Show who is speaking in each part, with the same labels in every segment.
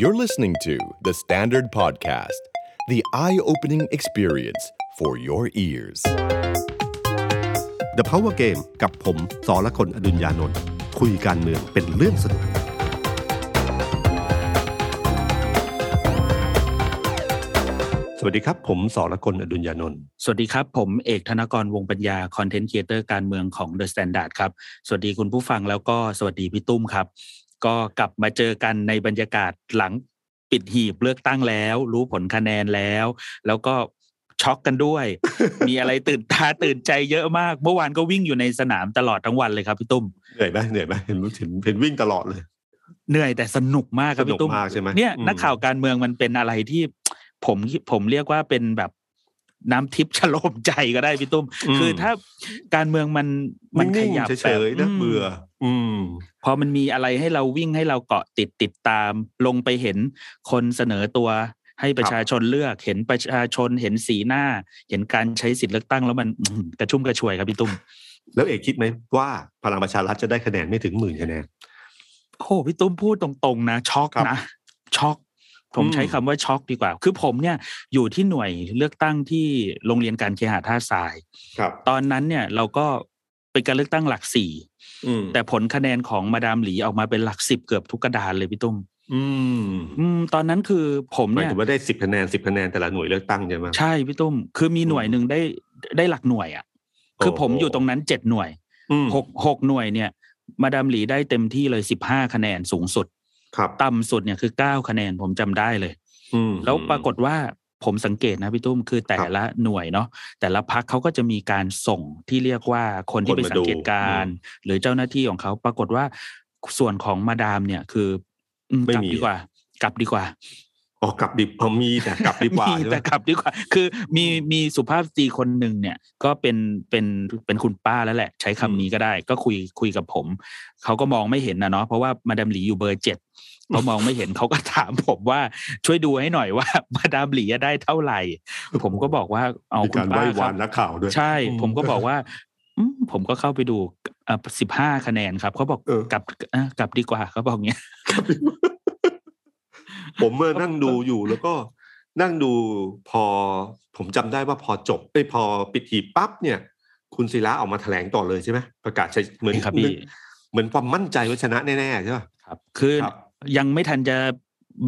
Speaker 1: You're listening to The Standard Podcast, the eye opening experience for your ears.
Speaker 2: The Power Game กับผมสอละคนอดุญญานนท์คุยการเมืองเป็นเรื่องสนุก สวัสดีครับ ผมสอละคนอดุญญานนท์
Speaker 3: สวัสดีครับ ผมเอกธนกรวงษ์ปัญญา content creator การเมืองของ The Standard ครับ สวัสดีคุณผู้ฟังแล้วก็สวัสดีพี่ตุ้มครับ ก็กลับมาเจอกันในบรรยากาศหลังปิดหีบเลือกตั้งแล้ว รู้ผลคะแนนแล้ว แล้วก็ช็อกกันด้วย มีอะไรตื่นตาตื่นใจเยอะมาก เมื่อวานก็วิ่งอยู่ในสนามตลอดทั้งวันเลยครับพี่ตุ้ม
Speaker 2: เหนื่อยไหมเหนื่อยไหมเห็นเห็นเห็นวิ่งตลอดเลย
Speaker 3: เหนื่อยแต่สนุกมากครับพี่ตุ้ม
Speaker 2: สนุกมากใช่ไหม
Speaker 3: เนี่ย
Speaker 2: อืม
Speaker 3: นักข่าวการเมืองมันเป็นอะไรที่ผมผมเรียกว่าเป็นแบบ น้ำทิพย์ฉโลมใจก็ได้พี่ตุ้ม คือถ้าการเมืองมันมันข
Speaker 2: นิ่ง
Speaker 3: ยับ
Speaker 2: ๆเฉยๆนะ
Speaker 3: แบบ
Speaker 2: เบื่อ อืม
Speaker 3: พอมันมีอะไรให้เราวิ่งให้เราเกาะติดติดตาม ลงไปเห็นคนเสนอตัวให้ประชาชนเลือกเห็นประชาชนเห็นสีหน้า เห็นการใช้สิทธิ์เลือกตั้งแล้วมันอื้อหือกระชุ่มกระชวยครับพี่ตุ้ม
Speaker 2: แล้วเอกคิดไหมว่าพลังประชารัฐจะได้คะแนนไม่ถึงหมื่นคะแนน
Speaker 3: โอ้โหพี่ตุ้มพูดตรงๆนะช็อก
Speaker 2: ครับ
Speaker 3: นะช็อก ผม
Speaker 2: อืม
Speaker 3: ใช้คำว่าช็อกดีกว่า คือผมเนี่ยอยู่ที่หน่วยเลือกตั้งที่โรงเรียนการเคหะท่าทราย
Speaker 2: ครับ
Speaker 3: ตอนนั้นเนี่ยเราก็เป็นการเลือกตั้งหลักสี่
Speaker 2: อืม
Speaker 3: แต่ผลคะแนนของมาดามหลีออกมาเป็นหลักสิบเกือบทุกกระดานเลยพี่ตุ้ม
Speaker 2: อืม
Speaker 3: อืม ตอนนั้นคือผม
Speaker 2: หมาย
Speaker 3: เนี่ย
Speaker 2: ถึงว่าได้สิบคะแนนสิบคะแนนแต่ละหน่วยเลือกตั้งใช่ไหม
Speaker 3: ใช่พี่ตุ้มคือมีหน่วยหนึ่งได้ได้หลักหน่วยอะ คือผม
Speaker 2: โอ้โห
Speaker 3: อยู่ตรงนั้นเจ็ดหน่วย
Speaker 2: อืม
Speaker 3: หกหกหน่วยเนี่ย มาดามหลีได้เต็มที่เลยสิบห้าคะแนนสูงสุด
Speaker 2: ครับ
Speaker 3: ต่ำสุดเนี่ยคือเก้าคะแนนผมจำได้เลย
Speaker 2: อืม
Speaker 3: แล้วปรากฏว่าผมสังเกตนะพี่ตุ้มคือแต่ละหน่วยเนาะแต่ละพักเขาก็จะมีการส่งที่เรียกว่าคนที่ไปสังเกตการณ์หรือเจ้าหน้าที่ของเขาปรากฏว่าส่วนของมาดามเนี่ยคืออืมกลับดีกว่ากลับดีกว่า
Speaker 2: อ๋อกลับดิบพอมีแต่กลับดีกว่า
Speaker 3: มี
Speaker 2: ใช่ไหม
Speaker 3: แต่กลับดีกว่า คือมีมีสุภาพสตรีคนหนึ่งเนี่ย ก็เป็นเป็นเป็นคุณป้าแล้วแหละ ใช้คำนี้ก็ได้ ก็คุยคุยกับผม เขาก็มองไม่เห็นนะเนาะเพราะว่ามาดามหลีอยู่เบอร์เจ็ดเขามองไม่เห็นเขาก็ถามผมว่าช่วยดูให้หน่อยว่า มาดามหลีได้เท่าไหร่ ผมก็บอกว่าเอา
Speaker 2: มี
Speaker 3: คุ
Speaker 2: การ
Speaker 3: ณ
Speaker 2: ไหว้
Speaker 3: ป้าควารับ
Speaker 2: นนักข่าวด้วย
Speaker 3: ใช่
Speaker 2: อื
Speaker 3: ผมก็บอกว่าอืมผมก็เข้าไปดูสิบห้าคะแนนครับเขาบอก
Speaker 2: เออ
Speaker 3: กลับเอ่อกลับดีกว่าเขาบอกเงี้ย
Speaker 2: ผมเมื่อนั่งดูอยู่แล้วก็นั่งดูพอผมจำได้ว่าพอจบไอ้ยพอปิดหีบปั๊บเนี่ย คุณศิระออกมาแถลงต่อเลยใช่ไหมประกาศใช้เหมือน
Speaker 3: ครับพี่
Speaker 2: เหมือนความมั่นใจว่าชนะแน่ๆใช่ป่ะ
Speaker 3: ครับ คือ
Speaker 2: ครับ
Speaker 3: ยังไม่ทันจะ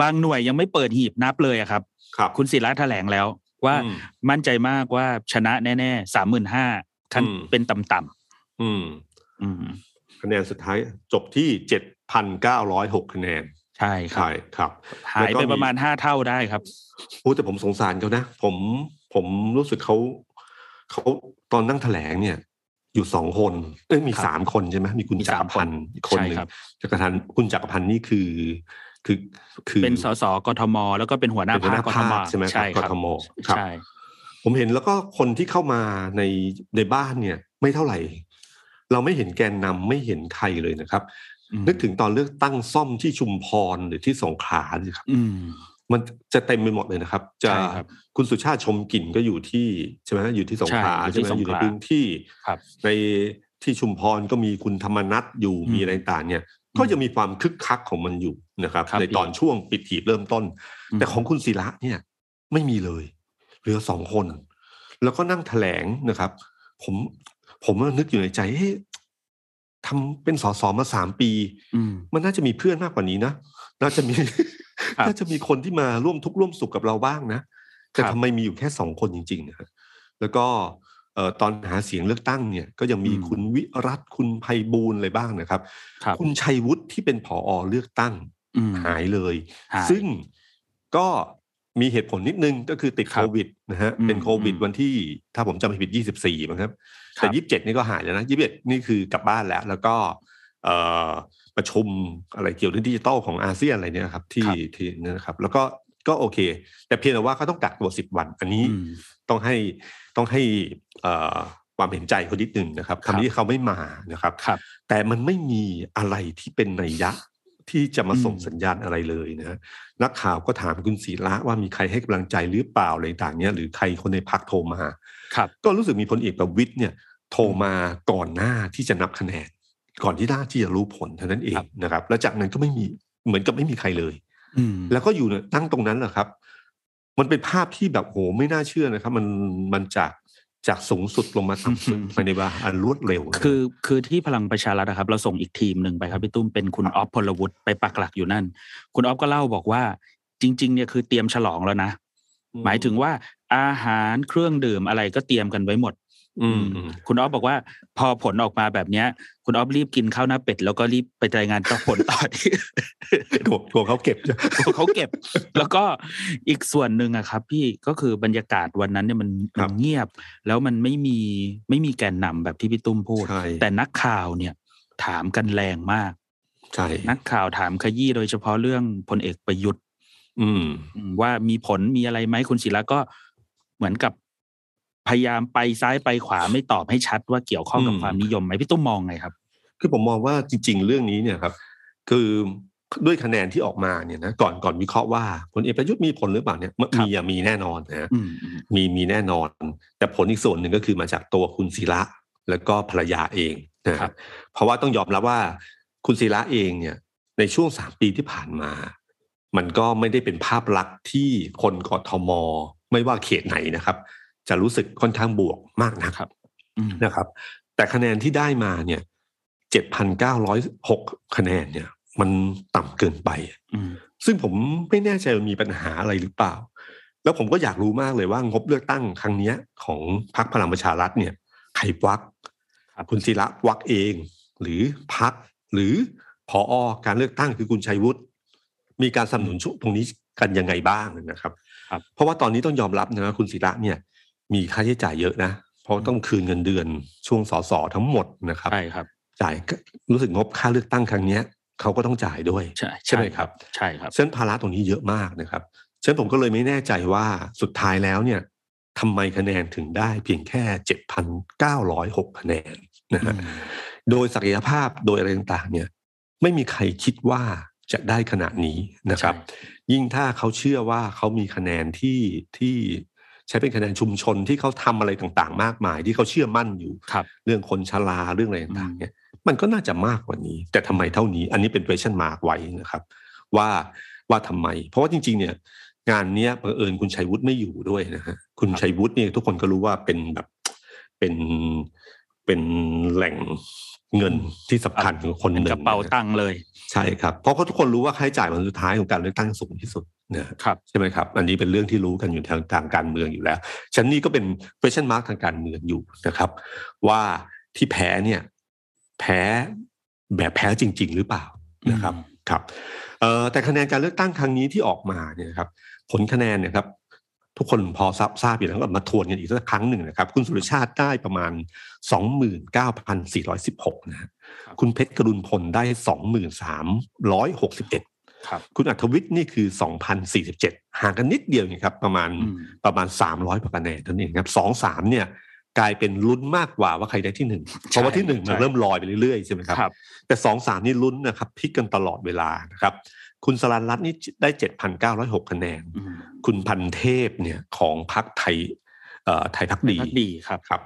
Speaker 3: บางหน่วยยังไม่เปิดหีบนับเลยอะครับ
Speaker 2: ครับ
Speaker 3: คุณศิระแถลงแล้วว่า
Speaker 2: อืม
Speaker 3: มั่นใจมากว่าชนะแน่ๆสามหมื่นห้าขั้น
Speaker 2: อืม
Speaker 3: เป็นต่ำ
Speaker 2: อืม
Speaker 3: ๆอืม
Speaker 2: คะแนนสุดท้ายจบที่เจ็ดพันเก้าร้อยหกคะแนน
Speaker 3: ใช่ครับ
Speaker 2: ใช่ครับ
Speaker 3: หายไปประมาณห้าเท่าได้ครับ
Speaker 2: โอ้แต่ผมสงสารเขานะ ผมผมรู้สึกเขาเขาตอนนั่งแถลงเนี่ย อยู่สองคน เอ้ยมี
Speaker 3: ครับ
Speaker 2: สามคนใช่ไหมมีคุณ
Speaker 3: มี
Speaker 2: จัก
Speaker 3: สารม
Speaker 2: พันธ์อีกคนหนึ่ง
Speaker 3: ใช่ครับ
Speaker 2: จักรพันธ์คุณจักรพันธ์นี่คือคือคือ
Speaker 3: เป็นสสกทม แล้วก็เป็นหัวหน้า
Speaker 2: เป็นหัวห
Speaker 3: ภา
Speaker 2: น้า
Speaker 3: คกทม
Speaker 2: ภาคใช่ไหม
Speaker 3: ใช่
Speaker 2: ครับ
Speaker 3: ครับ
Speaker 2: กทมครับ
Speaker 3: ใช่
Speaker 2: ผมเห็นแล้วก็คนที่เข้ามาในในบ้านเนี่ย ไม่เท่าไหร่ เราไม่เห็นแกนนำไม่เห็นใครเลยนะครับ
Speaker 3: อืม
Speaker 2: นึกถึงตอนเลือกตั้งซ่อมที่ชุมพรหรือที่สงขลาสิครับ
Speaker 3: อืม
Speaker 2: มันจะเต็มไปหมดเลยนะครับ จะ
Speaker 3: ใช่ครับ
Speaker 2: คุณสุชาติชมกลิ่นก็อยู่ที่ใช่ไหมอยู่ที่สงขลา
Speaker 3: ใช่อยู่ที่
Speaker 2: ใช่ไหม
Speaker 3: สง
Speaker 2: อยู่
Speaker 3: ข
Speaker 2: ใน
Speaker 3: ลา
Speaker 2: พื้นที่
Speaker 3: ครับ
Speaker 2: ในที่ชุมพรก็มีคุณธรรมนัทอยู่
Speaker 3: อืม
Speaker 2: มีอะไรต่างๆเนี่ยก็ยังมีความคึกคักของมันอยู่นะครับ
Speaker 3: ครับ
Speaker 2: ในตอนช่วงปิดหีบเริ่มต้น
Speaker 3: อืม
Speaker 2: แต่ของคุณศิระเนี่ย ไม่มีเลย เหลือสองคน แล้วก็นั่งแถลงนะครับ ผมผมก็นึกอยู่ในใจเอ๊ะ ทำเป็นสสมาสามปี
Speaker 3: อืม
Speaker 2: มันน่าจะมีเพื่อนมากกว่านี้นะน่าจะมี
Speaker 3: ครับ
Speaker 2: น่าจะมีคนที่มาร่วมทุกข์ร่วมสุขกับเราบ้างนะแต่
Speaker 3: ครับ
Speaker 2: ทำไมมีอยู่แค่สองคนจริงๆนะครับแล้วก็เอ่อตอนหาเสียงเลือกตั้งเนี่ย ก็ยังมี
Speaker 3: อืม
Speaker 2: คุณวิรัตคุณไพบูลย์อะไรบ้างนะครับ
Speaker 3: ครับ
Speaker 2: คุณชัยวุฒิที่เป็นผอเลือกตั้ง
Speaker 3: อืม
Speaker 2: หายเลย
Speaker 3: หาย
Speaker 2: ซึ่งก็ มีเหตุผลนิดนึงก็คือติด
Speaker 3: ครั
Speaker 2: โค
Speaker 3: บ
Speaker 2: วิดนะฮะ
Speaker 3: อืม
Speaker 2: เป็นโควิด
Speaker 3: อืม
Speaker 2: วันที่ถ้าผมจำไม่ผิด 24มั้งครับ
Speaker 3: ครั
Speaker 2: แต่
Speaker 3: บ
Speaker 2: ยี่สิบเจ็ดนี่ก็หายแล้วนะยี่สิบเอ็ดนี่คือกลับบ้านแล้ว แล้วก็เอ่อประชุมอะไรเกี่ยวกับดิจิตอลของอาเซียนอะไรเนี่ยนะครับ ที่
Speaker 3: ครับ
Speaker 2: ที่นั่นนะครับ แล้วก็ก็โอเค แต่เพียงแต่ว่าเขาต้องกักตัวสิบวัน อันนี้
Speaker 3: อืม
Speaker 2: ต้องให้ต้องให้เอ่อความเห็นใจเขานิดนึงนะครับ
Speaker 3: ครับ
Speaker 2: คำนี้เขาไม่มานะครับ
Speaker 3: ครับ
Speaker 2: แต่มันไม่มีอะไรที่เป็นนัยยะ ที่จะมาส่ง
Speaker 3: อืม
Speaker 2: สัญญาณอะไรเลยนะนักข่าวก็ถามคุณศิระว่ามีใครให้กำลังใจหรือเปล่าอะไรต่างเนี้ยหรือใครคนในพักโทรมา
Speaker 3: ครับ
Speaker 2: ก็รู้สึกมีพลเอกประวิตยเนี่ยโทรมาก่อนหน้าที่จะนับคะแนน ก่อนที่หน้าที่จะรู้ผลเท่านั้นเอง
Speaker 3: ครับ
Speaker 2: นะครับ แล้วจากนั้นก็ไม่มีเหมือนกับไม่มีใครเลย
Speaker 3: อืม
Speaker 2: แล้วก็อยู่เนี่ยตั้งตรงนั้นแหละครับ มันเป็นภาพที่แบบโหไม่น่าเชื่อนะครับ มันมันจาก จากสูงสุดลงมาต่ำสุด
Speaker 3: อืม
Speaker 2: ภายในเวลาอันรวดเร็วนะ
Speaker 3: คือคือที่พลังประชารัฐนะครับ เราส่งอีกทีมหนึ่งไปครับพี่ตุ้มเป็นคุณออฟพลวุฒิไปปักหลักอยู่นั่น คุณออฟก็เล่าบอกว่า จริง ๆ เนี่ยคือเตรียมฉลองแล้วนะ หมายถึงว่าอาหารเครื่องดื่มอะไรก็เตรียมกันไว้หมด
Speaker 2: อืมอืม
Speaker 3: คุณออฟบอกว่า พอผลออกมาแบบเนี้ย คุณออฟรีบกินข้าวหน้าเป็ด แล้วก็รีบไปรายงานต่อผลต่อที่
Speaker 2: ถั่วถั่วเขาเก็บจ้ะ
Speaker 3: เขาเก็บ แล้วก็อีกส่วนหนึ่งอะครับ พี่ก็คือบรรยากาศวันนั้นเนี่ยมันมันเงียบ แล้วมันไม่มีไม่มีแกนนำแบบที่พี่ตุ้มพูด
Speaker 2: ใช่
Speaker 3: แต่นักข่าวเนี่ย ถามกันแรงมาก
Speaker 2: ใช่
Speaker 3: นักข่าวถามขยี้โดยเฉพาะเรื่องพลเอกประยุทธ์
Speaker 2: อืม
Speaker 3: อืมว่ามีผลมีอะไรไหมคุณศิระก็เหมือนกับ พยายามไปซ้ายไปขวาไม่ตอบให้ชัดว่าเกี่ยวข้องกับ
Speaker 2: อืม
Speaker 3: ความนิยมไหมพี่ตุ้มมองไงครับ
Speaker 2: คือผมมองว่าจริง ๆ เรื่องนี้เนี่ยครับ คือด้วยคะแนนที่ออกมาเนี่ยนะก่อนก่อนวิเคราะห์ว่าพลเอกประยุทธ์มีผลหรือเปล่าเนี่ยม
Speaker 3: ครับ
Speaker 2: มีอะมีแน่นอนนะ
Speaker 3: อืมอืม
Speaker 2: มีมีแน่นอน แต่ผลอีกส่วนหนึ่งก็คือมาจากตัวคุณศิระแล้วก็ภรรยาเองนะค
Speaker 3: ครั
Speaker 2: รับบเพราะว่าต้องยอมรับว่าคุณศิระเองเนี่ย ในช่วงสามปีที่ผ่านมา มันก็ไม่ได้เป็นภาพลักษณ์ที่คนกทมไม่ว่าเขตไหนนะครับ จะรู้สึกค่อนข้างบวกมากนะครับ
Speaker 3: อืม
Speaker 2: นะครับ แต่คะแนนที่ได้มาเนี่ยเจ็ดพันเก้าร้อยหกคะแนนเนี่ย มันต่ำเกินไป
Speaker 3: อืม
Speaker 2: ซึ่งผมไม่แน่ใจว่ามีปัญหาอะไรหรือเปล่า แล้วผมก็อยากรู้มากเลยว่างบเลือกตั้งครั้งเนี้ยของพรรคพลังประชารัฐเนี่ยใครวัก
Speaker 3: ครับ
Speaker 2: คุณศิระวักเอง หรือพักหรือพออการเลือกตั้งคือคุณชัยวุฒิมีการสนับสนุนช่วงตรงนี้กันยังไงบ้างนะครับ
Speaker 3: ครับ
Speaker 2: เพราะว่าตอนนี้ต้องยอมรับนะว่าคุณศิระเนี่ย มีค่าใช้จ่ายเยอะนะ เพราะต้องคืนเงินเดือนช่วงสสทั้งหมดนะครับ
Speaker 3: ใช่ครับ
Speaker 2: จ่ายก็รู้สึกงบค่าเลือกตั้งครั้งเนี้ยเขาก็ต้องจ่ายด้วย
Speaker 3: ใช่
Speaker 2: ใช่ไหมครับ
Speaker 3: ใช่ครับ
Speaker 2: ฉะนั้นภาระตรงนี้เยอะมากนะครับฉะนั้นผมก็เลยไม่แน่ใจว่าสุดท้ายแล้วเนี่ยทำไมคะแนนถึงได้เพียงแค่ 7,906 คะแนนนะฮะ
Speaker 3: อืม
Speaker 2: โดยศักยภาพโดยอะไรต่างๆเนี่ย ไม่มีใครคิดว่าจะได้ขนาดนี้นะครับ ยิ่งถ้าเขาเชื่อว่าเขามีคะแนนที่ที่ ใช้เป็นคะแนนชุมชนที่เขาทำอะไรต่างๆ มากมาย ที่เขาเชื่อมั่นอยู่
Speaker 3: ครับ
Speaker 2: เรื่องคนชราเรื่องอะไรต่าง
Speaker 3: อืม
Speaker 2: ๆเนี่ยมันก็น่าจะมากกว่านี้ แต่ทำไมเท่านี้ อันนี้เป็น question mark ไว้นะครับ ว่าว่าทำไม เพราะว่าจริง ๆ เนี่ย งานเนี้ยบังเอิญคุณชัยวุฒิไม่อยู่ด้วยนะฮะคุณชัยวุฒิเนี่ยทุกคนก็รู้ว่าเป็นแบบเป็น เป็นแหล่งเงินที่สำคัญของคนห
Speaker 3: เป็น
Speaker 2: นึ่ง
Speaker 3: กระเป๋า
Speaker 2: นะฮะ
Speaker 3: ตังค์เลย
Speaker 2: ใช่ครับ เพราะเขาทุกคนรู้ว่าค่าใช้จ่ายวันสุดท้ายของการเลือกตั้งสูงที่สุดนะ
Speaker 3: ครับ
Speaker 2: ใช่ไหมครับ อันนี้เป็นเรื่องที่รู้กันอยู่ทางทางการเมืองอยู่แล้วฉันนี่ก็เป็น question mark ทางการเมืองอยู่นะครับ ว่าที่แพ้เนี่ย แพ้แบบแพ้จริง ๆ หรือเปล่านะครับ
Speaker 3: อืม
Speaker 2: ครับเอ่อแต่คะแนนการเลือกตั้งครั้งนี้ที่ออกมาเนี่ยนะครับ ผลคะแนนเนี่ยครับ ทุกคนพอทราบทราบอยู่แล้วก็มาทวนกันอีกสักครั้งหนึ่งนะครับ คุณสุรชาติได้ประมาณ 29,416นะฮะคุณเพชรกรุณพลได้ 23,661
Speaker 3: ครับ
Speaker 2: คุณอัธวิทย์นี่คือ 2,047ห่างกันนิดเดียวนี่ครับประมาณ
Speaker 3: อืม
Speaker 2: ประมาณ 300กว่าคะแนนเท่านั้นเองครับสองสามเนี่ยกลายเป็นลุ้นมากกว่าว่าใครได้ที่หนึ่งเพราะว่าที่หนึ่งมัน
Speaker 3: ใช่
Speaker 2: เริ่มลอยไปเรื่อยๆใช่ไหมครับ
Speaker 3: ครับ
Speaker 2: แต่สองสามนี่ลุ้นนะครับพลิกกันตลอดเวลานะครับ คุณสรันรัตน์นี่ได้7,906คะแนน
Speaker 3: อืม
Speaker 2: คุณพันเทพเนี่ยของพรรคไทยเอ่อไทยพักดี
Speaker 3: พักดีครับ
Speaker 2: ครับ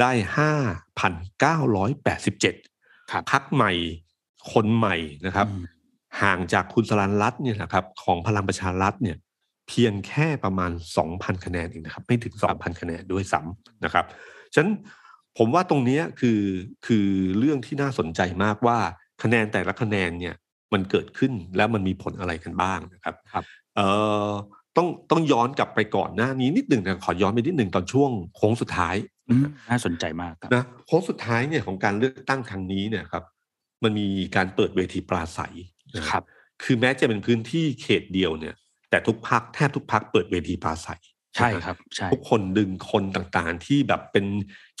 Speaker 2: ได้ห้าพันเก้าร้อยแปดสิบเจ็ด
Speaker 3: ครับ
Speaker 2: พักใหม่คนใหม่นะครับ
Speaker 3: อืม
Speaker 2: ห่างจากคุณสรันรัตน์เนี่ยนะครับ ของพลังประชารัฐเนี่ย เพียงแค่ประมาณสองพันคะแนนเองนะครับ ไม่ถึงสองพันคะแนนด้วยซ้ำนะครับฉะนั้นผมว่าตรงเนี้ยคือคือเรื่องที่น่าสนใจมากว่าคะแนนแต่ละคะแนนเนี่ย มันเกิดขึ้นแล้วมันมีผลอะไรกันบ้างนะครับ
Speaker 3: ครับ
Speaker 2: เอ่อต้องต้องย้อนกลับไปก่อนหน้านี้นิดหนึ่งนะขอย้อนไปนิดหนึ่งตอนช่วงโค้งสุดท้าย
Speaker 3: อืมน่าสนใจมากครับ
Speaker 2: นะโค้งสุดท้ายเนี่ยของการเลือกตั้งครั้งนี้เนี่ยครับ มันมีการเปิดเวทีปราศัยนะครับ คือแม้จะเป็นพื้นที่เขตเดียวเนี่ย แต่ทุกพักแทบทุกพักเปิดเวทีปราศัย
Speaker 3: ใช่ครับใช่
Speaker 2: ทุกคนดึงคนต่างๆ ที่แบบเป็น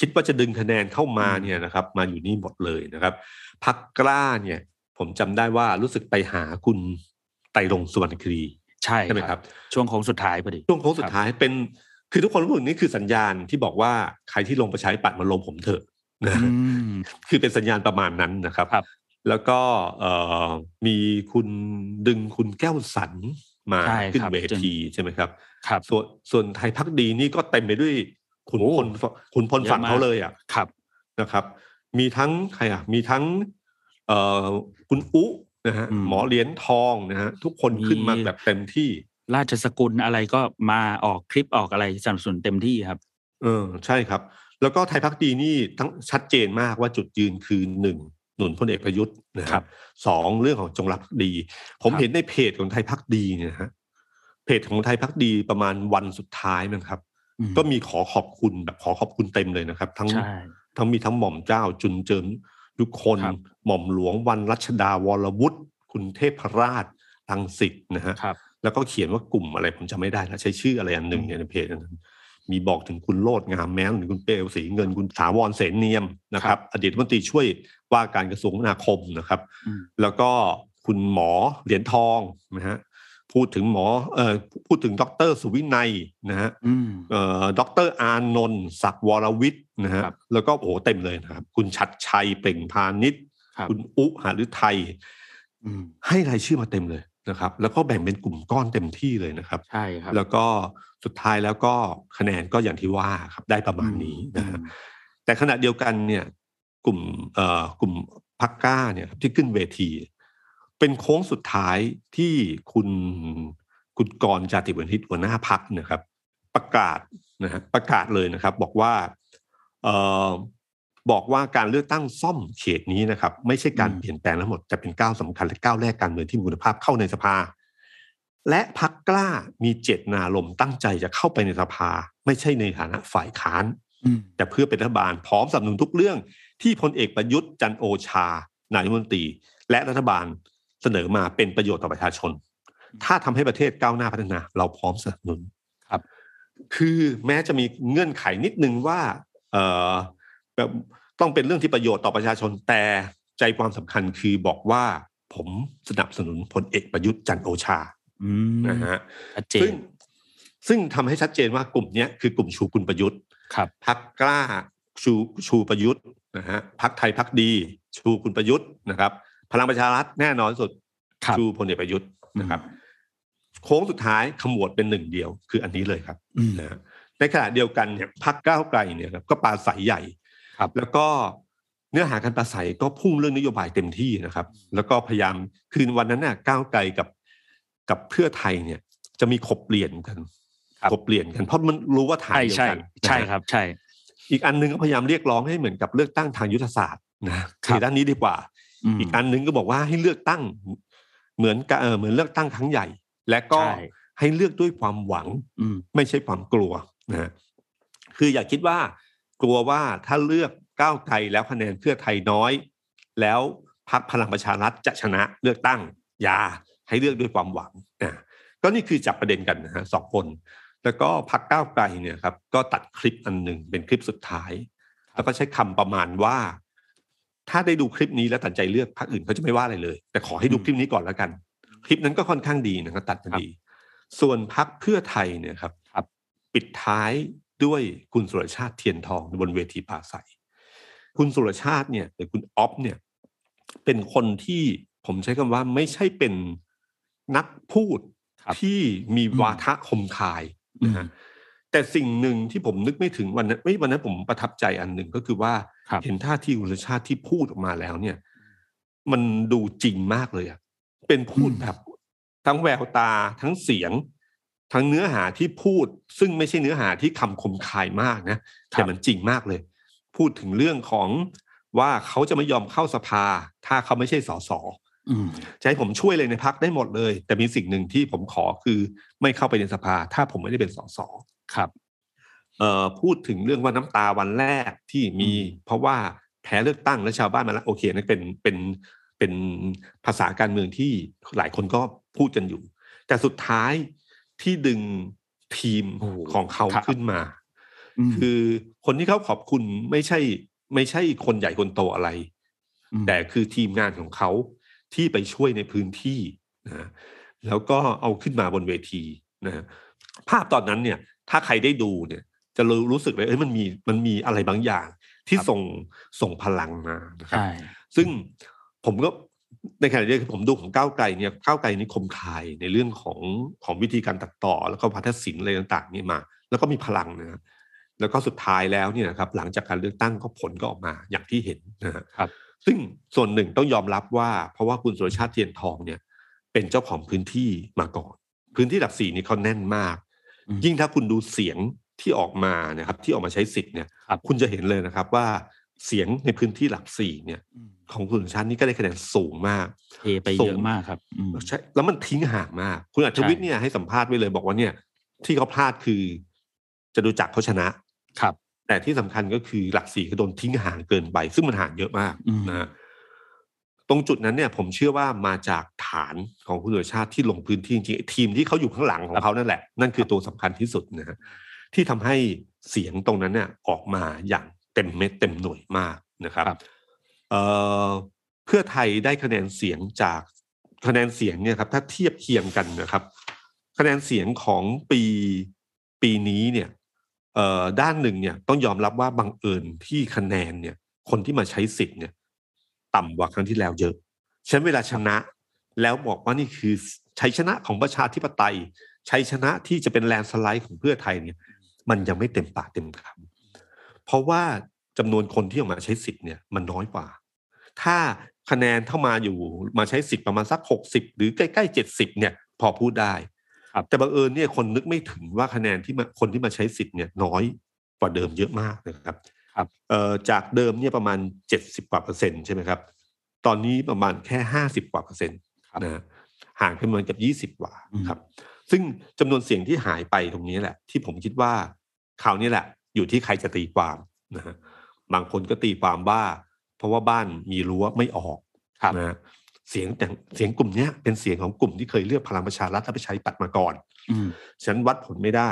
Speaker 2: คิดว่าจะดึงคะแนนเข้ามา
Speaker 3: อืม
Speaker 2: เนี่ยนะครับ มาอยู่นี่หมดเลยนะครับพักกล้าเนี่ย ผมจำได้ว่ารู้สึกไปหาคุณไตรรงค์สุวรรณครี
Speaker 3: ใช่
Speaker 2: ใช่ไหมครับ
Speaker 3: ช่วงโค้งสุดท้ายพอดี
Speaker 2: ช่วงโค้งสุดท้ายเป็น คือทุกคนรู้ว่านี่คือสัญญาณที่บอกว่าใครที่ลงประชาธิปัตย์มาลงผมเถอะนะ
Speaker 3: อืม
Speaker 2: คือเป็นสัญญาณประมาณนั้นนะครับ
Speaker 3: ครับ
Speaker 2: แล้วก็เอ่อมีคุณดึงคุณแก้วสันมา
Speaker 3: ใช่
Speaker 2: ขึ้น
Speaker 3: ครับ
Speaker 2: เวทีใช่ไหมครับ
Speaker 3: ครับ
Speaker 2: ส่วนส่วนไทยพักดีนี่ก็เต็มไปด้วยขุน
Speaker 3: โอ้
Speaker 2: พลขุนพล
Speaker 3: เยอะ
Speaker 2: ฝั่ง
Speaker 3: มาก
Speaker 2: เขาเลยอะ
Speaker 3: ครับ
Speaker 2: นะครับ มีทั้งใครอะมีทั้งเอ่อ คุณอุนะฮะ
Speaker 3: อืม
Speaker 2: หมอเหรียญทองนะฮะทุกคนขึ้นมา
Speaker 3: มี
Speaker 2: แบบเต็มที่
Speaker 3: ราชสกุลอะไรก็มาออกคลิปออกอะไรสนับสนุนเต็มที่ครับ
Speaker 2: เออใช่ครับ แล้วก็ไทยพักดีนี่ทั้งชัดเจนมากว่าจุดยืนคือหนึ่งหนุนพลเอกประยุทธ์นะค
Speaker 3: ครั
Speaker 2: รับบสองเรื่องของจงรักภักดี ผม
Speaker 3: ครับ
Speaker 2: เห็นในเพจของไทยพักดีเนี่ยนะฮะเพจของไทยพักดีประมาณวันสุดท้ายนะครับ
Speaker 3: อืม
Speaker 2: ก็มีขอขอบคุณแบบขอขอบคุณเต็มเลยนะครับ ทั้ง
Speaker 3: ใช่
Speaker 2: ทั้งมีทั้งหม่อมเจ้าจุนเจิม ทุกคน
Speaker 3: ครับ
Speaker 2: หม่อมหลวงวันรัชดาวรวุฒิคุณเทพราชรังสิตนะฮะ
Speaker 3: ครับ
Speaker 2: แล้วก็เขียนว่ากลุ่มอะไรผมจำไม่ได้แล้วใช้ชื่ออะไรอันหนึ่งเนี่ยในเพจนั้นมีบอกถึงคุณโลดงามแม้นหรือคุณเปลวศรีเงินคุณถาวรเสนเนียมนะครับ อดีตรัฐมนตรีช่วยว่าการกระทรวงคมนาคมนะครับ
Speaker 3: อืม
Speaker 2: แล้วก็คุณหมอเหรียญทองนะฮะ พูดถึงหมอเอ่อพูดถึงดรสุวินัยนะฮะ
Speaker 3: อืม
Speaker 2: เอ่อดรอานนท์ศักดิ์วรวิทย์นะฮะ
Speaker 3: ครับ
Speaker 2: แล้วก็โอ้โหเต็มเลยนะครับ คุณชัดชัยเปล่งพาณิชย์
Speaker 3: ครับ
Speaker 2: คุณอุหาฤทัย
Speaker 3: อืม
Speaker 2: ให้รายชื่อมาเต็มเลยนะครับ แล้วก็แบ่งเป็นกลุ่มก้อนเต็มที่เลยนะครับ
Speaker 3: ใช่ครับ
Speaker 2: แล้วก็สุดท้ายแล้วก็คะแนนก็อย่างที่ว่าครับได้ประมาณนี้นะฮะ
Speaker 3: อืม
Speaker 2: แต่ขณะเดียวกันเนี่ย กลุ่มเอ่อกลุ่มพักก้าเนี่ยครับที่ขึ้นเวที เป็นโค้งสุดท้ายที่คุณคุณกรณ์จาติวณิชหัวหน้าพักนะครับ ประกาศนะฮะประกาศเลยนะครับ บอกว่าเอ่อบอกว่าการเลือกตั้งซ่อมเขตนี้นะครับ ไม่ใช่การ
Speaker 3: อืม
Speaker 2: เปลี่ยนแปลงทั้งหมดแต่เป็นก้าวสำคัญและก้าวแรกการเมืองที่มีคุณภาพเข้าในสภา และพักกล้ามีเจตนารมณ์ตั้งใจจะเข้าไปในสภา ไม่ใช่ในฐานะฝ่ายค้าน
Speaker 3: อืม
Speaker 2: แต่เพื่อเป็นรัฐบาลพร้อมสนับสนุนทุกเรื่องที่พลเอกประยุทธ์จันทร์โอชานายกรัฐมนตรี และรัฐบาล เสนอมาเป็นประโยชน์ต่อประชาชน ถ้าทำให้ประเทศก้าวหน้าพัฒนา เราพร้อมสนับสนุน
Speaker 3: ครับ
Speaker 2: คือแม้จะมีเงื่อนไขนิดนึงว่าเอ่อแบบต้องเป็นเรื่องที่ประโยชน์ต่อประชาชนแต่ใจความสำคัญคือบอกว่าผมสนับสนุนพลเอกประยุทธ์จันทร์โอชา
Speaker 3: อืม
Speaker 2: นะฮะ
Speaker 3: ชัดเจ
Speaker 2: ซึ่
Speaker 3: น
Speaker 2: งซึ่งทำให้ชัดเจนว่ากลุ่มเนี้ยคือกลุ่มชูคุณประยุทธ์
Speaker 3: ครับ
Speaker 2: พักกล้าชูชูประยุทธ์นะฮะพักไทยพักดี ชูคุณประยุทธ์นะครับ พลังประชารัฐแน่นอนที่สุด
Speaker 3: ครับ
Speaker 2: ชูพลเอกประยุทธ์นะครับ โค้งสุดท้ายขมวดเป็นหนึ่งเดียว คืออันนี้เลยครับ
Speaker 3: อืม
Speaker 2: นะฮะในขณะเดียวกันเนี่ยพักก้าวไกลเนี่ยครับก็ปราศัยใหญ่
Speaker 3: ครับ
Speaker 2: แล้วก็เนื้อหาการปราศัยก็พุ่งเรื่องนโยบายเต็มที่นะครับ แล้วก็พยายามคืนวันนั้นน่ะก้าวไกลกับกับเพื่อไทยเนี่ย จะมีขบเปลี่ยนกัน
Speaker 3: ครับ
Speaker 2: ขบเปลี่ยนกันเพราะมันรู้ว่าฐาน
Speaker 3: ใช่
Speaker 2: เดียว
Speaker 3: ใช่
Speaker 2: กัน
Speaker 3: ใช่
Speaker 2: นะฮะ
Speaker 3: ครับ ใช่
Speaker 2: อีกอันหนึงก็พยายามเรียกร้องให้เหมือนกับเลือกตั้งทางยุทธศาสตร์นะครับในด้านนี้ดีกว่า
Speaker 3: อืม
Speaker 2: อีกอันหนึงก็บอกว่าให้เลือกตั้ง เหมือนกับเออเหมือนเลือกตั้งครั้งใหญ่ และก็
Speaker 3: ใช่
Speaker 2: ให้เลือกด้วยความหวัง
Speaker 3: อืม
Speaker 2: ไม่ใช่ความกลัวนะฮะคืออย่าคิดว่า กลัวว่าถ้าเลือกก้าวไกลแล้วคะแนนเพื่อไทยน้อย แล้วพรรคพลังประชารัฐจะชนะเลือกตั้งอย่าให้เลือกด้วยความหวังนะก็นี่คือจับประเด็นกันนะฮะสองคน แล้วก็พรรคก้าวไกลเนี่ยครับ ก็ตัดคลิปอันหนึ่งเป็นคลิปสุดท้าย แล้วก็ใช้คำประมาณว่า ถ้าได้ดูคลิปนี้แล้วตัดใจเลือกพรรคอื่นเขาจะไม่ว่าอะไรเลย แต่ขอให้ดู
Speaker 3: อืม
Speaker 2: คลิปนี้ก่อนแล้วกัน คลิปนั้นก็ค่อนข้างดีนะครับตัดมาดี ส่วนพรรคเพื่อไทยเนี่ยครับ
Speaker 3: ครับ
Speaker 2: ปิดท้ายด้วยคุณสุรชาติเทียนทองบนเวทีปราศัย คุณสุรชาติเนี่ยหรือคุณอ๊อฟเนี่ย เป็นคนที่ผมใช้คำว่าไม่ใช่เป็นนักพูด
Speaker 3: ครับ
Speaker 2: ที่มี
Speaker 3: อืม
Speaker 2: วาทะคมคายนะฮะแต่สิ่งหนึ่งที่ผมนึกไม่ถึงวันนั้นเอ้ยวันนั้นผมประทับใจอันหนึ่งก็คือว่า
Speaker 3: ครับ
Speaker 2: เห็นท่าทีคุณสุรชาติที่พูดออกมาแล้วเนี่ย มันดูจริงมากเลยอะเป็นพูด
Speaker 3: อืม
Speaker 2: แบบทั้งแววตาทั้งเสียง ทั้งเนื้อหาที่พูด ซึ่งไม่ใช่เนื้อหาที่คำคมคายมากนะแต่มันจริงมากเลย พูดถึงเรื่องของว่าเขาจะไม่ยอมเข้าสภา ถ้าเขาไม่ใช่สส
Speaker 3: อืม
Speaker 2: จะให้ผมช่วยเลยในพักได้หมดเลย แต่มีสิ่งหนึ่งที่ผมขอคือไม่เข้าไปในสภา ถ้าผมไม่ได้เป็นสส
Speaker 3: ครับ
Speaker 2: เอ่อ พูดถึงเรื่องว่าน้ำตาวันแรกที่มี
Speaker 3: อืม
Speaker 2: เพราะว่าแพ้เลือกตั้งและชาวบ้านมาแล้วโอเคนั่นเป็นเป็นเป็นภาษาการเมืองที่หลายคนก็พูดกันอยู่ แต่สุดท้ายที่ดึงทีม
Speaker 3: โอ้โห
Speaker 2: ของเขา
Speaker 3: ครับ
Speaker 2: ขึ้นมา
Speaker 3: ม
Speaker 2: คือคนที่เขาขอบคุณไม่ใช่ ไม่ใช่คนใหญ่คนโตอะไร
Speaker 3: ม
Speaker 2: แต่คือทีมงานของเขาที่ไปช่วยในพื้นที่นะแล้วก็เอาขึ้นมาบนเวทีนะภาพตอนนั้นเนี่ย ถ้าใครได้ดูเนี่ย จะรู้รู้สึกเลยเอ้ยมันมีมันมีอะไรบางอย่าง ที่
Speaker 3: ครับ
Speaker 2: ส่งส่งพลังมานะครับ
Speaker 3: ใช่
Speaker 2: ซึ่งผมก็ในขณะเดียวกันผมดูของก้าวไกลเนี่ยก้าวไกลนี่คมคายในเรื่องของของวิธีการตัดต่อ แล้วก็พัฒศิลป์อะไรต่างๆนี่มา แล้วก็มีพลังนะแล้วก็สุดท้ายแล้วเนี่ยนะครับ หลังจากการเลือกตั้งก็ผลก็ออกมาอย่างที่เห็นนะฮะ
Speaker 3: ครับ
Speaker 2: ซึ่งส่วนหนึ่งต้องยอมรับว่า เพราะว่าคุณสุรชาติเทียนทองเนี่ย เป็นเจ้าของพื้นที่มาก่อน พื้นที่หลักสี่นี่เขาแน่นมาก
Speaker 3: อืม
Speaker 2: ยิ่งถ้าคุณดูเสียง ที่ออกมานะครับที่ออกมาใช้สิทธิ์เนี่ย
Speaker 3: ครับ
Speaker 2: คุณจะเห็นเลยนะครับว่าเสียงในพื้นที่หลักสี่เนี่ย
Speaker 3: อืม
Speaker 2: ของคุณสุรชาตินี่ก็ได้คะแนนสูงมาก
Speaker 3: เทไปเยอะมากครับอืม
Speaker 2: ใช่แล้วมันทิ้งห่างมาก คุณอัจฉริยะ
Speaker 3: ใช่
Speaker 2: เนี่ยให้สัมภาษณ์ไว้เลยบอกว่าเนี่ย ที่เขาพลาดคือจะดูจักรเขาชนะ
Speaker 3: ครับ
Speaker 2: แต่ที่สำคัญก็คือหลักสี่ก็โดนทิ้งห่างเกินไป ซึ่งมันห่างเยอะมาก
Speaker 3: อืม
Speaker 2: นะฮะตรงจุดนั้นเนี่ย ผมเชื่อว่ามาจากฐานของคุณสุรชาติที่ลงพื้นที่จริงๆไอ้ทีมที่เขาอยู่ข้างหลังของเขานั่นแหละ นั่นคือตัวสำคัญที่สุดนะฮะ ที่ทำให้เสียงตรงนั้นเนี่ยออกมาอย่างเต็มเม็ดเต็มหน่วยมากนะครับ
Speaker 3: ครับ
Speaker 2: เอ่อเพื่อไทยได้คะแนนเสียงจากคะแนนเสียงเนี่ยครับถ้าเทียบเคียงกันนะครับ คะแนนเสียงของปีปีนี้เนี่ยเอ่อด้านหนึ่งเนี่ยต้องยอมรับว่าบังเอิญที่คะแนนเนี่ย คนที่มาใช้สิทธิ์เนี่ย ต่ำกว่าครั้งที่แล้วเยอะฉะนั้นเวลาชนะแล้วบอกว่านี่คือชัยชนะของประชาธิปไตยชัยชนะที่จะเป็นแลนด์สไลด์ของเพื่อไทยเนี่ย มันยังไม่เต็มปากเต็มคำเพราะว่าจำนวนคนที่ออกมาใช้สิทธิ์เนี่ยมันน้อยกว่า ถ้าคะแนนเข้ามาอยู่มาใช้สิทธิ์ประมาณสักหกสิบหรือใกล้ๆเจ็ดสิบเนี่ย พอพูดได้
Speaker 3: ครับ
Speaker 2: แต่บังเอิญเนี่ยคนนึกไม่ถึงว่าคะแนนที่มาคนที่มาใช้สิทธิ์เนี่ยน้อยกว่าเดิมเยอะมากนะครับ
Speaker 3: ครับ
Speaker 2: เอ่อจากเดิมเนี่ยประมาณเจ็ดสิบกว่าเปอร์เซ็นต์ใช่ไหมครับตอนนี้ประมาณแค่ห้าสิบกว่าเปอร์เซ็นต์
Speaker 3: ครับ
Speaker 2: นะฮะห่างกันประมาณกับยี่สิบ20กว่า
Speaker 3: อืม
Speaker 2: ครับ ซึ่งจำนวนเสียงที่หายไปตรงนี้แหละ ที่ผมคิดว่า คราวนี้แหละ อยู่ที่ใครจะตีความนะฮะบางคนก็ตีความว่า เพราะว่าบ้านมีรั้วไม่ออก
Speaker 3: ครับ
Speaker 2: นะฮะเสียงแต่เสียงกลุ่มเนี้ยเป็นเสียงของกลุ่มที่เคยเลือกพลังประชารัฐและประชาธิปัตย์มาก่อน
Speaker 3: อืม
Speaker 2: ฉันวัดผลไม่ได้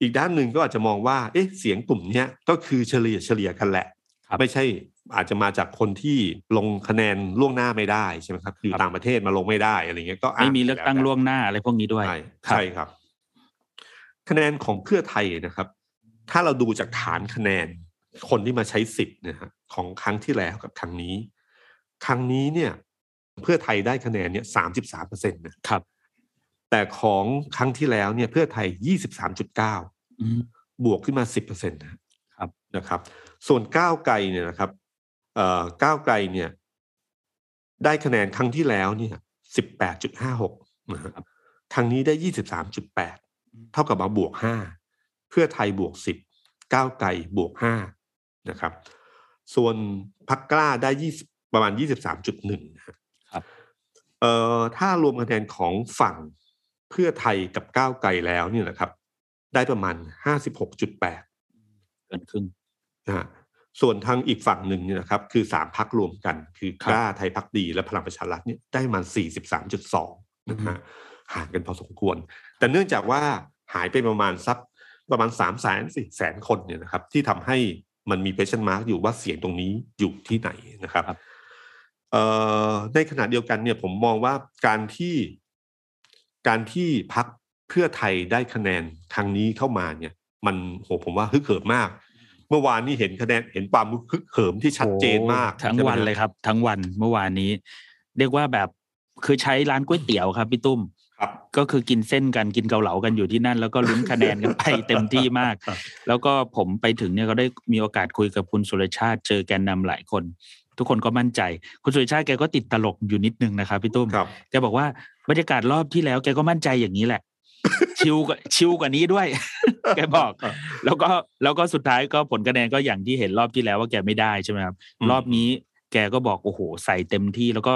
Speaker 2: อีกด้านหนึ่งก็อาจจะมองว่า เอ๊ะ เสียงกลุ่มเนี้ยก็คือเฉลี่ยเฉลี่ยกันแหละ
Speaker 3: ครับ
Speaker 2: ไม่ใช่อาจจะมาจากคนที่ลงคะแนนล่วงหน้าไม่ได้ใช่ไหมครับ อยู่
Speaker 3: ครับ
Speaker 2: ต่างประเทศมาลงไม่ได้อะไรเงี้ยก็ะ
Speaker 3: ไม่มีเลือกตั้ง
Speaker 2: แวแต่
Speaker 3: ล่วงหน้าอะไรพวกนี้ด้วย
Speaker 2: ใช่
Speaker 3: ครับ
Speaker 2: ใช่ ครับคะแนนของเพื่อไทยนะครับ ถ้าเราดูจากฐานคะแนนคนที่มาใช้สิทธิ์นะฮะของครั้งที่แล้วกับครั้งนี้ ครั้งนี้เนี่ย เพื่อไทยได้คะแนนเนี่ยสามสิบสามเปอร์เซ็นต์นะครับ แต่ของครั้งที่แล้วเนี่ยเพื่อไทยยี่สิบสามจุดเก้า
Speaker 3: อืม
Speaker 2: บวกขึ้นมาสิบเปอร์เซ็นต์นะครับนะครับ ส่วนก้าวไกลเนี่ยนะครับเอ่อก้าวไกลเนี่ย ได้คะแนนครั้งที่แล้วเนี่ยสิบแปดจุดห้าหกนะครับครั้งนี้ได้ยี่สิบสามจุดแปด เท่ากับมาบวกห้าเพื่อไทยบวกสิบก้าวไกลบวกห้านะครับ ส่วนพักกล้าได้ยี่ประมาณยี่สิบสามจุดหนึ่งนะครับ
Speaker 3: ครับ
Speaker 2: เอ่อถ้ารวมคะแนนของฝั่งเพื่อไทยกับก้าวไกลแล้วเนี่ยนะครับ ได้ประมาณห้าสิบหกจุดแปด
Speaker 3: เกินครึ่ง
Speaker 2: นะฮะส่วนทางอีกฝั่งหนึ่งเนี่ยนะครับ คือสามพักรวมกัน คือ
Speaker 3: ครับ
Speaker 2: กล้าไทยพักดีและพลังประชารัฐเนี่ยได้มาสี่สิบสามจุดสองนะฮะห่างกันพอสมควร แต่เนื่องจากว่าหายไปประมาณสักประมาณสามแสนสี่แสนคนเนี่ยนะครับ ที่ทำให้มันมี question mark อยู่ว่าเสียงตรงนี้อยู่ที่ไหนนะครับ
Speaker 3: ครับ
Speaker 2: เอ่อในขณะเดียวกันเนี่ยผมมองว่าการที่การที่พักเพื่อไทยได้คะแนนครั้งนี้เข้ามาเนี่ย มันโหผมว่าฮึกเหิมมาก เมื่อวานนี้เห็นคะแนนเห็นความฮึกเหิมที่ชัดเจนมาก
Speaker 3: โอ้ทั้ง
Speaker 2: ใช่ไหม
Speaker 3: วันเลยครับ ทั้งวันเมื่อวานนี้ เรียกว่าแบบคือใช้ร้านก๋วยเตี๋ยวครับพี่ตุ้ม
Speaker 2: ครับ
Speaker 3: ก็คือกินเส้นกันกินเกาเหลากันอยู่ที่นั่น แล้วก็ลุ้นคะแนนกันไปเต็มที่มาก แล้วก็ผมไปถึงเนี่ยก็ได้มีโอกาสคุยกับคุณสุรชาติเจอแกนนำหลายคน ทุกคนก็มั่นใจ คุณสุรชาติแกก็ติดตลกอยู่นิดนึงนะครับพี่ตุ้ม
Speaker 2: ครับ
Speaker 3: แกบอกว่าบรรยากาศรอบที่แล้วแกก็มั่นใจอย่างนี้แหละ ชิวกว่าชิวกว่านี้ด้วย แกบอก แล้วก็แล้วก็สุดท้ายก็ผลคะแนนก็อย่างที่เห็นรอบที่แล้วว่าแกไม่ได้ใช่ไหมครับ
Speaker 2: อืม
Speaker 3: รอบนี้แกก็บอกโอ้โหใส่เต็มที่แล้วก็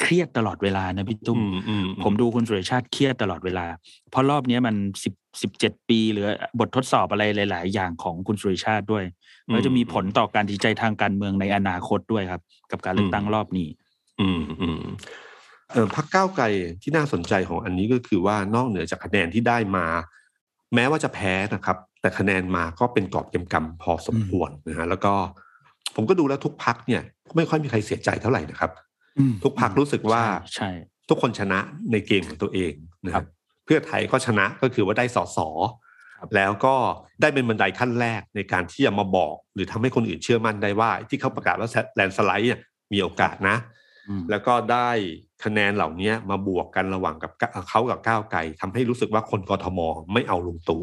Speaker 3: เครียดตลอดเวลานะพี่ตุ้ม
Speaker 2: อืมอืม
Speaker 3: ผมดูคุณสุรชาติเครียดตลอดเวลา เพราะรอบเนี้ยมันสิบสิบเจ็ดปีหรือบททดสอบอะไรหลาย ๆ อย่างของคุณสุรชาติด้วยแล้วจะมีผลต่อการตัดสินใจทางการเมืองในอนาคตด้วยครับ กับการเลือกตั้งรอบนี้
Speaker 2: อืมอืมเออพักก้าวไกลที่น่าสนใจของอันนี้ก็คือว่านอกเหนือจากคะแนนที่ได้มา แม้ว่าจะแพ้นะครับ แต่คะแนนมาก็เป็นกอบเกำกำพอสมควรนะฮะแล้วก็ผมก็ดูแล้วทุกพักเนี่ย ไม่ค่อยมีใครเสียใจเท่าไหร่นะครับ
Speaker 3: อืม
Speaker 2: ทุกพรรครู้สึกว่า
Speaker 3: ใช่
Speaker 2: ทุกคนชนะในเกมของตัวเองนะค
Speaker 3: ครั
Speaker 2: รับบเพื่อไทยก็ชนะก็คือว่าได้สอสอ
Speaker 3: ครับ
Speaker 2: แล้วก็ได้เป็นบันไดขั้นแรกในการที่จะมาบอก หรือทำให้คนอื่นเชื่อมั่นได้ว่า ที่เขาประกาศว่าแลนสไลด์เนี่ยมีโอกาสนะ
Speaker 3: อืม
Speaker 2: แล้วก็ได้คะแนนเหล่านี้มาบวกกันระหว่างกับเขากับก้าวไกลทำให้รู้สึกว่าคนกทมไม่เอาลุงตู่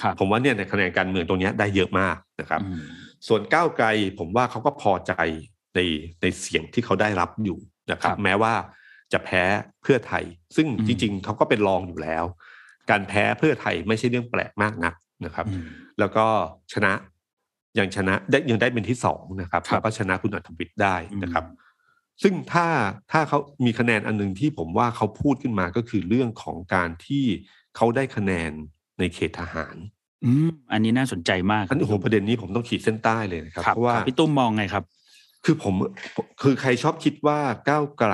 Speaker 3: ครับ
Speaker 2: ผมว่าเนี่ยในคะแนนการเมืองตรงเนี้ยได้เยอะมากนะครับ
Speaker 3: อืม
Speaker 2: ส่วนก้าวไกลผมว่าเขาก็พอใจ ในในเสียงที่เขาได้รับอยู่นะครับ
Speaker 3: ครับ
Speaker 2: แม้ว่าจะแพ้เพื่อไทย ซึ่ง
Speaker 3: อืม
Speaker 2: จริง ๆเขาก็เป็นรองอยู่แล้ว การแพ้เพื่อไทยไม่ใช่เรื่องแปลกมากนักนะครับ
Speaker 3: อืม
Speaker 2: แล้วก็ชนะยังชนะได้ยังได้เป็นที่สองนะครับ
Speaker 3: ครับ
Speaker 2: แล้วก็ชนะคุณอัธวิทย์ได้นะครับ
Speaker 3: อืม
Speaker 2: ซึ่งถ้าถ้าเขามีคะแนนอันหนึงที่ผมว่าเขาพูดขึ้นมาก็คือเรื่องของการที่เขาได้คะแนนในเขตทหาร
Speaker 3: อืมอันนี้น่าสนใจมาก
Speaker 2: อันนี้โอ้โหประเด็นนี้ผมต้องขีดเส้นใต้เลยนะครับ
Speaker 3: ครับ
Speaker 2: เพราะว่า
Speaker 3: ครับพี่ตุ้มมองไงครับ
Speaker 2: คือผมคือใครชอบคิดว่าก้าวไกล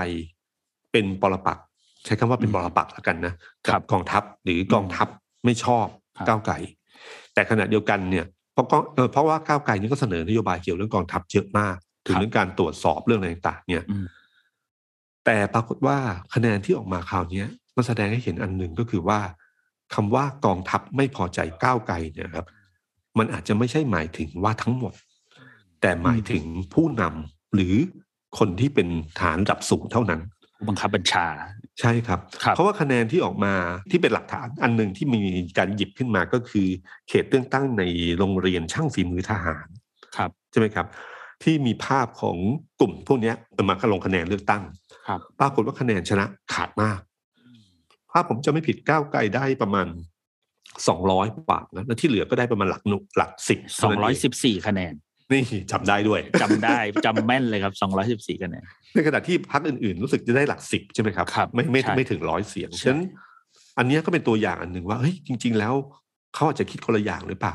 Speaker 2: เป็นปรปักษ์ใช้คำว่าเป็น
Speaker 3: อืม
Speaker 2: ปรปักษ์แล้วกันนะครับกองทัพหรือกองทัพไม่ชอบ
Speaker 3: ครับ
Speaker 2: ก้าวไกลแต่ขณะเดียวกันเนี่ยเพราะก็เอ่อเพราะว่าก้าวไกลนี่ก็เสนอนโยบายเกี่ยวเรื่องกองทัพเยอะมาก ถึงเรื่องการตรวจสอบเรื่องอะไรต่างๆเนี่ย
Speaker 3: อืม
Speaker 2: แต่ปรากฏว่าคะแนนที่ออกมาคราวเนี้ยมันแสดงให้เห็นอันหนึ่งก็คือว่าคำว่ากองทัพไม่พอใจก้าวไกลเนี่ยครับ มันอาจจะไม่ใช่หมายถึงว่าทั้งหมด แต่หมายถึงผู้นำหรือคนที่เป็นฐานระดับสูงเท่านั้น
Speaker 3: ผู้บังคับบัญชา
Speaker 2: ใช่ครับ
Speaker 3: ครับ
Speaker 2: เพราะว่าคะแนนที่ออกมาที่เป็นหลักฐานอันหนึ่งที่มีการหยิบขึ้นมาก็คือ เขตเลือกตั้งในโรงเรียนช่างฝีมือทหาร
Speaker 3: ครับ
Speaker 2: ใช่ไหมครับ ที่มีภาพของกลุ่มพวกเนี้ยมาลงคะแนนเลือกตั้ง
Speaker 3: ครับ
Speaker 2: ปรากฏว่าคะแนนชนะขาดมากถ้าผมจะไม่ผิดก้าวไกลได้ประมาณสองร้อยกว่านะแล้วที่เหลือก็ได้ประมาณหลักหนุหลักสิบ
Speaker 3: สองร้อยสิบสี่คะแนน
Speaker 2: นี่จำได้ด้วย
Speaker 3: จำได้จำแม่นเลยครับสองร้อยสิบสี่คะแนน
Speaker 2: ในขณะที่พรรคอื่นๆ รู้สึกจะได้หลักสิบใช่ไหมครับ
Speaker 3: ครับ
Speaker 2: ไม่ไม่
Speaker 3: ใช่
Speaker 2: ไม่ถึงร้อยเสียง
Speaker 3: ใช่
Speaker 2: ฉะนั้นอันเนี้ยก็เป็นตัวอย่างอันหนึ่งว่าเฮ้ยจริง ๆ แล้วเขาอาจจะคิดคนละอย่างหรือเปล่า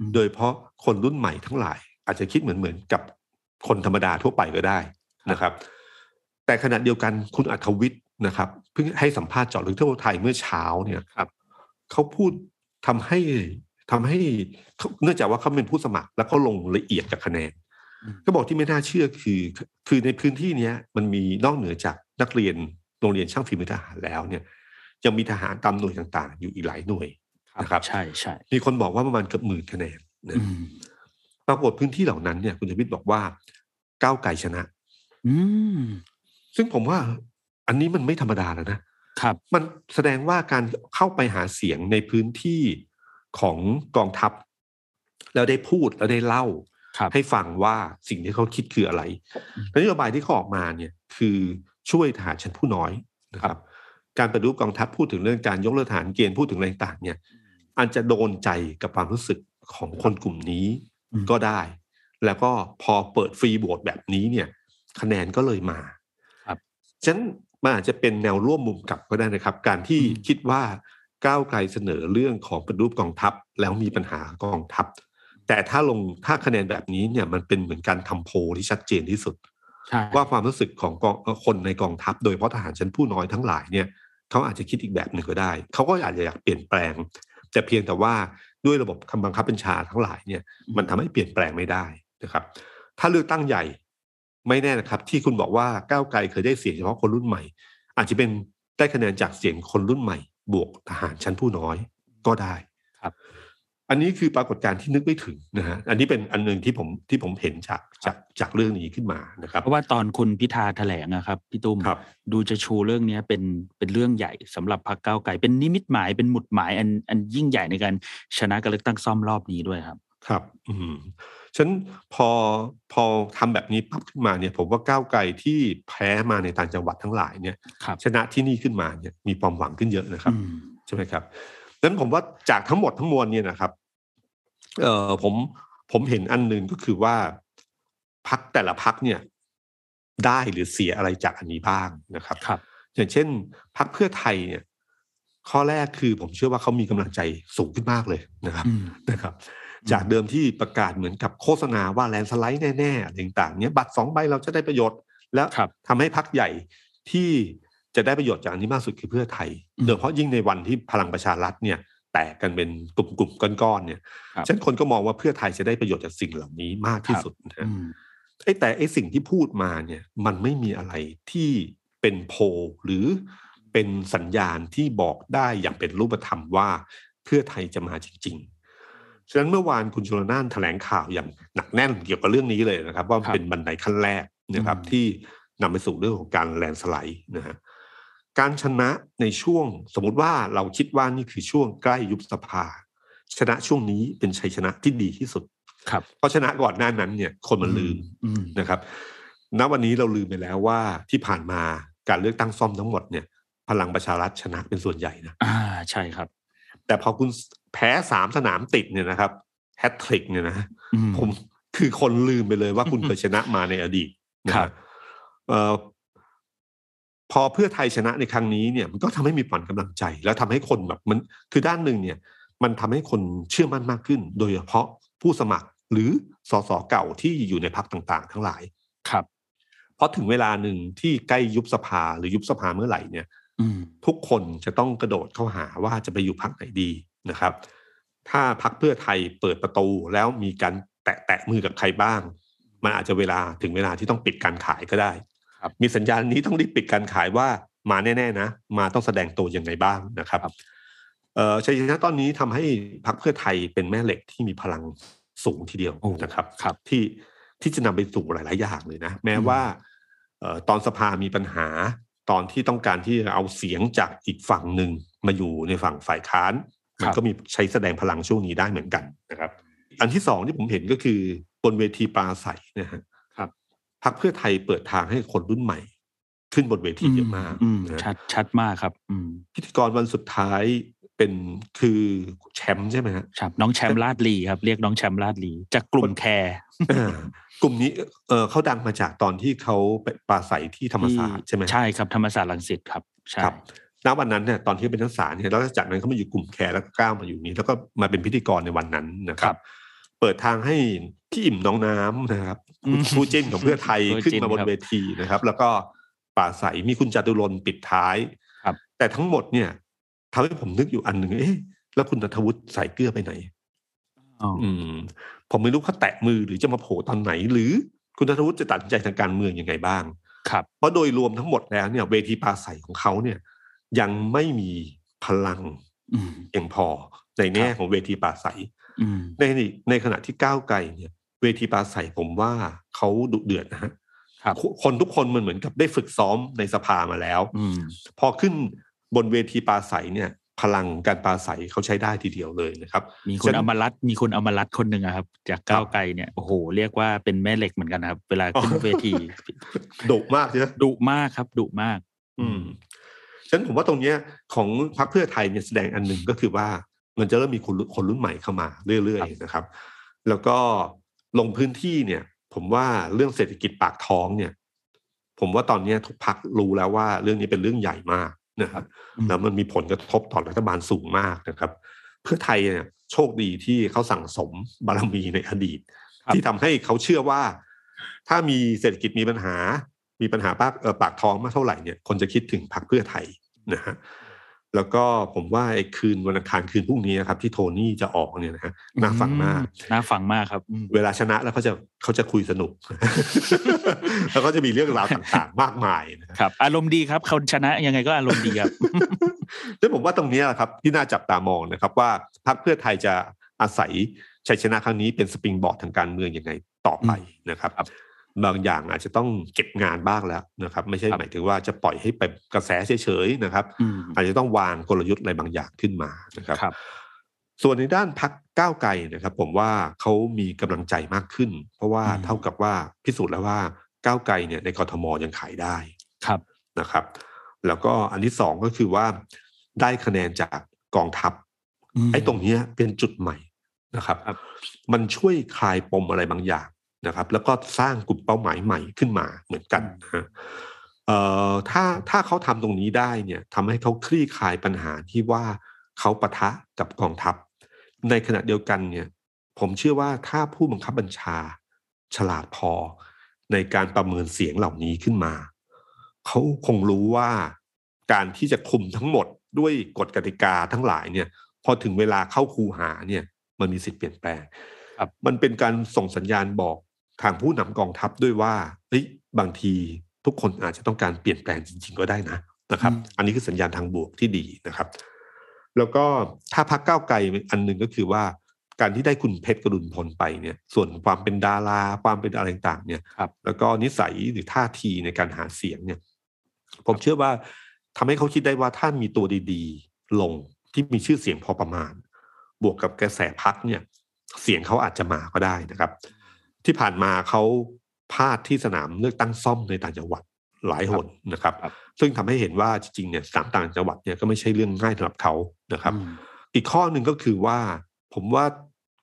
Speaker 3: อืม
Speaker 2: โดยเพราะคนรุ่นใหม่ทั้งหลาย อาจจะคิดเหมือนเหมือนกับคนธรรมดาทั่วไปก็ได้นะครับ แต่ขณะเดียวกันคุณอัธวิทย์นะครับ เพิ่งให้สัมภาษณ์เจาะลึกทั่วไทยเมื่อเช้าเนี่ยครับเขาพูดทำให้ ทำให้เขาเนื่องจากว่าเขาเป็นผู้สมัคร แล้วเขาลงละเอียดกับคะแนน
Speaker 3: อืม
Speaker 2: ก็บอกที่ไม่น่าเชื่อคือ คือในพื้นที่เนี้ยมันมีนอกเหนือจากนักเรียนโรงเรียนช่างฝีมือทหารแล้วเนี่ย ยังมีทหารตามหน่วยต่างๆ อยู่อีกหลายหน่วยนะครับ
Speaker 3: ใช่ใช่
Speaker 2: มีคนบอกว่าประมาณเกือบหมื่นคะแนนนะ
Speaker 3: อืม
Speaker 2: ปรากฏพื้นที่เหล่านั้นเนี่ย คุณชวิตบอกว่าก้าวไกลชนะ
Speaker 3: อืม
Speaker 2: ซึ่งผมว่าอันนี้มันไม่ธรรมดาแล้วนะ
Speaker 3: ครับ
Speaker 2: มันแสดงว่าการเข้าไปหาเสียงในพื้นที่ ของกองทัพ แล้วได้พูดแล้วได้เล่า
Speaker 3: ครับ
Speaker 2: ให้ฟังว่าสิ่งที่เขาคิดคืออะไร
Speaker 3: อืม
Speaker 2: และนโยบายที่เขาออกมาเนี่ยคือช่วยทหารชั้นผู้น้อยนะครับ การปฏิรูปกองทัพพูดถึงเรื่องการยกเลิกทหารเกณฑ์พูดถึงอะไรต่างๆเนี่ยอันจะโดนใจกับความรู้สึกของคนกลุ่มนี้
Speaker 3: อืม
Speaker 2: ก็ได้ แล้วก็พอเปิดฟรีโหวตแบบนี้เนี่ย คะแนนก็เลยมา
Speaker 3: ครับ
Speaker 2: ฉะนั้นมันอาจจะเป็นแนวร่วมมุมกลับก็ได้นะครับ การที่
Speaker 3: อืม
Speaker 2: คิดว่า ก้าวไกลเสนอเรื่องของปฏิรูปกองทัพ แล้วมีปัญหากองทัพ แต่ถ้าลงถ้าคะแนนแบบนี้เนี่ยมันเป็นเหมือนการทำโพลที่ชัดเจนที่สุด
Speaker 3: ใช่
Speaker 2: ว่าความรู้สึกของกองคนในกองทัพ โดยเฉพาะทหารชั้นผู้น้อยทั้งหลายเนี่ยเขาอาจจะคิดอีกแบบหนึ่งก็ได้ เขาก็อาจจะอยากเปลี่ยนแปลง แต่เพียงแต่ว่าด้วยระบบคำบังคับบัญชาทั้งหลายเนี่ยมันทำให้เปลี่ยนแปลงไม่ได้นะครับ ถ้าเลือกตั้งใหญ่ไม่แน่นะครับ ที่คุณบอกว่าก้าวไกลเคยได้เสียงเฉพาะคนรุ่นใหม่ อาจจะเป็นได้คะแนนจากเสียงคนรุ่นใหม่ บวกทหารชั้นผู้น้อยก็ได้
Speaker 3: ครับ
Speaker 2: อันนี้คือปรากฏการณ์ที่นึกไม่ถึงนะฮะอันนี้เป็นอันหนึ่งที่ผมที่ผมเห็นจากจากจากเรื่องนี้ขึ้นมานะครับ
Speaker 3: เพราะว่าตอนคุณพิธาแถลงนะครับพี่ตุ้ม
Speaker 2: ครับ
Speaker 3: ดูจะชูเรื่องเนี้ยเป็นเป็นเรื่องใหญ่สำหรับพรรคก้าวไกลเป็นนิมิตหมายเป็นหมุดหมายอันอันยิ่งใหญ่ในการชนะการเลือกตั้งซ่อมรอบนี้ด้วยครับ
Speaker 2: ครับ อืม ฉะนันพอพอทำแบบนี้ปั๊บขึ้นมาเนี่ย ผมว่าก้าวไกลที่แพ้มาในต่างจังหวัดทั้งหลายเนี่ย
Speaker 3: ครับ
Speaker 2: ชนะที่นี่ขึ้นมาเนี่ยมีความหวังขึ้นเยอะนะครับ
Speaker 3: อืม
Speaker 2: ใช่ไหมครับนั้นผมว่าจากทั้งหมดทั้งมวลเนี่ยนะครับ เอ่อผมผมเห็นอันหนึ่งก็คือว่าพักแต่ละพักเนี่ย ได้หรือเสียอะไรจากอันนี้บ้างนะครับ
Speaker 3: ครับ
Speaker 2: อย่างเช่นพักเพื่อไทยเนี่ย ข้อแรกคือผมเชื่อว่าเขามีกำลังใจสูงขึ้นมากเลยนะครับ
Speaker 3: อืม
Speaker 2: นะครับ จากเดิมที่ประกาศเหมือนกับโฆษณาว่าแลนด์สไลด์แน่ๆอะไรต่างๆเนี้ยบัตรสองใบเราจะได้ประโยชน์ แล้ว
Speaker 3: ครับ
Speaker 2: ทำให้พักใหญ่ที่จะได้ประโยชน์จากอันนี้มากสุดคือเพื่อไทย
Speaker 3: อืม
Speaker 2: โดยเฉพาะยิ่งในวันที่พลังประชารัฐเนี่ยแตกกันเป็นกลุ่มๆก้อนๆเนี่ย
Speaker 3: ครับ
Speaker 2: ฉะนันคนก็มองว่าเพื่อไทยจะได้ประโยชน์จากสิ่งเหล่านี้มากที่สุดนะฮะ
Speaker 3: อืม
Speaker 2: ไอ้แต่ไอ้สิ่งที่พูดมาเนี่ยมันไม่มีอะไรที่เป็นโพลหรือเป็นสัญญาณที่บอกได้อย่างเป็นรูปธรรมว่าเพื่อไทยจะมาจริง ๆ ฉะนั้นเมื่อวานคุณชลนานแถลงข่าวอย่างหนักแน่นเกี่ยวกับเรื่องนี้เลยนะครับ ว่า
Speaker 3: ครับ
Speaker 2: เป็นบันไดขั้นแรกนะครับ
Speaker 3: อืม
Speaker 2: ที่นำไปสู่เรื่องของการแลนด์สไลด์นะฮะการชนะในช่วงสมมติว่าเราคิดว่านี่คือช่วงใกล้ยุบสภา ชนะช่วงนี้เป็นชัยชนะที่ดีที่สุด
Speaker 3: ครับ
Speaker 2: เพราะชนะก่อนหน้านั้นเนี่ยคนมันลืม
Speaker 3: อืม
Speaker 2: นะครับ ณวันนี้เราลืมไปแล้วว่าที่ผ่านมาการเลือกตั้งซ่อมทั้งหมดเนี่ย พลังประชารัฐชนะเป็นส่วนใหญ่นะ
Speaker 3: อ่าใช่ครับ
Speaker 2: แต่พอคุณ แพ้สามสนามติดเนี่ยนะครับแฮตทริกเนี่ยนะ
Speaker 3: อืม
Speaker 2: ผมคือคนลืมไปเลยว่าคุณเคยชนะมาในอดีตนะ
Speaker 3: ค
Speaker 2: ค
Speaker 3: รั
Speaker 2: รับบเอ่อพอเพื่อไทยชนะในครั้งนี้เนี่ยมันก็ทำให้มีฝันกำลังใจ แล้วทำให้คนแบบมันคือด้านหนึ่งเนี่ย มันทำให้คนเชื่อมั่นมากขึ้น โดยเฉพาะผู้สมัครหรือสสเก่าที่อยู่ในพักต่างๆ ทั้งหลาย
Speaker 3: ครับ
Speaker 2: เพราะถึงเวลาหนึ่งที่ใกล้ยุบสภาหรือยุบสภาเมื่อไหร่เนี่ย
Speaker 3: อืม
Speaker 2: ทุกคนจะต้องกระโดดเข้าหาว่าจะไปอยู่พักไหนดี นะครับ ถ้าพักเพื่อไทยเปิดประตูแล้วมีการแตะแตะมือกับใครบ้าง มันอาจจะเวลาถึงเวลาที่ต้องปิดการขายก็ได้
Speaker 3: ครับ
Speaker 2: มีสัญญาณนี้ต้องรีบปิดการขายว่ามาแน่ๆนะมาต้องแสดงตัวยังไงบ้างนะครับ
Speaker 3: ครับ
Speaker 2: เอ่อชัยชนะตอนนี้ทำให้พักเพื่อไทยเป็นแม่เหล็กที่มีพลังสูงทีเดียว
Speaker 3: โอ้
Speaker 2: นะครับ
Speaker 3: ครับ
Speaker 2: ที่ที่จะนำไปสู่หลายๆอย่างเลยนะ แม้
Speaker 3: อืม
Speaker 2: ว่าเอ่อตอนสภามีปัญหาตอนที่ต้องการที่จะเอาเสียงจากอีกฝั่งหนึ่งมาอยู่ในฝั่งฝ่ายค้าน มันก็มีใช้แสดงพลังช่วงนี้ได้เหมือนกันนะครับ อันที่สองที่ผมเห็นก็คือบนเวทีปราศัยนะฮะ
Speaker 3: ครับ
Speaker 2: พักเพื่อไทยเปิดทางให้คนรุ่นใหม่ ขึ้นบนเวทีเยอะมาก
Speaker 3: อืม
Speaker 2: นะฮะ
Speaker 3: ชัดชัดมากครับ อืม
Speaker 2: พิธีกรวันสุดท้ายเป็นคือแชมป์ใช่ไหมฮะ
Speaker 3: ครับน้องแชมป์ลาดลีครับเรียกน้องแชมป์ลาดลีจากกลุ่มแคร์
Speaker 2: อ่ากลุ่มนี้เออเขาดังมาจากตอนที่เขาไปปราศัยที่ธรรมศาสตร์ใช่ไหม
Speaker 3: ใช่ครับธรรมศาสตร์รังสิตครับ ใช่
Speaker 2: ครับ ณวันนั้นเนี่ยตอนที่เป็นนักศึกษาเนี่ยแล้วจากนั้นเขามาอยู่กลุ่มแคร์แล้วก็ก้าวมาอยู่นี้ แล้วก็มาเป็นพิธีกรในวันนั้นนะค
Speaker 3: ครั
Speaker 2: รับ
Speaker 3: บ
Speaker 2: เปิดทางให้พี่อิ่มน้องน้ำนะครับ
Speaker 3: อืม
Speaker 2: คู่จิ้นของเพื่อไทย
Speaker 3: คู่
Speaker 2: ขึ้น
Speaker 3: จิ้น
Speaker 2: มาบน
Speaker 3: ครับ
Speaker 2: เวทีนะครับ แล้วก็ปราศัยมีคุณจตุรนต์ปิดท้าย
Speaker 3: ครับ
Speaker 2: แต่ทั้งหมดเนี่ยทำให้ผมนึกอยู่อันหนึ่งเอ๊ะแล้วคุณนัทวุฒิสายเกลือไปไหน
Speaker 3: อ๋อ
Speaker 2: อืม ผมไม่รู้เขาแตะมือหรือจะมาโผล่ตอนไหน หรือคุณนัทวุฒิจะตัดสินใจทางการเมืองยังไงบ้าง
Speaker 3: ครับ
Speaker 2: เพราะโดยรวมทั้งหมดแล้วเนี่ย เวทีปราศัยของเขาเนี่ย ยังไม่มีพลัง
Speaker 3: อืม
Speaker 2: เพียงพอในแง่
Speaker 3: ครับ
Speaker 2: ของเวทีปราศัย
Speaker 3: อืม
Speaker 2: ในในขณะที่ก้าวไกลเนี่ย เวทีปราศัยผมว่าเขาดุเดือดนะฮะ
Speaker 3: ครับ
Speaker 2: คนทุกคนมันเหมือนกับได้ฝึกซ้อมในสภามาแล้ว
Speaker 3: อืม
Speaker 2: พอขึ้นบนเวทีปราศัยเนี่ย พลังการปราศัยเขาใช้ได้ทีเดียวเลยนะครับ
Speaker 3: มีคุณ
Speaker 2: ฉะ
Speaker 3: อมรัตน์มีคุณอมรัตน์คนหนึ่งอะครับ จากก้าวไกลเนี่ยโอ้โหเรียกว่าเป็นแม่เหล็กเหมือนกันนะครับ เวลาขึ้นเวที
Speaker 2: ดุมากใช่ไหม
Speaker 3: ดุมากครับดุมาก
Speaker 2: อืม ฉะนั้นผมว่าตรงเนี้ยของพรรคเพื่อไทยเนี่ยแสดงอันหนึ่งก็คือว่ามันจะเริ่มมีคนรุ่นคนรุ่นใหม่เข้ามาเรื่อยๆนะครับ แล้วก็ลงพื้นที่เนี่ย ผมว่าเรื่องเศรษฐกิจปากท้องเนี่ย ผมว่าตอนเนี้ยทุกพักรู้แล้วว่าเรื่องนี้เป็นเรื่องใหญ่มากนะครับ
Speaker 3: อืม
Speaker 2: แล้วมันมีผลกระทบต่อรัฐบาลสูงมากนะครับ เพื่อไทยเนี่ยโชคดีที่เขาสั่งสมบารมีในอดีต
Speaker 3: ครับ
Speaker 2: ที่ทำให้เขาเชื่อว่า ถ้ามีเศรษฐกิจมีปัญหา มีปัญหาปากเอ่อปากท้องมากเท่าไหร่เนี่ย คนจะคิดถึงพรรคเพื่อไทย นะฮะแล้วก็ผมว่าไอ้คืนวันอังคารคืนพรุ่งนี้นะครับ ที่โทนี่จะออกเนี่ยนะฮะน่าฟังมาก
Speaker 3: อืน่าฟังมากครับอืม
Speaker 2: เวลาชนะแล้วเขาจะเขาจะคุยสนุก แล้วก็จะมีเรื่องราวต่างๆ มากมายนะฮะ
Speaker 3: ครับ อารมณ์ดีครับเขาชนะยังไงก็อารมณ์ดีครับ
Speaker 2: ซึ่งผมว่าตรงเนี้ยแหละครับ ที่น่าจับตามองนะครับ ว่าพรรคเพื่อไทยจะอาศัยชัยชนะครั้งนี้เป็นสปริงบอร์ดทางการเมืองยังไงต่อไปนะครับ
Speaker 3: ครั บ
Speaker 2: บางอย่างอาจจะต้องเก็บงานบ้างแล้วนะครับ ไม่ใช่
Speaker 3: ครับ
Speaker 2: หมายถึงว่าจะปล่อยให้เป็นกระแสเฉยๆนะครับ
Speaker 3: อืม
Speaker 2: อาจจะต้องวางกลยุทธ์อะไรบางอย่างขึ้นมานะครับ
Speaker 3: ครับ
Speaker 2: ส่วนในด้านพักก้าวไกลนะครับ ผมว่าเขามีกำลังใจมากขึ้น เพราะว่า
Speaker 3: อืม
Speaker 2: เท่ากับว่าพิสูจน์แล้วว่าก้าวไกลเนี่ยในกรทมยังขายได้
Speaker 3: ครับ
Speaker 2: นะครับ แล้วก็อันที่สองก็คือว่าได้คะแนนจากกองทัพ
Speaker 3: ม
Speaker 2: ไอ้ตรงเนี้ยเป็นจุดใหม่นะครับ
Speaker 3: ครับ
Speaker 2: มันช่วยคลายปมอะไรบางอย่าง นะครับ แล้วก็สร้างกลุ่มเป้าหมายใหม่ขึ้นมาเหมือนกันนะฮะเอ่อถ้าถ้าเขาทำตรงนี้ได้เนี่ยทำให้เขาคลี่คลายปัญหาที่ว่าเขาปะทะกับกองทัพ ในขณะเดียวกันเนี่ย ผมเชื่อว่าถ้าผู้บังคับบัญชาฉลาดพอในการประเมินเสียงเหล่านี้ขึ้นมา เขาคงรู้ว่าการที่จะคุมทั้งหมดด้วยกฎกติกาทั้งหลายเนี่ยพอถึงเวลาเข้าคูหาเนี่ย มันมีสิทธิ์เปลี่ยนแปลง
Speaker 3: ครับ
Speaker 2: มันเป็นการส่งสัญญาณบอก ทางผู้นำกองทัพด้วยว่าเฮ้ยบางทีทุกคนอาจจะต้องการเปลี่ยนแปลงจริง ๆ ก็ได้นะนะครับ
Speaker 3: อืม
Speaker 2: อันนี้คือสัญญาณทางบวกที่ดีนะครับ แล้วก็ถ้าพักก้าวไกลอันหนึ่งก็คือว่าการที่ได้คุณเพชรกรุณพลไปเนี่ยส่วนความเป็นดาราความเป็นอะไรต่างๆเนี่ย
Speaker 3: ครับ
Speaker 2: แล้วก็นิสัยหรือท่าทีในการหาเสียงเนี่ย ผมเชื่อว่าทำให้เขาคิดได้ว่าถ้ามีตัวดีๆ ลงที่มีชื่อเสียงพอประมาณ บวกกับกระแสพักเนี่ย เสียงเขาอาจจะมาก็ได้นะครับ ที่ผ่านมาเขาพลาดที่สนามเลือกตั้งซ่อมในต่างจังหวัดหลายหนนะครับ
Speaker 3: ครับ
Speaker 2: ซึ่งทำให้เห็นว่าจริงๆเนี่ยสนามต่างจังหวัดเนี่ยก็ไม่ใช่เรื่องง่ายสำหรับเขานะครับ
Speaker 3: อืม
Speaker 2: อีกข้อหนึ่งก็คือว่า ผมว่า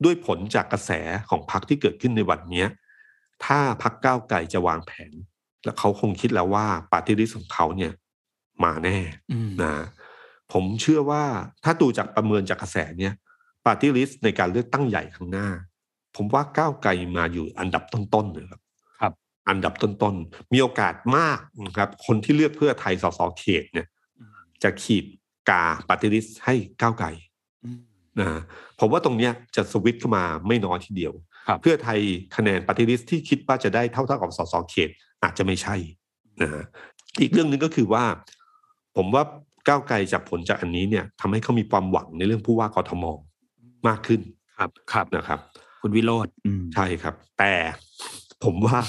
Speaker 2: ด้วยผลจากกระแสของพรรคที่เกิดขึ้นในวันเนี้ยถ้าพรรคก้าวไกลจะวางแผน แล้วเขาคงคิดแล้วว่าปาร์ตี้ลิสของเขาเนี่ย มาแน่
Speaker 3: อืม
Speaker 2: นะผมเชื่อว่าถ้าดูจากประเมินจากกระแสเนี่ยปาร์ตี้ลิสในการเลือกตั้งใหญ่ข้างหน้า ผมว่าก้าวไกลมาอยู่อันดับต้นๆเลยครับ
Speaker 3: ครับ
Speaker 2: อันดับต้นๆมีโอกาสมากนะครับ คนที่เลือกเพื่อไทยสสเขตเนี่ย จะขีดกาปฏิริษให้ก้าวไกล
Speaker 3: อืม
Speaker 2: นะผมว่าตรงเนี้ยจะสวิตช์เข้ามาไม่น้อยทีเดียว
Speaker 3: ครับ
Speaker 2: เพื่อไทยคะแนนปฏิริษที่คิดว่าจะได้เท่าเท่ากับสสเขต อาจจะไม่ใช่นะฮะอีกเรื่องหนึ่งก็คือว่า ผมว่าก้าวไกลจากผลจากอันนี้เนี่ยทำให้เขามีความหวังในเรื่องผู้ว่ากทมมากขึ้น
Speaker 3: ครับครับ
Speaker 2: นะครับ
Speaker 3: คุณวิโรธอืม
Speaker 2: ใช่ครับ แต่ผมว่า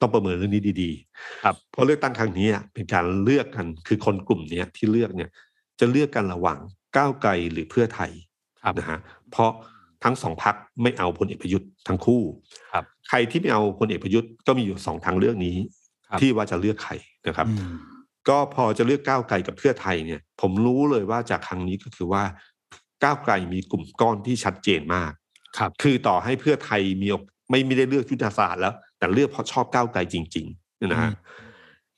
Speaker 2: ต้องประเมินเรื่องนี้ดีๆ
Speaker 3: ครับ
Speaker 2: เพราะเลือกตั้งครั้งนี้เป็นการเลือกกันคือคนกลุ่มเนี้ยที่เลือกเนี่ย จะเลือกกันระหว่างก้าวไกลหรือเพื่อไทย
Speaker 3: ครับ
Speaker 2: นะฮะเพราะทั้งสองพักไม่เอาพลเอกประยุทธ์ทั้งคู่
Speaker 3: ครับ
Speaker 2: ใครที่ไม่เอาพลเอกประยุทธ์ก็มีอยู่สองทางเลือกนี้
Speaker 3: ครับ
Speaker 2: ที่ว่าจะเลือกใครนะครับ
Speaker 3: อืม
Speaker 2: ก็พอจะเลือกก้าวไกลกับเพื่อไทยเนี่ย ผมรู้เลยว่าจากครั้งนี้ก็คือว่าก้าวไกลมีกลุ่มก้อนที่ชัดเจนมาก
Speaker 3: ครับ
Speaker 2: คือต่อให้เพื่อไทยมีโอกไม่ไม่ได้เลือกยุทธศาสตร์แล้ว แต่เลือกเพราะชอบก้าวไกลจริงๆนะฮะ
Speaker 3: อืม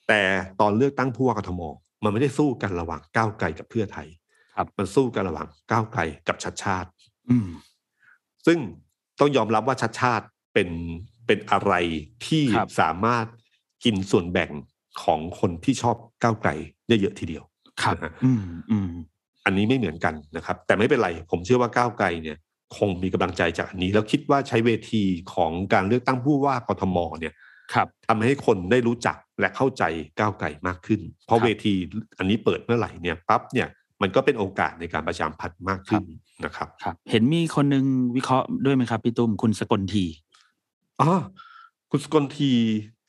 Speaker 2: แต่ตอนเลือกตั้งผู้ว่ากทมมันไม่ได้สู้กันระหว่างก้าวไกลกับเพื่อไทย
Speaker 3: ครับ
Speaker 2: มันสู้กันระหว่างก้าวไกลกับชัดชาติ
Speaker 3: อืม
Speaker 2: ซึ่งต้องยอมรับว่าชัดชาติเป็นเป็นอะไรที่
Speaker 3: ครับ
Speaker 2: สามารถกินส่วนแบ่งของคนที่ชอบก้าวไกลได้เยอะทีเดียว
Speaker 3: ครับ
Speaker 2: นะฮะ
Speaker 3: อืมอืม
Speaker 2: อันนี้ไม่เหมือนกันนะครับ แต่ไม่เป็นไร ผมเชื่อว่าก้าวไกลเนี่ย คงมีกำลังใจจากอันนี้ แล้วคิดว่าใช้เวทีของการเลือกตั้งผู้ว่ากทมเนี่ย
Speaker 3: ครับ
Speaker 2: ทำให้คนได้รู้จักและเข้าใจก้าวไกลมากขึ้น เพราะ
Speaker 3: ครับ
Speaker 2: เวทีอันนี้เปิดเมื่อไหร่เนี่ยปั๊บเนี่ยมันก็เป็นโอกาสในการประชามพันธ์มากขึ้นนะครับ
Speaker 3: ครับ เห็นมีคนหนึงวิเคราะห์ด้วยไหมครับพี่ตุ้มคุณสกลที
Speaker 2: อ๋อคุณสกลที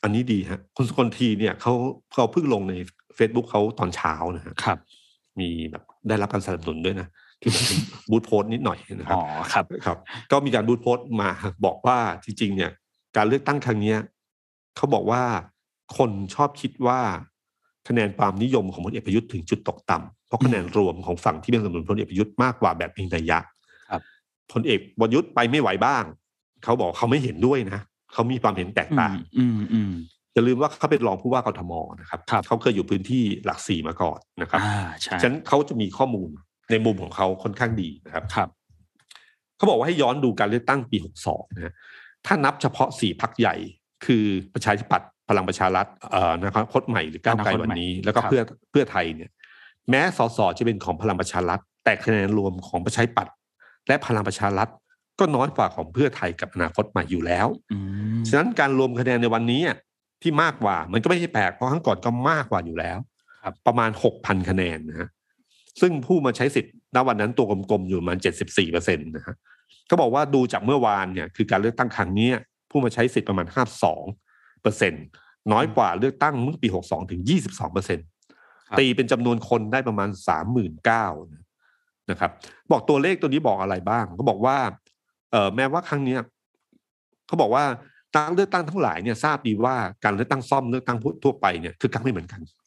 Speaker 2: อันนี้ดีฮะคุณสกลทีเนี่ยเขาเขาเพิ่งลงใน Facebook เขาตอนเช้านะฮะ
Speaker 3: ครับ
Speaker 2: มีแบบได้รับการสนับสนุนด้วยนะ ที่ผมบูธโพสต์นิดหน่อยนะครั
Speaker 3: อ๋
Speaker 2: บ
Speaker 3: อครับ
Speaker 2: ครับ ก็มีการบูธโพสต์มาบอกว่าจริง ๆ เนี่ย การเลือกตั้งครั้งเนี้ยเขาบอกว่าคนชอบคิดว่าคะแนนความนิยมของพลเอกประยุทธ์ถึงจุดตกต่ำเพราะคะแนนรวมของฝั่งที่เป็นสนับสนุนพลเอกประยุทธ์มากกว่าแบบมีนัยยะ
Speaker 3: ครับ
Speaker 2: พลเอกประยุทธ์ไปไม่ไหวบ้าง เขาบอกเขาไม่เห็นด้วยนะเขามีความเห็นแตก
Speaker 3: อื
Speaker 2: ต่ามง
Speaker 3: อืมอืม
Speaker 2: อย่าลืมว่าเขาเป็นรองผู้ว่ากทมนะครับ
Speaker 3: ครับ
Speaker 2: เขาเคยอยู่พื้นที่หลักสี่มาก่อนนะครับ
Speaker 3: อ่าใช่
Speaker 2: ฉะนั้นเขาจะมีข้อมูล ในมุมของเขาค่อนข้างดีนะครับ
Speaker 3: ครับ
Speaker 2: เขาบอกว่าให้ย้อนดูการเลือกตั้งปี62นะฮะถ้านับเฉพาะสี่พักใหญ่ คือประชาธิปัตย์พลังประชารัฐเอ่อนะครับคตใหม่หรือก้าวไกล
Speaker 3: อนาคต
Speaker 2: วัน
Speaker 3: ใหม่
Speaker 2: นี้ แล้วก็
Speaker 3: ครับ
Speaker 2: เพื่อเพื่อไทยเนี่ย แม้สสจะเป็นของพลังประชารัฐ แต่คะแนนรวมของประชาธิปัตย์และพลังประชารัฐก็น้อยกว่าของเพื่อไทยกับอนาคตใหม่อยู่แล้ว
Speaker 3: อืม
Speaker 2: ฉะนั้นการรวมคะแนนในวันนี้อะที่มากกว่ามันก็ไม่ใช่แปลกเพราะครั้งก่อนก็มากกว่าอยู่แล้ว
Speaker 3: ครับ
Speaker 2: ประมาณหกพันคะแนนนะฮะ ซึ่งผู้มาใช้สิทธิ์ณวันนั้นตัวกลมๆอยู่ประมาณเจ็ดสิบสี่เปอร์เซ็นต์นะฮะเขาบอกว่าดูจากเมื่อวานเนี่ยคือการเลือกตั้งครั้งเนี้ยผู้มาใช้สิทธิ์ประมาณห้าสองเปอร์เซ็นต์น้อยกว่าเลือกตั้งเมื่อปีหกสองถึงยี่สิบสองเปอร์เซ็นต์
Speaker 3: ครับ
Speaker 2: ตีเป็นจำนวนคนได้ประมาณสามหมื่นเก้านะครับ บอกตัวเลขตัวนี้บอกอะไรบ้างเขาบอกว่าเออแม้ว่าครั้งเนี้ยเขาบอกว่าการเลือกตั้งทั้งหลายเนี่ยทราบดีว่าการเลือกตั้งซ่อมเลือกตั้งทั่วไปเนี่ยคือการไม่เหมือนกัน
Speaker 3: ครับ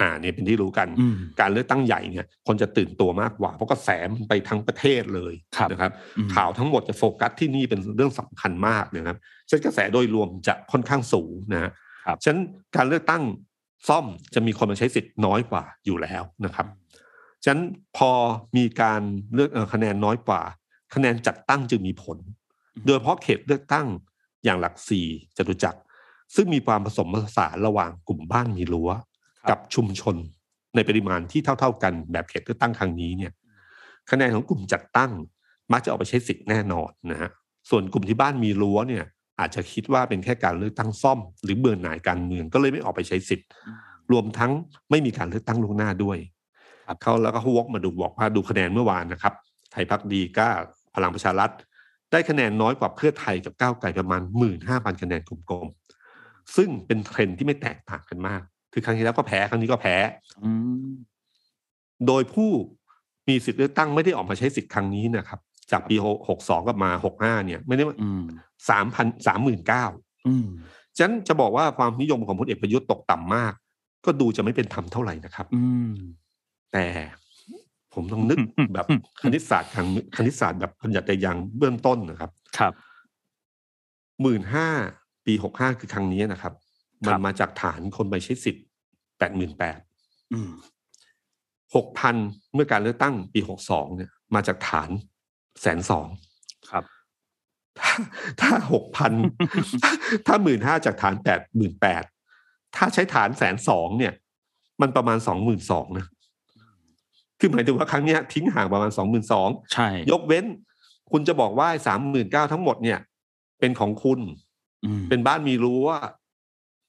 Speaker 2: อ่าเนี่ยเป็นที่รู้กัน
Speaker 3: อืม
Speaker 2: การเลือกตั้งใหญ่เนี่ย คนจะตื่นตัวมากกว่า เพราะกระแสมันไปทั้งประเทศเลย
Speaker 3: ครับ
Speaker 2: นะครับ
Speaker 3: อืม
Speaker 2: ข่าวทั้งหมดจะโฟกัสที่นี่เป็นเรื่องสำคัญมากนะครับฉะนั้นกระแสโดยรวมจะค่อนข้างสูงนะฮะ
Speaker 3: ครับ
Speaker 2: ฉะนั้นการเลือกตั้งซ่อมจะมีคนมาใช้สิทธิ์น้อยกว่าอยู่แล้วนะครับฉะนั้นพอมีการเลือกเอ่อคะแนนน้อยกว่า คะแนนจัดตั้งจึงมีผล
Speaker 3: อืม
Speaker 2: โดยเฉพาะเขตเลือกตั้งอย่างหลักสี่จตุจักรซึ่งมีความผสมผสานระหว่างกลุ่มบ้านมีรั้ว
Speaker 3: ครับ
Speaker 2: กับชุมชนในปริมาณที่เท่า ๆกันแบบเขตเลือกตั้งครั้งนี้เนี่ยคะแนนของกลุ่มจัดตั้งมักจะออกไปใช้สิทธิ์แน่นอนนะฮะส่วนกลุ่มที่บ้านมีรั้วเนี่ยอาจจะคิดว่าเป็นแค่การเลือกตั้งซ่อม หรือเบื่อหน่ายการเมืองก็เลยไม่ออกไปใช้สิทธิ์
Speaker 3: อืม
Speaker 2: รวมทั้งไม่มีการเลือกตั้งล่วงหน้าด้วย
Speaker 3: ครับ
Speaker 2: เขาแล้วก็เขาวกมาดูบอกว่าดูคะแนนเมื่อวานนะครับ ไทยพักดีกล้าพลังประชารัฐ ได้คะแนนน้อยกว่าเพื่อไทยกับก้าวไกลประมาณหมื่นห้าพันคะแนนกลมๆซึ่งเป็นเทรนด์ที่ไม่แตกต่างกันมาก คือครั้งที่แล้วก็แพ้ครั้งนี้ก็แพ้
Speaker 3: อืม
Speaker 2: โดยผู้มีสิทธิ์เลือกตั้งไม่ได้ออกมาใช้สิทธิ์ครั้งนี้นะครับ จากปีหกสองกับมาหกห้าเนี่ย ไม่ได้
Speaker 3: อืม
Speaker 2: สามพันสามหมื่นเก้า
Speaker 3: อืม
Speaker 2: ฉะนั้นจะบอกว่าความนิยมของพลเอกประยุทธ์ตกต่ำมาก ก็ดูจะไม่เป็นธรรมเท่าไหร่นะครับ
Speaker 3: อืม
Speaker 2: แต่ผมต้องนึก
Speaker 3: อืม
Speaker 2: แบบคณิตศาสตร์ทางคณิตศาสตร์แบบปัญญาแต่ยังเบื้องต้นนะครับ
Speaker 3: ครับ
Speaker 2: หมื่นห้าปีหกห้าคือครั้งนี้นะครับ
Speaker 3: ครั
Speaker 2: มัน
Speaker 3: บ
Speaker 2: มาจากฐานคนไปใช้สิทธิ์ แปดหมื่นแปด
Speaker 3: อืม
Speaker 2: หกพันเมื่อการเลือกตั้งปีหกสองเนี่ย มาจากฐานแสนสอง
Speaker 3: ครับ
Speaker 2: ถ้าถ้าหกพันถ้าหมื่นห้าจากฐานแปดหมื่นแปดถ้าใช้ฐานแสนสองเนี่ย มันประมาณสองหมื่นสองนะคือหมายถึงว่าครั้งเนี้ยทิ้งห่างประมาณสองหมื่นสอง
Speaker 3: ใช่
Speaker 2: ยกเว้น คุณจะบอกว่าสามหมื่นเก้าทั้งหมดเนี่ย เป็นของคุณ
Speaker 3: อืม
Speaker 2: เป็นบ้านมีรั้ว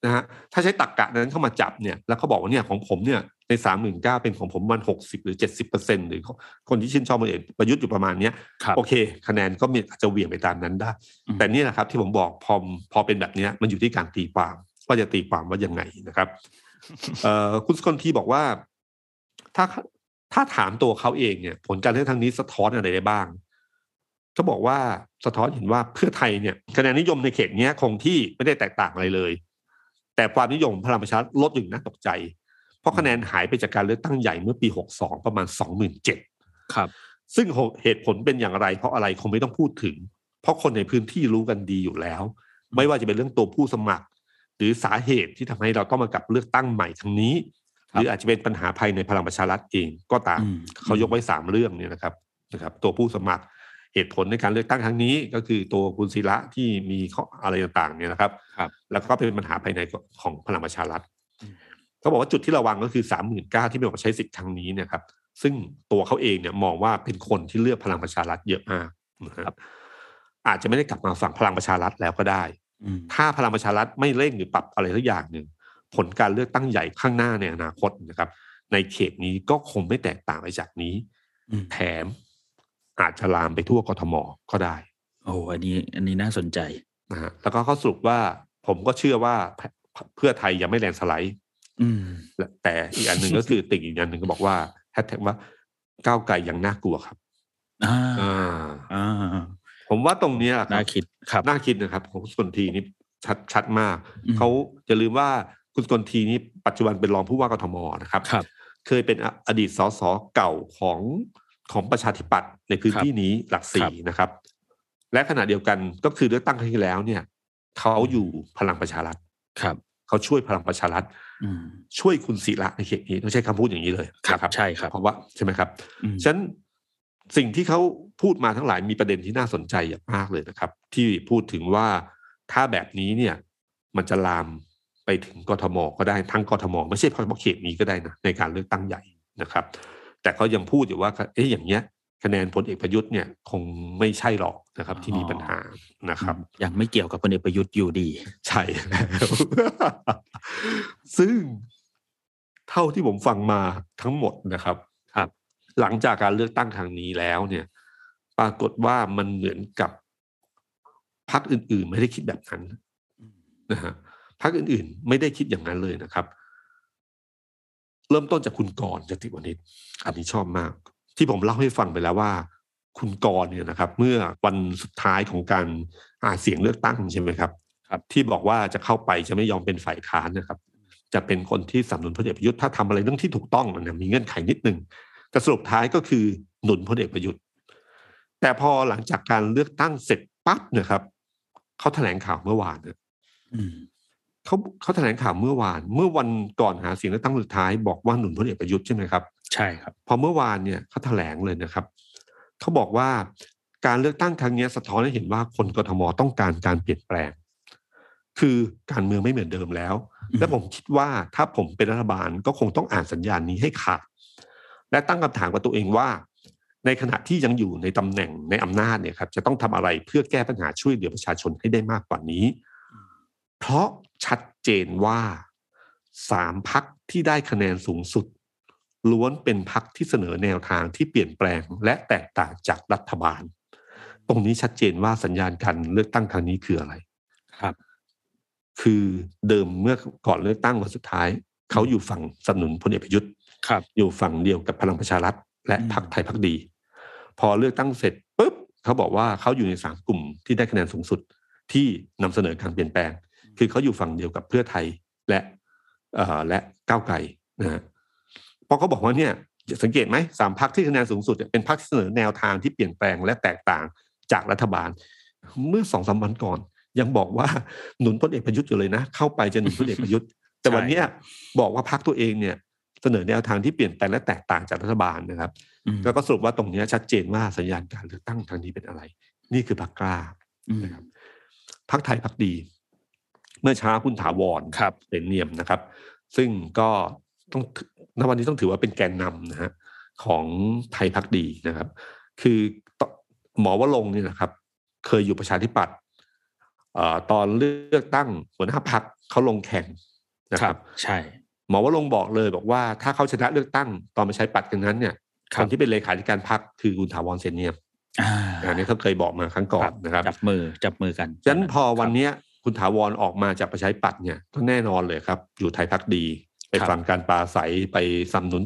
Speaker 2: นะฮะถ้าใช้ตักกะนั้นเข้ามาจับเนี่ยแล้วเขาบอกว่าเนี่ยของผมเนี่ยในสามหมื่นเก้าเป็นของผมมันหกสิบหรือเจ็ดสิบเปอร์เซ็นหรือคนที่ชื่นชอบพลเอกประยุทธ์อยู่ประมาณเนี้ย
Speaker 3: ครับ
Speaker 2: โอเค คะแนนก็มีอาจจะเหวี่ยงไปตามนั้นได้
Speaker 3: อืม
Speaker 2: แต่นี่แหละครับที่ผมบอกพอพอเป็นแบบเนี้ยมันอยู่ที่การตีความว่าจะตีความว่ายังไงนะครับเอ่อคุณสกลทีบอกว่า ถ้าถ้าถามตัวเขาเองเนี่ย ผลการเลือกทางนี้สะท้อนอะไรได้บ้างเขาบอกว่าสะท้อนเห็นว่าเพื่อไทยเนี่ยคะแนนนิยมในเขตเนี้ยคงที่ไม่ได้แตกต่างอะไรเลย แต่ความนิยมพลังประชารัฐลดอยู่น่าตกใจ เพราะคะแนนหายไปจากการเลือกตั้งใหญ่เมื่อปี 62 ประมาณ 27,000
Speaker 3: ครับ
Speaker 2: ซึ่งเหตุผลเป็นอย่างไร เพราะอะไรคงไม่ต้องพูดถึง เพราะคนในพื้นที่รู้กันดีอยู่แล้ว ไม่ว่าจะเป็นเรื่องตัวผู้สมัคร หรือสาเหตุที่ทำให้เราต้องมากลับเลือกตั้งใหม่ครั้งนี้ หรืออาจจะเป็นปัญหาภายในพลังประชารัฐเองก็ตาม
Speaker 3: อืม
Speaker 2: เขายกไว้สามเรื่องเนี่ยนะครับนะครับ ตัวผู้สมัคร เหตุผลในการเลือกตั้งครั้งนี้ ก็คือตัวคุณศิระที่มีข้ออะไรต่างๆเนี่ยนะครับ
Speaker 3: ครับ
Speaker 2: แล้วก็เป็นปัญหาภายในของพลังประชารัฐ
Speaker 3: อืม
Speaker 2: เขาบอกว่าจุดที่ระวังก็คือสามหมื่นเก้าที่ไม่ออกใช้สิทธิ์ครั้งนี้เนะครับ ซึ่งตัวเขาเองเนี่ยมองว่าเป็นคนที่เลือกพลังประชารัฐเยอะมากนะครับ อาจจะไม่ได้กลับมาฝั่งพลังประชารัฐแล้วก็ได้
Speaker 3: อืม
Speaker 2: ถ้าพลังประชารัฐไม่เร่งหรือปรับอะไรสักอย่างหนึ่งผลการเลือกตั้งใหญ่ข้างหน้าในอนาคตนะครับ ในเขตนี้ก็คงไม่แตกต่างไปจากนี้
Speaker 3: อืม
Speaker 2: แถม อาจจะลามไปทั่วกทมก็ได้
Speaker 3: โอ้อันนี้ อันนี้น่าสนใจ
Speaker 2: นะฮะแล้วก็เขาสรุปว่าผมก็เชื่อว่าเพื่อเพื่อไทยยังไม่แลนด์สไลด์
Speaker 3: อืม
Speaker 2: และแต่อีกอันหนึ่งก็คือติ่งอีกอันหนึ่งก็บอกว่าแฮชแท็กว่าก้าวไกลยังน่ากลัวครับ
Speaker 3: อ่า
Speaker 2: อ่า
Speaker 3: อ่า
Speaker 2: ผมว่าตรงเนี้ยครับ
Speaker 3: น่าคิดครับ
Speaker 2: น่าคิดนะครับ ของคุณสกลทีนี่ชัดชัดมาก
Speaker 3: อืม
Speaker 2: เขาอย่าลืมว่าคุณสกลทีนี่ปัจจุบันเป็นรองผู้ว่ากทมนะครับ
Speaker 3: ครับ
Speaker 2: เคยเป็นออดีตสสเก่าของ ของประชาธิปัตย์ในพื้นที่นี้หลัก
Speaker 3: ครั
Speaker 2: สี่
Speaker 3: บ
Speaker 2: นะครับ และขณะเดียวกันก็คือเลือกตั้งครั้งที่แล้วเนี่ยเขาอยู่พลังประชารัฐ
Speaker 3: ครับ
Speaker 2: เขาช่วยพลังประชารัฐ
Speaker 3: อืม
Speaker 2: ช่วยคุณศิระในเขตนี้ต้องใช้คำพูดอย่างนี้เลย
Speaker 3: ครับ
Speaker 2: นะ
Speaker 3: ใช่ครับ
Speaker 2: เพราะว่าใช่ไหมครับ
Speaker 3: อืม
Speaker 2: ฉะนั้นสิ่งที่เขาพูดมาทั้งหลายมีประเด็นที่น่าสนใจอย่างมากเลยนะครับ ที่พูดถึงว่าถ้าแบบนี้เนี่ย มันจะลามไปถึงกทมก็ได้ทั้งกทมไม่ใช่เฉพาะเขตนี้ก็ได้นะในการเลือกตั้งใหญ่นะครับ แต่เขายังพูดอยู่ว่าเอ๊ะอย่างเงี้ยคะแนนพลเอกประยุทธ์เนี่ยคงไม่ใช่หรอกนะครับ ที่มีปัญหานะครับ
Speaker 3: ยังไม่เกี่ยวกับพลเอกประยุทธ์อยู่ดี
Speaker 2: ใช่แล้วซึ่งเท่าที่ผมฟังมาทั้งหมดนะครับ
Speaker 3: ครับ
Speaker 2: หลังจากการเลือกตั้งครั้งนี้แล้วเนี่ย ปรากฏว่ามันเหมือนกับพรรคอื่น ๆ ไม่ได้คิดแบบนั้นนะฮะพรรคอื่นๆ ไม่ได้คิดอย่างนั้นเลยนะครับ เริ่มต้นจากคุณกรณ์จติวณิชอันนี้ชอบมาก ที่ผมเล่าให้ฟังไปแล้วว่า คุณกรณ์เนี่ยนะครับ เมื่อวันสุดท้ายของการหาเสียงเลือกตั้งใช่ไหมครับ
Speaker 3: ครับ
Speaker 2: ที่บอกว่าจะเข้าไปจะไม่ยอมเป็นฝ่ายค้านนะครับ จะเป็นคนที่สนับสนุนพลเอกประยุทธ์ถ้าทำอะไรเรื่องที่ถูกต้องนะมีเงื่อนไขนิดนึงแต่สรุปท้ายก็คือหนุนพลเอกประยุทธ์ แต่พอหลังจากการเลือกตั้งเสร็จปั๊บนะครับเขาแถลงข่าวเมื่อวานเนี่ย
Speaker 3: อืม
Speaker 2: เขาเขาแถลงข่าวเมื่อวาน เมื่อวันก่อนหาเสียงเลือกตั้งสุดท้ายบอกว่าหนุนพลเอกประยุทธ์ใช่ไหมครับ
Speaker 3: ใช่ครับ
Speaker 2: พอเมื่อวานเนี่ยเขาแถลงเลยนะครับเขาบอกว่าการเลือกตั้งครั้งนี้สะท้อนให้เห็นว่าคนกทมต้องการการเปลี่ยนแปลง คือการเมืองไม่เหมือนเดิมแล้ว
Speaker 3: อืม
Speaker 2: และผมคิดว่าถ้าผมเป็นรัฐบาลก็คงต้องอ่านสัญญาณนี้ให้ขาดและตั้งคำถามกับตัวเองว่า ในขณะที่ยังอยู่ในตำแหน่งในอำนาจเนี่ยครับ จะต้องทำอะไรเพื่อแก้ปัญหาช่วยเหลือประชาชนให้ได้มากกว่านี้ เพราะ ชัดเจนว่าสามพักที่ได้คะแนนสูงสุด ล้วนเป็นพักที่เสนอแนวทางที่เปลี่ยนแปลงและแตกต่างจากรัฐบาล ตรงนี้ชัดเจนว่าสัญญาณการเลือกตั้งครั้งนี้คืออะไร
Speaker 3: ครับ
Speaker 2: คือเดิมเมื่อก่อนเลือกตั้งวันสุดท้าย เขาอยู่ฝั่งสนับสนุนพลเอกประยุทธ์
Speaker 3: ครับ
Speaker 2: อยู่ฝั่งเดียวกับพลังประชารัฐ และ
Speaker 3: อืม
Speaker 2: พรรคไทยพักดี พอเลือกตั้งเสร็จปุ๊บเขาบอกว่าเขาอยู่ในสามกลุ่มที่ได้คะแนนสูงสุดที่นำเสนอการเปลี่ยนแปลง คือเขาอยู่ฝั่งเดียวกับเพื่อไทยและเอ่อและก้าวไกลนะฮะเพราะเขาบอกว่าเนี่ยสังเกตไหมสามพักที่คะแนนสูงสุดเนี่ยเป็นพักที่เสนอแนวทางที่เปลี่ยนแปลงและแตกต่างจากรัฐบาล เมื่อสองสามวันก่อน ยังบอกว่าหนุนพลเอกประยุทธ์อยู่เลยนะ เข้าไปจะหนุนพลเอกประยุทธ์ แต่วันเนี้ยบอกว่าพักตัวเองเนี่ยเสนอแนวทางที่เปลี่ยนแปลงและแตกต่างจากรัฐบาลนะครับ
Speaker 3: อืม
Speaker 2: แล้วก็สรุปว่าตรงเนี้ยชัดเจนว่าสัญญาณการเลือกตั้งทางนี้เป็นอะไร นี่คือพรรคกล้า
Speaker 3: อืม
Speaker 2: นะครับพักไทยพักดี เมื่อเช้าคุณถาวร
Speaker 3: ครับ
Speaker 2: เป็นเนียมนะครับ ซึ่งก็ต้องถือณวันนี้ต้องถือว่าเป็นแกนนำนะฮะของไทยพักดีนะครับ คือตหมอวรงค์เนี่ยนะครับ เคยอยู่ประชาธิปัตย์เอ่อตอนเลือกตั้งหัวหน้าพักเขาลงแข่งนะ
Speaker 3: ค
Speaker 2: ค
Speaker 3: รั
Speaker 2: รับบ
Speaker 3: ใช่
Speaker 2: หมอวรงค์บอกเลยบอกว่าถ้าเขาชนะเลือกตั้งตอนมาใช้ปัดกันนั้นเนี่ย
Speaker 3: ค
Speaker 2: ครับนที่เป็นเลขาธิการพักคือคุณถาวรเซนเนียม
Speaker 3: อ่า
Speaker 2: อันนี้เขาเคยบอกมาครั้งก่อนนะครับ
Speaker 3: จับมือจับมือกัน
Speaker 2: ฉะนั้นพอวันเนี้ย คุณถาวรออกมาจากประชาธิปัตย์เนี่ยก็แน่นอนเลยครับ อยู่ไทยพักดี ไปฟังการปราศัยไปสนับสนุน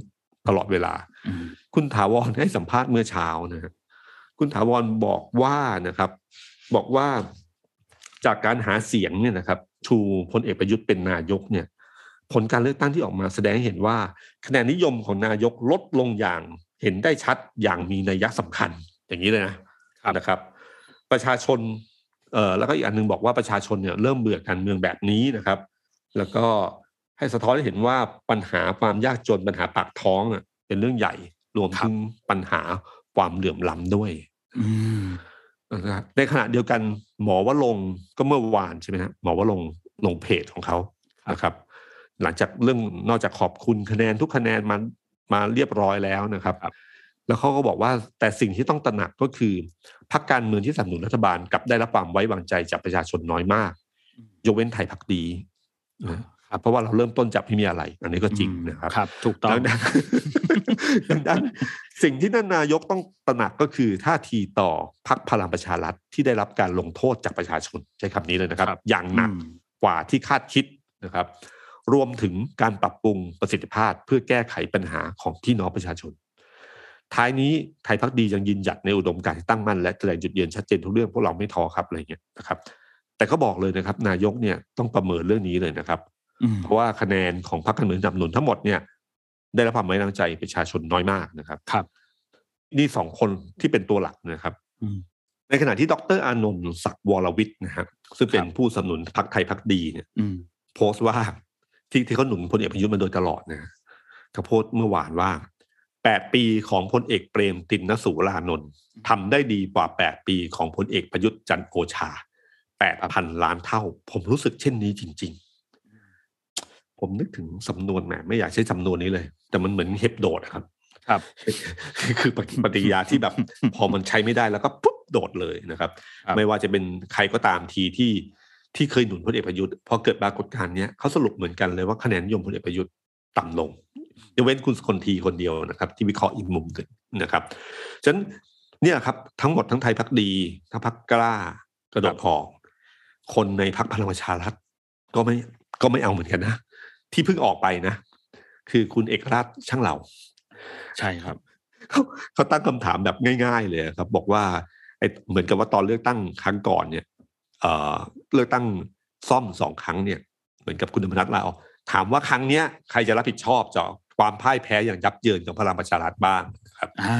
Speaker 2: ตลอดเวลา
Speaker 3: อืม
Speaker 2: คุณถาวรให้สัมภาษณ์เมื่อเช้านะฮะคุณถาวรบอกว่านะครับ บอกว่าจากการหาเสียงเนี่ยนะครับชูพลเอกประยุทธ์เป็นนายกเนี่ย ผลการเลือกตั้งที่ออกมาแสดงให้เห็นว่า คะแนนนิยมของนายกลดลงอย่างเห็นได้ชัดอย่างมีนัยยะสำคัญอย่างนี้เลยนะนะครับ ประชาชน เอ่อแล้วก็อีกอันหนึงบอกว่าประชาชนเนี่ยเริ่มเบื่อการเมืองแบบนี้นะครับ แล้วก็ให้สะท้อนให้เห็นว่าปัญหาความยากจนปัญหาปากท้องอะเป็นเรื่องใหญ่รวมถึงปัญหาความเหลื่อมล้ำด้วย
Speaker 3: อืม
Speaker 2: นะครับในขณะเดียวกันหมอวรงค์ก็เมื่อวานใช่ไหมฮะหมอวรงค์ลงเพจของเขานะครับ หลังจากเรื่องนอกจากขอบคุณคะแนนทุกคะแนนมามาเรียบร้อยแล้วนะครับ แล้วเขาก็บอกว่าแต่สิ่งที่ต้องตระหนักก็คือพรรคการเมืองที่สนับสนุนรัฐบาลกลับได้รับความไว้วางใจจากประชาชนน้อยมาก ยกเว้นไทยพักดีนะครับเพราะว่าเราเริ่มต้นจากไม่มีอะไร อันนี้ก็จริงนะครับ
Speaker 3: ครับ ถูกต้อง
Speaker 2: ดังนั้นดังนั้นสิ่งที่ท่านนายกต้องตระหนักก็คือท่าทีต่อพรรคพลังประชารัฐที่ได้รับการลงโทษจากประชาชนใช้คำนี้เลยนะครับ
Speaker 3: ครับ
Speaker 2: อย่างหนัก
Speaker 3: อืม
Speaker 2: กว่าที่คาดคิดนะครับ รวมถึงการปรับปรุงประสิทธิภาพเพื่อแก้ไขปัญหาของพี่น้องประชาชน ท้ายนี้ไทยพักดียังยืนหยัดในอุดมการณ์ที่ตั้งมั่นและแสดงจุดยืนชัดเจนทุกเรื่องพวกเราไม่ท้อครับอะไรเงี้ยนะครับ แต่ก็บอกเลยนะครับ นายกเนี่ยต้องประเมินเรื่องนี้เลยนะครับ
Speaker 3: อืม
Speaker 2: เพราะว่าคะแนนของพรรคการเมืองสนับสนุนทั้งหมดเนี่ย ได้รับความไว้วางใจประชาชนน้อยมากนะครับ
Speaker 3: ครับ
Speaker 2: นี่สองคนที่เป็นตัวหลักนะครับ
Speaker 3: อืม
Speaker 2: ในขณะที่ดรอานนท์ศักดิ์วรวิทย์นะครับซึ่งเป็น
Speaker 3: ครับ
Speaker 2: ผู้สนับสนุนพรรคไทยพรรคดีเนี่ย
Speaker 3: อืม
Speaker 2: โพสต์ว่าที่ที่เขาหนุนพลเอกประยุทธ์มาโดยตลอดนะเขาโพสต์เมื่อวานว่า แปดปีของพลเอกเปรมตินนสูรานนท์ทำได้ดีกว่าแปดปีของพลเอกประยุทธ์จันทร์โอชาแปดพันล้านเท่า ผมรู้สึกเช่นนี้จริง ๆ ผมนึกถึงสำนวนแหมไม่อยากใช้สำนวนนี้เลย แต่มันเหมือนเฮปโดดอะครับ
Speaker 3: ครับ
Speaker 2: คือปฏิกิริยาที่แบบพอมันใช้ไม่ได้แล้วก็ปุ๊บโดดเลยนะครับ
Speaker 3: ครับ
Speaker 2: ไม่ว่าจะเป็นใครก็ตามทีที่ที่เคยหนุนพลเอกประยุทธ์พอเกิดปรากฏการณ์เนี้ยเขาสรุปเหมือนกันเลยว่าคะแนนนิยมพลเอกประยุทธ์ต่ำลง ยกเว้นคุณสกลทีคนเดียวนะครับ ที่วิเคราะห์อีกมุมหนึ่งนะครับฉะนั้นเนี่ยครับทั้งหมดทั้งไทยพักดีทั้งพักกล้ากระโดดพองคนในพักพลังประชารัฐก็ไม่ก็ไม่เอาเหมือนกันนะ ที่เพิ่งออกไปนะ คือคุณเอกราชช่างเหล่า
Speaker 3: ใช่ครับ
Speaker 2: เขาเขาตั้งคำถามแบบง่าย ๆ เลยครับ บอกว่าไอ้เหมือนกับว่าตอนเลือกตั้งครั้งก่อนเนี่ยเอ่อเลือกตั้งซ่อมสองครั้งเนี่ย เหมือนกับคุณธรรมนัฐลาออกถามว่าครั้งเนี้ยใครจะรับผิดชอบจาก ความพ่ายแพ้อย่างยับเยินของพลังประชารัฐบ้างนะครับ
Speaker 3: อ่า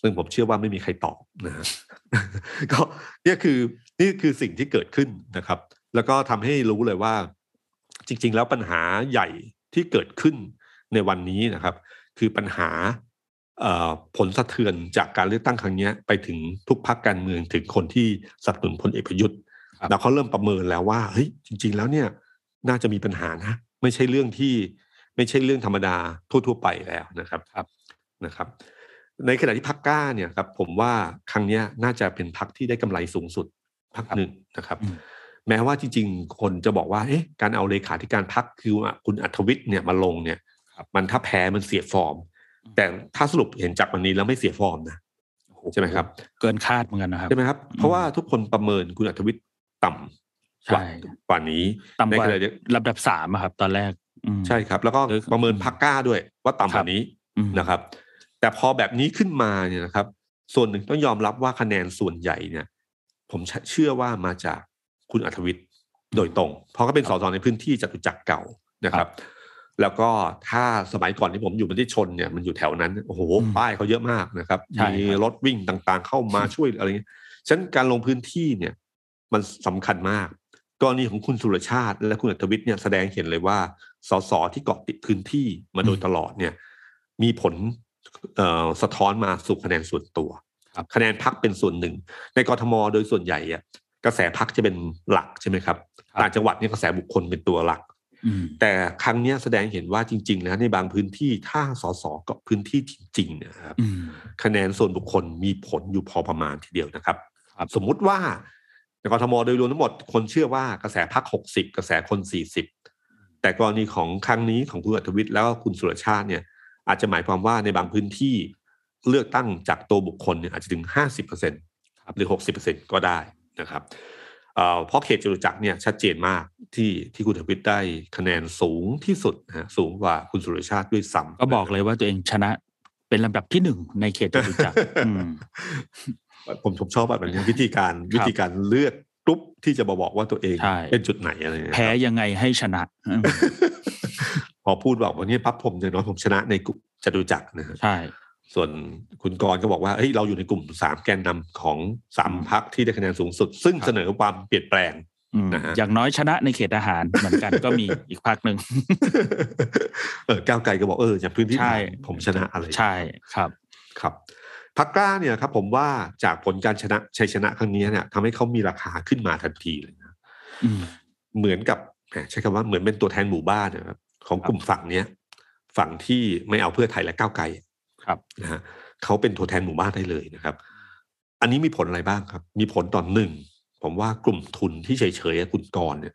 Speaker 2: ซึ่งผมเชื่อว่าไม่มีใครตอบนะฮะก็เนี่ยคือนี่คือสิ่งที่เกิดขึ้นนะครับ แล้วก็ทำให้รู้เลยว่า จริง ๆ แล้วปัญหาใหญ่ที่เกิดขึ้นในวันนี้นะครับ คือปัญหาเอ่อผลสะเทือนจากการเลือกตั้งครั้งเนี้ยไปถึงทุกพรรคการเมืองถึงคนที่สนับสนุนพลเอกประยุทธ์
Speaker 3: ครับ
Speaker 2: แล้วเขาเริ่มประเมินแล้วว่าเฮ้ยจริง ๆ แล้วเนี่ยน่าจะมีปัญหานะ ไม่ใช่เรื่องที่ ไม่ใช่เรื่องธรรมดาทั่ว ๆ ไปแล้วนะครับ
Speaker 3: ครับ
Speaker 2: นะครับ ในขณะที่พักกล้าเนี่ยครับผมว่าครั้งเนี้ยน่าจะเป็นพักที่ได้กำไรสูงสุดพักหนึ่งนะครับ
Speaker 3: อืม
Speaker 2: แม้ว่าจริงๆ คนจะบอกว่าเอ๊ะการเอาเลขาธิการพักคือว่าคุณอัธวิทย์เนี่ยมาลงเนี่ยมันถ้าแพ้มันเสียฟอร์ม แต่ถ้าสรุปเห็นจากวันนี้แล้วไม่เสียฟอร์มนะใช่ไหมครับ
Speaker 3: เกินคาดเหมือนกันนะครับ
Speaker 2: ใช่ไหมครับ เพราะว่าทุกคนประเมินคุณอัธวิทย์ต่ำกว่า
Speaker 3: ใช่
Speaker 2: กว่านี้
Speaker 3: ต่ำกว่า
Speaker 2: ในขณะเดียว
Speaker 3: ลำดับสามอะครับ ตอนแรกอืม
Speaker 2: ใช่ครับ แล้วก็
Speaker 3: หรือ
Speaker 2: ประเมินพักกล้าด้วยว่าต่ำกว่านี้
Speaker 3: อืม
Speaker 2: นะครับ แต่พอแบบนี้ขึ้นมาเนี่ยนะครับ ส่วนหนึ่งต้องยอมรับว่าคะแนนส่วนใหญ่เนี่ย ผมเชื่อว่ามาจากคุณอัธวิทย์โดยตรง เพราะเขาเป็นสสในพื้นที่จตุจักรเก่านะครับ แล้วก็ถ้าสมัยก่อนที่ผมอยู่มันที่ชนเนี่ยมันอยู่แถวนั้นโอ้โห
Speaker 3: อืม
Speaker 2: ป้ายเขาเยอะมากนะครับ
Speaker 3: ใช่
Speaker 2: มี
Speaker 3: ครับ
Speaker 2: รถวิ่งต่างๆ เข้ามาช่วยอะไรเงี้ยฉะนั้นการลงพื้นที่เนี่ย มันสำคัญมากกรณีของคุณสุรชาติและคุณอัธวิทย์เนี่ยแสดงเห็นเลยว่า สสที่เกาะติดพื้นที่มาโดยตลอดเนี่ย มีผลเอ่อสะท้อนมาสู่คะแนนส่วนตัว
Speaker 3: ครับ
Speaker 2: คะแนนพักเป็นส่วนหนึ่ง ในกรทมโดยส่วนใหญ่อะกระแสพักจะเป็นหลักใช่ไหมครับต่างจังหวัดเนี่ยกระแสบุคคลเป็นตัวหลัก
Speaker 3: อืม
Speaker 2: แต่ครั้งเนี้ยแสดงเห็นว่าจริงๆแล้วในบางพื้นที่ถ้าสสเกาะพื้นที่จริงๆเนะครับ
Speaker 3: อืม
Speaker 2: คะแนนส่วนบุคคลมีผลอยู่พอประมาณทีเดียวนะครับ
Speaker 3: ครับ
Speaker 2: สมมุติว่าในกรทมโดยรวมทั้งหมดคนเชื่อว่ากระแสพักหกสิบกระแสคนสี่สิบ แต่กรณีของครั้งนี้ของคุณอัธวิทย์แล้วก็คุณสุรชาติเนี่ยอาจจะหมายความว่าในบางพื้นที่เลือกตั้งจากตัวบุคคลเนี่ยอาจจะถึงห้าสิบเปอร์เซ็นหรือหกสิบเปอร์เซ็นก็ได้นะครับเอ่อเพราะเขตจตุจักรเนี่ยชัดเจนมากที่ที่คุณอัธวิทย์ได้คะแนนสูงที่สุดนะฮะสูงกว่าคุณสุรชาติด้วยซ้ำ
Speaker 3: ก็บอกเลยว่าตัวเองชนะเป็นลำดับที่หนึ่งในเขตจตุจักรอืม
Speaker 2: ผมผมชอบแบบนี้วิธีการ
Speaker 3: ครับ
Speaker 2: วิธีการเลือกก รุ๊ปที่จะมาบอกว่าตัวเอง
Speaker 3: ใช่
Speaker 2: เป็นจุดไหนอะไรเงี้ย
Speaker 3: แพ้ยังไงให้ชนะอืม
Speaker 2: พอพูดบอกว่านี่ปั๊บผมอย่างน้อยผมชนะในกลุ่มจตุจักรนะฮะ
Speaker 3: ใช่
Speaker 2: ส่วนคุณกรณ์ก็บอกว่าเฮ้ยเราอยู่ในกลุ่มสามแกนนำของสาม
Speaker 3: อืม
Speaker 2: พักที่ได้คะแนนสูงสุด ซึ่ง
Speaker 3: ครับ
Speaker 2: เสนอความเปลี่ยนแปลง
Speaker 3: อืม
Speaker 2: นะฮะ
Speaker 3: อย่างน้อยชนะในเขตทหารเหมือนกันก็มีอีกพักหนึ่ง
Speaker 2: เออก้าวไกลก็บอกเอออย่างพื้นที่
Speaker 3: ใช่
Speaker 2: ผมชนะอะไร
Speaker 3: ใช่ครับ
Speaker 2: ครับ พักกล้าเนี่ยครับผมว่าจากผลการชนะชัยชนะครั้งนี้เนี่ยทำให้เขามีราคาขึ้นมาทันทีเลยนะ
Speaker 3: อืม
Speaker 2: เหมือนกับแหมใช้คำว่าเหมือนเป็นตัวแทนหมู่บ้านนะครับของกลุ่มฝั่งเนี้ยฝั่งที่ไม่เอาเพื่อไทยและก้าวไกล
Speaker 3: ครับ
Speaker 2: นะฮะเขาเป็นตัวแทนหมู่บ้านได้เลยนะครับ อันนี้มีผลอะไรบ้างครับ มีผลต่อหนึ่งผมว่ากลุ่มทุนที่เฉยๆคุณกรณ์เนี่ย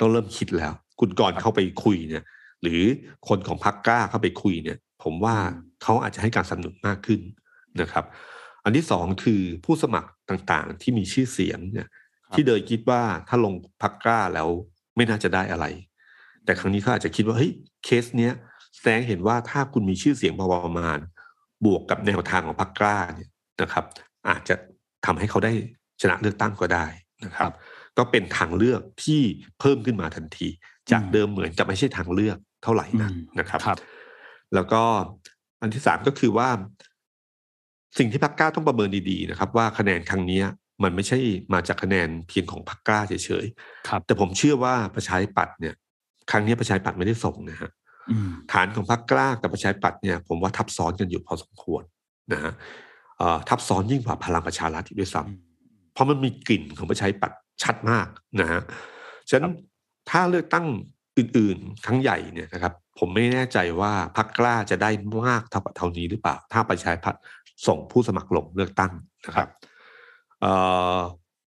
Speaker 2: ต้องเริ่มคิดแล้ว คุณกรณ์เข้าไปคุยเนี่ย หรือคนของพรรคกล้าเข้าไปคุยเนี่ย ผมว่าเขาอาจจะให้การสนับสนุนมากขึ้น นะครับ อันที่สองคือผู้สมัครต่างๆ ที่มีชื่อเสียงเนี่ย
Speaker 3: ครับ
Speaker 2: ที่เดินคิดว่าถ้าลงพักกล้าแล้วไม่น่าจะได้อะไร แต่ครั้งนี้เขาอาจจะคิดว่าเฮ้ยเคสเนี้ยแสดงเห็นว่าถ้าคุณมีชื่อเสียงพอประมาณ บวกกับแนวทางของพักกล้าเนี่ยนะครับ อาจจะทำให้เขาได้ชนะเลือกตั้งก็ได้นะครับ
Speaker 3: ครับ
Speaker 2: ก็เป็นทางเลือกที่เพิ่มขึ้นมาทันที จาก
Speaker 3: อืม
Speaker 2: เดิมเหมือนจะไม่ใช่ทางเลือกเท่าไหร่นะ
Speaker 3: อืม
Speaker 2: นะครับ
Speaker 3: ครับ
Speaker 2: แล้วก็อันที่สามก็คือว่า สิ่งที่พักกล้าต้องประเมินดีๆนะครับว่าคะแนนครั้งเนี้ยมันไม่ใช่มาจากคะแนนเพียงของพักกล้าเฉย
Speaker 3: ครับ
Speaker 2: ๆแต่ผมเชื่อว่าประชาธิปัตย์เนี่ย ครั้งเนี้ยประชาธิปัตย์ไม่ได้ส่งนะฮะ
Speaker 3: อืม
Speaker 2: ฐานของพรรคกล้ากับประชาธิปัตย์เนี่ยผมว่าทับซ้อนกันอยู่พอสมควรนะฮะเอ่อทับซ้อนยิ่งกว่าพลังประชารัฐอีกด้วยซ้ำเพราะมันมีกลิ่นของประชาธิปัตย์ชัดมากนะฮะฉะนั้นถ้าเลือกตั้งอื่นๆ ครั้งใหญ่เนี่ยนะครับ ผมไม่แน่ใจว่าพรรคกล้าจะได้มากเท่ากับเท่านี้หรือเปล่า ถ้าประชาธิปัตย์ ส่งผู้สมัครลงเลือกตั้งนะครับเอ่อ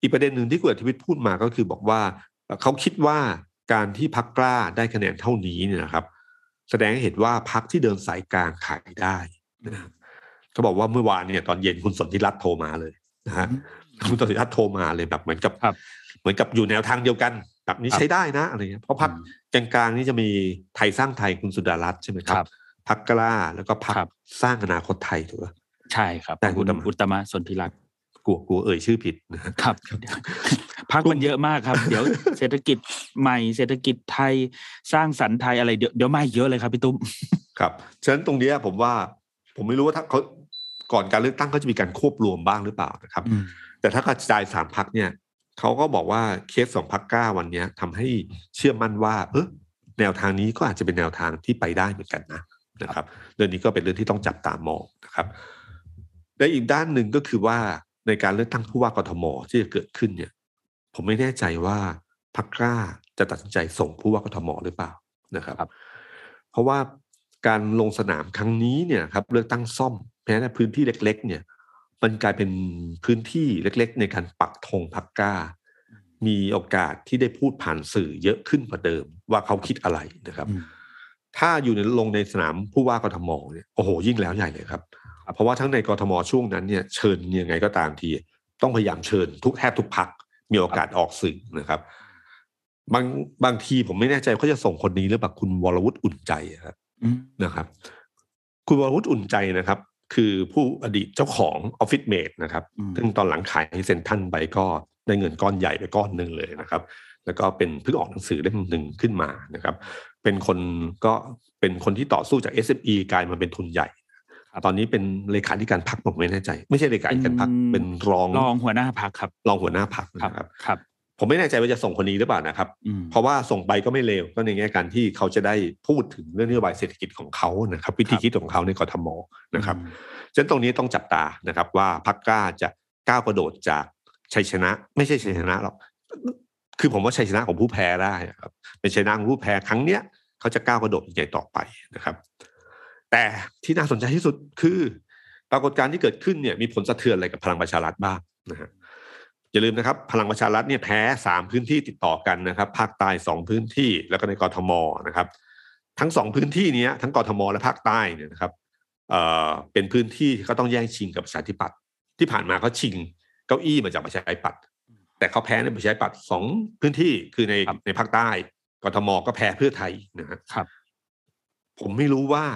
Speaker 2: อีกประเด็นหนึ่งที่คุณอธิวิทย์พูดมาก็คือบอกว่าเอ่อเขาคิดว่าการที่พรรคกล้าได้คะแนนเท่านี้เนี่ยนะครับ แสดงให้เห็นว่าพักที่เดินสายกลางขายได้นะเขาบอกว่าเมื่อวานเนี่ยตอนเย็นคุณสนธิรัตน์โทรมาเลยนะฮะคุณสนธิรัตน์โทรมาเลยแบบเหมือนกับ
Speaker 3: ครับ
Speaker 2: เหมือนกับอยู่แนวทางเดียวกัน แบบนี้
Speaker 3: ครับ
Speaker 2: ใช้ได้นะอะไรเงี้ยเพราะพักกลางๆนี่จะมีไทยสร้างไทยคุณสุดารัตน์ใช่ไหมครั
Speaker 3: ครับบ
Speaker 2: พักกล้าแล้วก็พัก
Speaker 3: ครับ
Speaker 2: สร้างอนาคตไทยถูกไหม
Speaker 3: ใช่ครับ
Speaker 2: แต่
Speaker 3: คุณ
Speaker 2: อุตมะ
Speaker 3: อุตมะสนธิรัตน์
Speaker 2: กลัวกลัวเอ่ยชื่อผิดนะฮะ
Speaker 3: ครับพักมันเยอะมากครับ เดี๋ยวเศรษฐกิจใหม่เศรษฐกิจไทยสร้างสรรค์ไทยอะไรเดี๋ยวเดี๋ยวมาอีกเยอะเลยครับพี่ตุ้ม
Speaker 2: ครับฉะนั้นตรงเนี้ยผมว่า ผมไม่รู้ว่าถ้าเขาก่อนการเลือกตั้งเขาจะมีการควบรวมบ้างหรือเปล่านะครับ
Speaker 3: อืม
Speaker 2: แต่ถ้ากระจายสามพักเนี่ยเขาก็บอกว่าเคสสองพักกล้าวันเนี้ยทำให้เชื่อมั่นว่า เออแนวทางนี้ก็อาจจะเป็นแนวทางที่ไปได้เหมือนกันนะนะครับ เรื่องนี้ก็เป็นเรื่องที่ต้องจับตามองนะครับ และอีกด้านหนึ่งก็คือว่าในการเลือกตั้งผู้ว่ากทมที่จะเกิดขึ้นเนี่ย ผมไม่แน่ใจว่าพักกล้าจะตัดสินใจส่งผู้ว่ากทมหรือเปล่านะครับ
Speaker 3: ครับ
Speaker 2: เพราะว่าการลงสนามครั้งนี้เนี่ยครับเลือกตั้งซ่อมแม้แต่พื้นที่เล็ก ๆ เนี่ย มันกลายเป็นพื้นที่เล็ก ๆ ในการปักธงพักกล้า มีโอกาสที่ได้พูดผ่านสื่อเยอะขึ้นกว่าเดิม ว่าเขาคิดอะไรนะครับ
Speaker 3: อืม
Speaker 2: ถ้าอยู่ในลงในสนามผู้ว่ากทมเนี่ยโอ้โหยิ่งแล้วใหญ่เลยครับ เพราะว่าทั้งในกทมช่วงนั้นเนี่ยเชิญยังไงก็ตามที ต้องพยายามเชิญทุกแทบทุกพักมีโอกาสออกสื่อนะครับ บางบางทีผมไม่แน่ใจเขาจะส่งคนนี้หรือเปล่าคุณวรวุฒิอุ่นใจอะครับ
Speaker 3: อืม
Speaker 2: นะครับ คุณวรวุฒิอุ่นใจนะครับ คือผู้อดีตเจ้าของออฟฟิศเมดนะครับ
Speaker 3: อืม
Speaker 2: ซึ่งตอนหลังขายให้เซ็นทรันไปก็ได้เงินก้อนใหญ่ไปก้อนหนึ่งเลยนะครับ แล้วก็เป็นเพิ่งออกหนังสือเล่มหนึ่งขึ้นมานะครับ เป็นคนก็เป็นคนที่ต่อสู้จาก SME กลายมาเป็นทุนใหญ่ ตอนนี้เป็นเลขาธิการพรรคผมไม่แน่ใจ ไม่ใช่เลขาธิการพรรคเป็นรอง
Speaker 3: รองหัวหน้าพักครับ
Speaker 2: รองหัวหน้าพรรค
Speaker 3: ครับ
Speaker 2: นะครับ
Speaker 3: ครับ
Speaker 2: ผมไม่แน่ใจว่าจะส่งคนนี้หรือเปล่านะครับ
Speaker 3: อืม
Speaker 2: เพราะว่าส่งไปก็ไม่เลวก็ในแง่การที่เขาจะได้พูดถึงเรื่องนโยบายเศรษฐกิจของเขานะครับ วิธีคิดของเขาในกทมนะครับฉะนั้นตรงนี้ต้องจับตานะครับว่าพรรคกล้าจะก้าวกระโดดจากชัยชนะ ไม่ใช่ชัยชนะหรอกคือผมว่าชัยชนะของผู้แพ้ได้ครับเป็นชัยชนะของผู้แพ้ครั้งเนี้ยเขาจะก้าวกระโดดใหญ่ต่อไปนะครับ แต่ที่น่าสนใจที่สุดคือปรากฏการณ์ที่เกิดขึ้นเนี่ยมีผลสะเทือนอะไรกับพลังประชารัฐบ้างนะฮะอย่าลืมนะครับ พลังประชารัฐเนี่ยแพ้สามพื้นที่ติดต่อกันนะครับภาคใต้สองพื้นที่แล้วก็ในกรทมนะครับ ทั้งสองพื้นที่เนี้ยทั้งกรทมและภาคใต้เนี่ยนะครับเอ่อเป็นพื้นที่ที่เขาต้องแย่งชิงกับประชาธิปัตย์ที่ผ่านมาเขาชิงเก้าอี้มาจากประชาธิปัตย์แต่เขาแพ้ในประชาธิปัตย์สองพื้นที่คือใน
Speaker 3: ครับ
Speaker 2: ในภาคใต้กทมก็แพ้เพื่อไทยนะฮะ
Speaker 3: ครับ
Speaker 2: ผมไม่รู้ว่า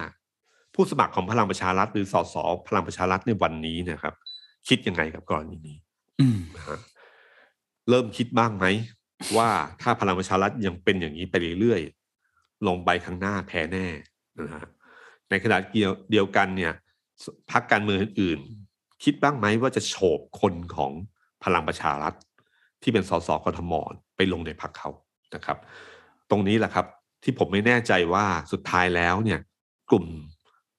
Speaker 2: ผู้สมัครของพลังประชารัฐหรือสสพลังประชารัฐในวันนี้เนะครับ คิดยังไงกับกรณีนี้
Speaker 3: อืม
Speaker 2: นะฮะเริ่มคิดบ้างไหมว่าถ้าพลังประชารัฐยังเป็นอย่างนี้ไปเรื่อยๆลงไปข้างหน้าแพ้แน่นะฮะในขณะเดียวเดียวกันเนี่ยพรรคการเมืองอื่นๆคิดบ้างไหมว่าจะโฉบคนของพลังประชารัฐ ที่เป็นสสกทมไปลงในพรรคเขานะครับ ตรงนี้แหละครับ ที่ผมไม่แน่ใจว่าสุดท้ายแล้วเนี่ย กลุ่ม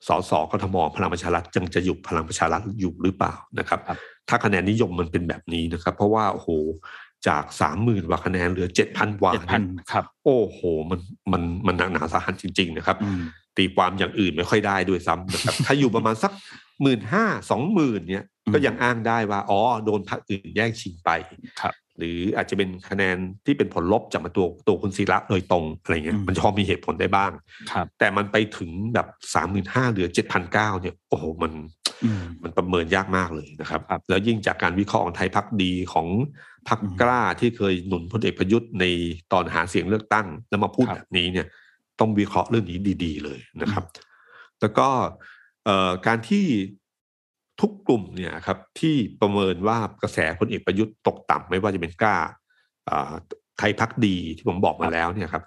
Speaker 2: สสกทมพลังประชารัฐยังจะอยู่พลังประชารัฐอยู่หรือเปล่านะครับ
Speaker 3: ครับ
Speaker 2: ถ้าคะแนนนิยมมันเป็นแบบนี้นะครับ เพราะว่าโอ้โหจากสามหมื่นกว่าคะแนนเหลือเจ็ดพันกว่า
Speaker 3: เจ็ดพัน
Speaker 2: เนี่ย
Speaker 3: ครับ
Speaker 2: โอ้โห มันมันมันหนักหนาสาหัสจริง ๆ นะครับ
Speaker 3: อืม
Speaker 2: ตีความอย่างอื่นไม่ค่อยได้ด้วยซ้ำนะครับ ถ้าอยู่ประมาณสักหมื่นห้าสองหมื่นเนี่ย
Speaker 3: อืม
Speaker 2: ก็ยังอ้างได้ว่า อ๋อ โดนพรรคอื่นแย่งชิงไป
Speaker 3: ครับ
Speaker 2: หรืออาจจะเป็นคะแนนที่เป็นผลลบจากมาตัวตัวคุณศิระโดยตรงอะไรเงี้ย
Speaker 3: อืม
Speaker 2: มันพอมีเหตุผลได้บ้าง
Speaker 3: ครับ
Speaker 2: แต่มันไปถึงแบบสามหมื่นห้าเหลือเจ็ดพันเก้าเนี่ยโอ้โหมัน
Speaker 3: อืม
Speaker 2: มันประเมินยากมากเลยนะครับ
Speaker 3: ครับ
Speaker 2: แล้วยิ่งจากการวิเคราะห์ของไทยพักดีของพัก
Speaker 3: อืม
Speaker 2: กล้าที่เคยหนุนพลเอกประยุทธ์ในตอนหาเสียงเลือกตั้ง แล้วมาพูด
Speaker 3: ครับ
Speaker 2: แบบนี้เนี่ย ต้องวิเคราะห์เรื่องนี้ดี ๆ เลยนะครับ แล้วก็เอ่อการที่ ทุกกลุ่มเนี่ยครับที่ประเมินว่ากระแสพลเอกประยุทธ์ตกต่ำไม่ว่าจะเป็นกล้าอ่าไทยพักดีที่ผมบอกมาแล้วเนี่ยครับ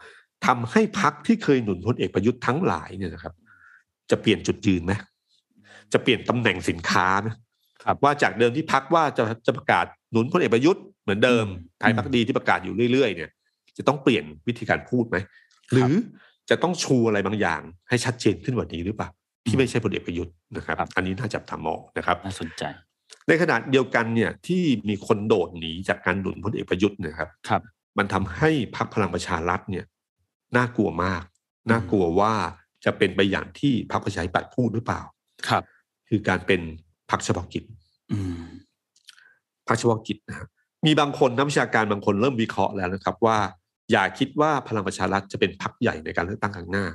Speaker 2: ทำให้พักที่เคยหนุนพลเอกประยุทธ์ทั้งหลายเนี่ยนะครับ จะเปลี่ยนจุดยืนไหมจะเปลี่ยนตำแหน่งสินค้าไหม
Speaker 3: ครับ
Speaker 2: ว่าจากเดิมที่พักว่าจะจะประกาศหนุนพลเอกประยุทธ์เหมือนเดิม
Speaker 3: อืม
Speaker 2: ไทยพักดีที่ประกาศอยู่เรื่อยๆเนี่ย จะต้องเปลี่ยนวิธีการพูดไหมหรือจะต้องชูอะไรบางอย่างให้ชัดเจนขึ้นกว่านี้หรือเปล่า ที่ไม่ใช่พลเอกประยุทธ์นะครับ
Speaker 3: ครับ
Speaker 2: อันนี้น่าจับตามองนะครับ
Speaker 3: น่าสนใจ
Speaker 2: ในขณะเดียวกันเนี่ยที่มีคนโดดหนีจากการหนุนพลเอกประยุทธ์เนะครับ
Speaker 3: ครับ
Speaker 2: มันทำให้พรรคพลังประชารัฐเนี่ยน่ากลัวมาก น่ากลัวว่าจะเป็นไปอย่างที่พรรคประชาธิปัตย์พูดหรือเปล่า
Speaker 3: ครับ
Speaker 2: คือการเป็นพรรคเฉพาะกิจ
Speaker 3: อืม
Speaker 2: พรรคเฉพาะกิจนะครับมีบางคนนักวิชาการบางคนเริ่มวิเคราะห์แล้วนะครับ ว่าอย่าคิดว่าพลังประชารัฐจะเป็นพรรคใหญ่ในการเลือกตั้งครั้งหน้า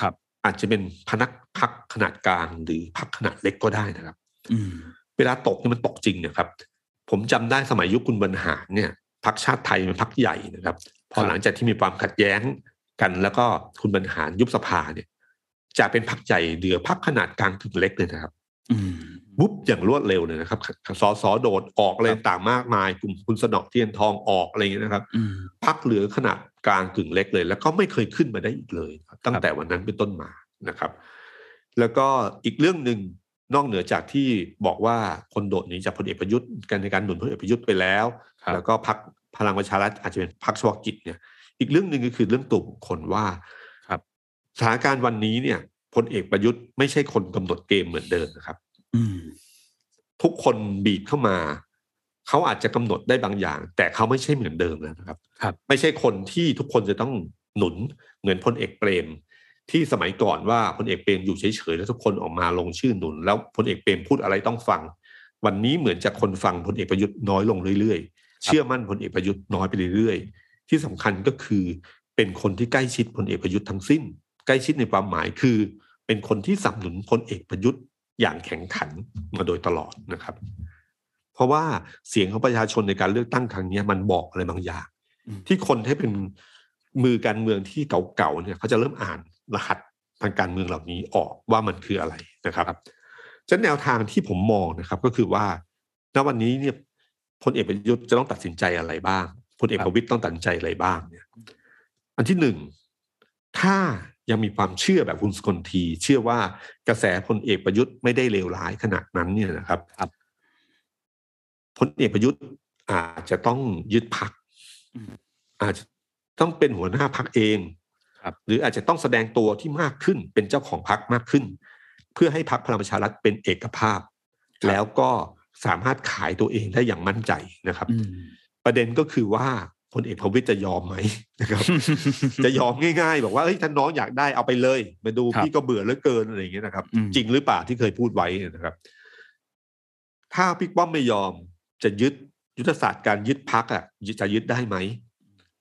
Speaker 3: ครับ
Speaker 2: อาจจะเป็นพนักพรรคขนาดกลางหรือพรรคขนาดเล็กก็ได้นะครับ
Speaker 3: อืม
Speaker 2: เวลาตกเนี่ยมันตกจริงนะครับ ผมจำได้สมัยยุคคุณบรรหารเนี่ยพรรคชาติไทยเป็นพรรคใหญ่นะครับ พอหลังจากที่มีความขัดแย้งกัน แล้วก็คุณบรรหารยุบสภาเนี่ย จะเป็นพรรคใหญ่เหลือพรรคขนาดกลางถึงเล็กเลยนะครับ
Speaker 3: อืม
Speaker 2: บุ๊บอย่างรวดเร็วเลยนะครับสอสอโดดออกอะไรต่างมากมาย กลุ่มคุณสนอเทียนทองออกอะไรอย่างเงี้ยนะครับ
Speaker 3: อืม
Speaker 2: พักเหลือขนาด กลางกึ่งเล็กเลย แล้วก็ไม่เคยขึ้นมาได้อีกเลยครับตั้งแต่วันนั้นเป็นต้นมานะครับ แล้วก็อีกเรื่องหนึ่งนอกเหนือจากที่บอกว่าคนโดดหนีจากพลเอกประยุทธ์กันในการหนุนพลเอกประยุทธ์ไปแล้ว
Speaker 3: ครับ
Speaker 2: แล้วก็พักพลังประชารัฐอาจจะเป็นพักเฉพาะกิจเนี่ย อีกเรื่องหนึ่งก็คือเรื่องตัวบุคคลว่า
Speaker 3: ครับ
Speaker 2: สถานการณ์วันนี้เนี่ยพลเอกประยุทธ์ไม่ใช่คนกำหนดเกมเหมือนเดิมนะครับ
Speaker 3: อืม
Speaker 2: ทุกคนบีบเข้ามา เขาอาจจะกำหนดได้บางอย่าง แต่เขาไม่ใช่เหมือนเดิมแล้วนะครับ
Speaker 3: ครับ
Speaker 2: ไม่ใช่คนที่ทุกคนจะต้องหนุนเหมือนพลเอกเปรม ที่สมัยก่อนว่าพลเอกเปรมอยู่เฉยๆแล้วทุกคนออกมาลงชื่อหนุน แล้วพลเอกเปรมพูดอะไรต้องฟัง วันนี้เหมือนจะคนฟังพลเอกประยุทธ์น้อยลงเรื่อยๆ เชื่อมั่นพลเอกประยุทธ์น้อยไปเรื่อยๆ ที่สำคัญก็คือเป็นคนที่ใกล้ชิดพลเอกประยุทธ์ทั้งสิ้น ใกล้ชิดในความหมายคือ เป็นคนที่สนับสนุนพลเอกประยุทธ์อย่างแข็งขันมาโดยตลอดนะครับ เพราะว่าเสียงของประชาชนในการเลือกตั้งครั้งนี้มันบอกอะไรบางอย่าง
Speaker 3: อืม
Speaker 2: ที่คนที่เป็นมือการเมืองที่เก่าๆเนี่ยเขาจะเริ่มอ่านรหัสทางการเมืองเหล่านี้ออกว่ามันคืออะไรนะครับฉะนั้นแนวทางที่ผมมองนะครับก็คือว่าณวันนี้เนี่ยพลเอกประยุทธ์จะต้องตัดสินใจอะไรบ้างพลเอกประวิตยต้องตัดสินใจอะไรบ้างเนี่ย อันที่หนึ่งถ้ายังมีความเชื่อแบบคุณสกลที เชื่อว่ากระแสพลเอกประยุทธ์ไม่ได้เลวร้ายขนาดนั้นเนี่ยนะครับ
Speaker 3: ครับ
Speaker 2: พลเอกประยุทธ์อาจจะต้องยึดพัก
Speaker 3: อืม
Speaker 2: อาจจะต้องเป็นหัวหน้าพักเอง
Speaker 3: ครับ
Speaker 2: หรืออาจจะต้องแสดงตัวที่มากขึ้นเป็นเจ้าของพักมากขึ้น เพื่อให้พักพลังประชารัฐเป็นเอกภาพ แล้วก็สามารถขายตัวเองได้อย่างมั่นใจนะครับ
Speaker 3: อืม
Speaker 2: ประเด็นก็คือว่าพลเอกประวิตยจะยอมไหมนะครับ จะยอมง่ายๆ บอกว่าเฮ้ยท่านน้องอยากได้เอาไปเลย มาดู
Speaker 3: ครับ
Speaker 2: พี่ก็เบื่อเหลือเกินอะไรอย่างเงี้ยนะครับ
Speaker 3: อืม
Speaker 2: จริงหรือเปล่าที่เคยพูดไว้นะครับ ถ้าพี่ป้อมไม่ยอม จะยึดยุทธศาสตร์การยึดพักอะจะยึดได้ไหม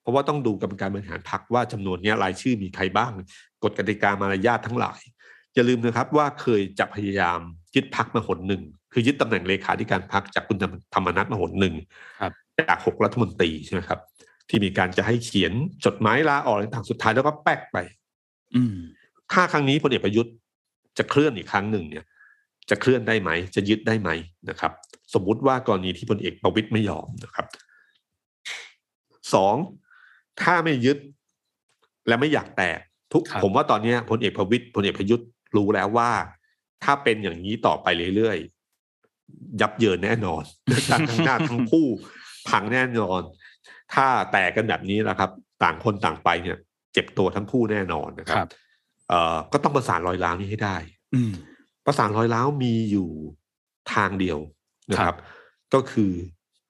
Speaker 2: เพราะว่าต้องดูกรรมการบริหารพักว่าจำนวนเนี้ยรายชื่อมีใครบ้าง กฎกติกามารยาททั้งหลาย อย่าลืมนะครับว่าเคยจะพยายามยึดพักมาหนหนึ่ง คือยึดตำแหน่งเลขาธิการพักจากคุณธรรมนัฐมาหนหนึ่ง
Speaker 3: ครับ
Speaker 2: จากหกรัฐมนตรีใช่ไหมครับ ที่มีการจะให้เขียนจดหมายลาออกอะไรต่างๆสุดท้ายแล้วก็แป๊กไป
Speaker 3: อืม
Speaker 2: ถ้าครั้งนี้พลเอกประยุทธ์จะเคลื่อนอีกครั้งหนึ่งเนี่ย จะเคลื่อนได้ไหม จะยึดได้ไหมนะครับ สมมุติว่ากรณีที่พลเอกประวิตยไม่ยอมนะครับสองถ้าไม่ยึดและไม่อยากแตกทุก
Speaker 3: ครับ
Speaker 2: ผมว่าตอนเนี้ยพลเอกประวิตยพลเอกประยุทธ์รู้แล้วว่า ถ้าเป็นอย่างนี้ต่อไปเรื่อยๆยับเยินแน่นอนการทั้งหน้าทั้งคู่พังแน่นอน ถ้าแตกกันแบบนี้นะครับ ต่างคนต่างไปเนี่ย เจ็บตัวทั้งคู่แน่นอนนะค
Speaker 3: ครั
Speaker 2: รับบเอ่อก็ต้องประสานรอยร้าวนี้ให้ได้
Speaker 3: อืม
Speaker 2: ประสานรอยร้าวมีอยู่ทางเดียว นะค
Speaker 3: ครั
Speaker 2: รับ
Speaker 3: บ
Speaker 2: ก็คือ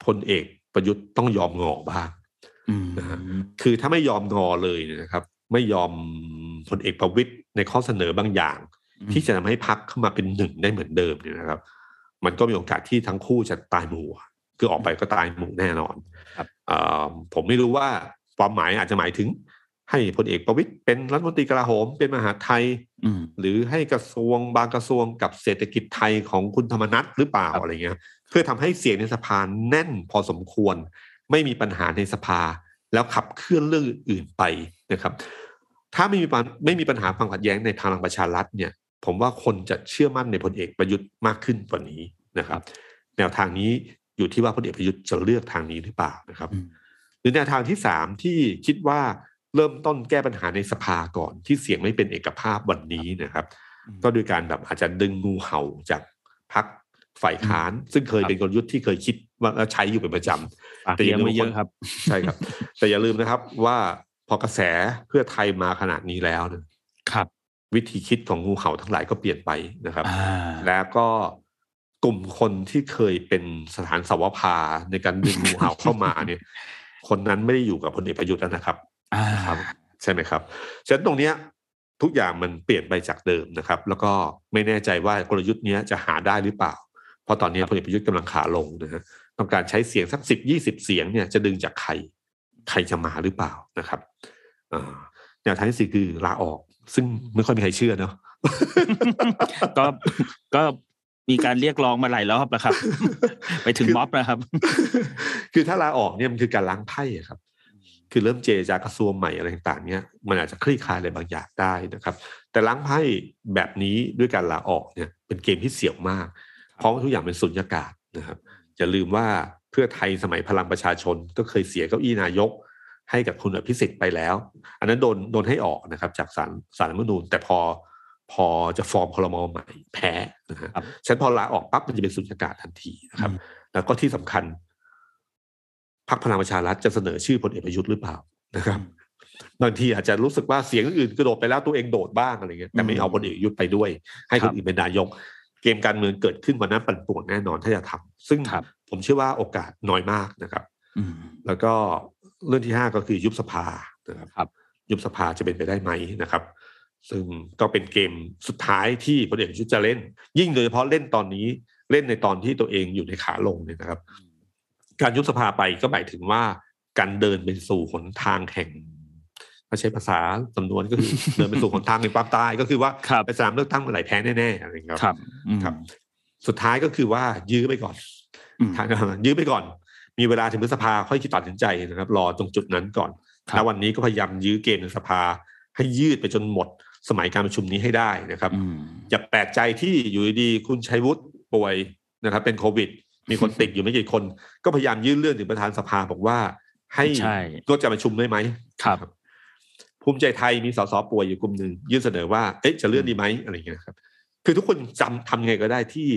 Speaker 2: พลเอกประยุทธ์ต้องยอมงอบ้าง
Speaker 3: อืม
Speaker 2: นะฮะคือถ้าไม่ยอมงอเลยเนี่ยนะครับ ไม่ยอมพลเอกประวิตยในข้อเสนอบางอย่าง ที่จะทำให้พักเข้ามาเป็นหนึ่งได้เหมือนเดิมเนี่ยนะครับ มันก็มีโอกาสที่ทั้งคู่จะตายหมู่อะคือออกไปก็ตายหมู่แน่นอน
Speaker 3: ครับ
Speaker 2: เอ่อผมไม่รู้ว่าความหมายอาจจะหมายถึง ให้พลเอกประวิตยเป็นรัฐมนตรีกลาโหมเป็นมหาดไทย
Speaker 3: อืม
Speaker 2: หรือให้กระทรวงบางกระทรวงกับเศรษฐกิจไทยของคุณธรรมนัฐหรือเปล่า
Speaker 3: ครับ
Speaker 2: อะไรเงี้ย เพื่อทำให้เสียงในสภาแน่นพอสมควร ไม่มีปัญหาในสภา แล้วขับเคลื่อนเรื่องอื่นๆไปนะครับ ถ้าไม่มีปัญไม่มีปัญหาความขัดแย้งในพลังประชารัฐเนี่ย ผมว่าคนจะเชื่อมั่นในพลเอกประยุทธ์มากขึ้นกว่านี้นะครับ แนวทางนี้อยู่ที่ว่าพลเอกประยุทธ์จะเลือกทางนี้หรือเปล่านะครับ
Speaker 3: อืม
Speaker 2: หรือแนวทางที่สามที่คิดว่า เริ่มต้นแก้ปัญหาในสภาก่อนที่เสียงไม่เป็นเอกภาพวันนี้นะครับ
Speaker 3: อืม
Speaker 2: ก็โดยการแบบอาจจะดึงงูเห่าจากพักฝ่ายค้าน ซึ่งเคย
Speaker 3: ครับ
Speaker 2: เป็นกลยุทธ์ที่เคยคิดว่าและใช้อยู่เป็นประจำ
Speaker 3: ฝาก
Speaker 2: แต่อ
Speaker 3: เลี้ย
Speaker 2: ย่างลืม
Speaker 3: ไว้เยอะครับ
Speaker 2: ใช่ครับ แต่อย่าลืมนะครับว่าพอกระแสเพื่อไทยมาขนาดนี้แล้วเนี่ย
Speaker 3: ครับ
Speaker 2: วิธีคิดของงูเห่าทั้งหลายก็เปลี่ยนไปนะครับ
Speaker 3: อ่า
Speaker 2: แล้วก็กลุ่มคนที่เคยเป็นสถานสาวภาในการดึงงูเห่าเข้ามาเนี่ย คนนั้นไม่ได้อยู่กับพลเอกประยุทธ์แล้วนะครับ
Speaker 3: อ่า
Speaker 2: ครับใช่ไหมครับฉะนั้นตรงเนี้ยทุกอย่างมันเปลี่ยนไปจากเดิมนะครับ แล้วก็ไม่แน่ใจว่ากลยุทธ์เนี้ยจะหาได้หรือเปล่า เพราะตอนนี้พลเอกประยุทธ์กำลังขาลงนะฮะต้องการใช้เสียงสักสิบยี่สิบเสียงเนี่ยจะดึงจากใครใครจะมาหรือเปล่านะครับอ่าแนวทางที่สี่คือลาออก ซึ่งไม่ค่อยมีใครเชื่อเนาะ
Speaker 3: ก็ก็มีการเรียกร้องมาหลายรอบแล้วครับ ไปถึงม็อบนะครับ
Speaker 2: คือถ้าลาออกเนี่ยมันคือการล้างไพ่อะครับ คือเริ่มเจรจากระทรวงใหม่อะไรต่างๆเนี่ยมันอาจจะคลี่คลายอะไรบางอย่างได้นะครับ แต่ล้างไพ่แบบนี้ด้วยการลาออกเนี่ยเป็นเกมที่เสี่ยงมาก เพราะว่าทุกอย่างเป็นสุญญากาศนะครับอย่าลืมว่าเพื่อไทยสมัยพลังประชาชนก็เคยเสียเก้าอี้นายกให้กับคุณอภิสิทธิ์ไปแล้ว อันนั้นโดนโดนให้ออกนะครับ จากศาลศาลรัฐธรรมนูญแต่พอพอจะฟอร์มคลมใหม่แพ้นะฮะ
Speaker 3: ครับ
Speaker 2: ฉันพอลาออกปั๊บมันจะเป็นสุญญากาศทันทีนะครับ
Speaker 3: อืม
Speaker 2: แล้วก็ที่สำคัญ พรรคพลังประชารัฐจะเสนอชื่อพลเอกประยุทธ์หรือเปล่านะครับบางทีอาจจะรู้สึกว่าเสียงอื่นกระโดดไปแล้วตัวเองโดดบ้างอะไรเงี้ยแต่ไม่เอาพลเอกประยุทธ์ไปด้วย ให้คนอื่นเป็นนายก เกมการเมืองเกิดขึ้นวันนั้นปั่นป่วนแน่นอนถ้าจะทำซึ่ง
Speaker 3: ครับ
Speaker 2: ผมเชื่อว่าโอกาสน้อยมากนะครับ
Speaker 3: อืม
Speaker 2: แล้วก็เรื่องที่ห้าก็คือยุบสภานะครับ
Speaker 3: ครับ
Speaker 2: ยุบสภาจะเป็นไปได้ไหมนะครับ ซึ่งก็เป็นเกมสุดท้ายที่พลเอกประยุทธ์จะเล่น ยิ่งโดยเฉพาะเล่นตอนนี้เล่นในตอนที่ตัวเองอยู่ในขาลงเนี่ยนะครับ การยุบสภาไปก็หมายถึงว่าการเดินไปสู่หนทางแห่งถ้าใช้ภาษาสำนวนก็คือเดินไปสู่หนทางในความตาย ก็คือว่า
Speaker 3: ครับ
Speaker 2: ไปสนามเลือกตั้งเมื่อไหร่แพ้แน่ๆอะไรอย่างเงี้ย
Speaker 3: ครับอืม
Speaker 2: ครับ สุดท้ายก็คือว่ายื้อไปก่อน
Speaker 3: อืม
Speaker 2: ทางยื้อไปก่อน มีเวลาถึงพฤษภาค่อยคิดตัดสินใจนะครับ รอตรงจุดนั้นก่อน
Speaker 3: ครับ
Speaker 2: แล้ววันนี้ก็พยายามยื้อเกมในสภา ให้ยืดไปจนหมดสมัยการประชุมนี้ให้ได้นะครับ
Speaker 3: อืม
Speaker 2: อย่าแปลกใจที่อยู่ดีๆคุณชัยวุฒิป่วยนะครับ เป็นโควิด มีคนติดอยู่ไม่กี่คน ก็พยายามยื่นเรื่องถึงประธานสภาบอกว่า ให้
Speaker 3: ใช่
Speaker 2: งดการประชุมได้ไหม
Speaker 3: ครับ
Speaker 2: ภูมิใจไทยมีสสป่วยอยู่กลุ่มหนึ่งยื่นเสนอว่าเอ๊ะจะเลื่อนดีไหมอะไรอย่างเงี้ยครับ คือทุกคนจำทำยังไงก็ได้ที่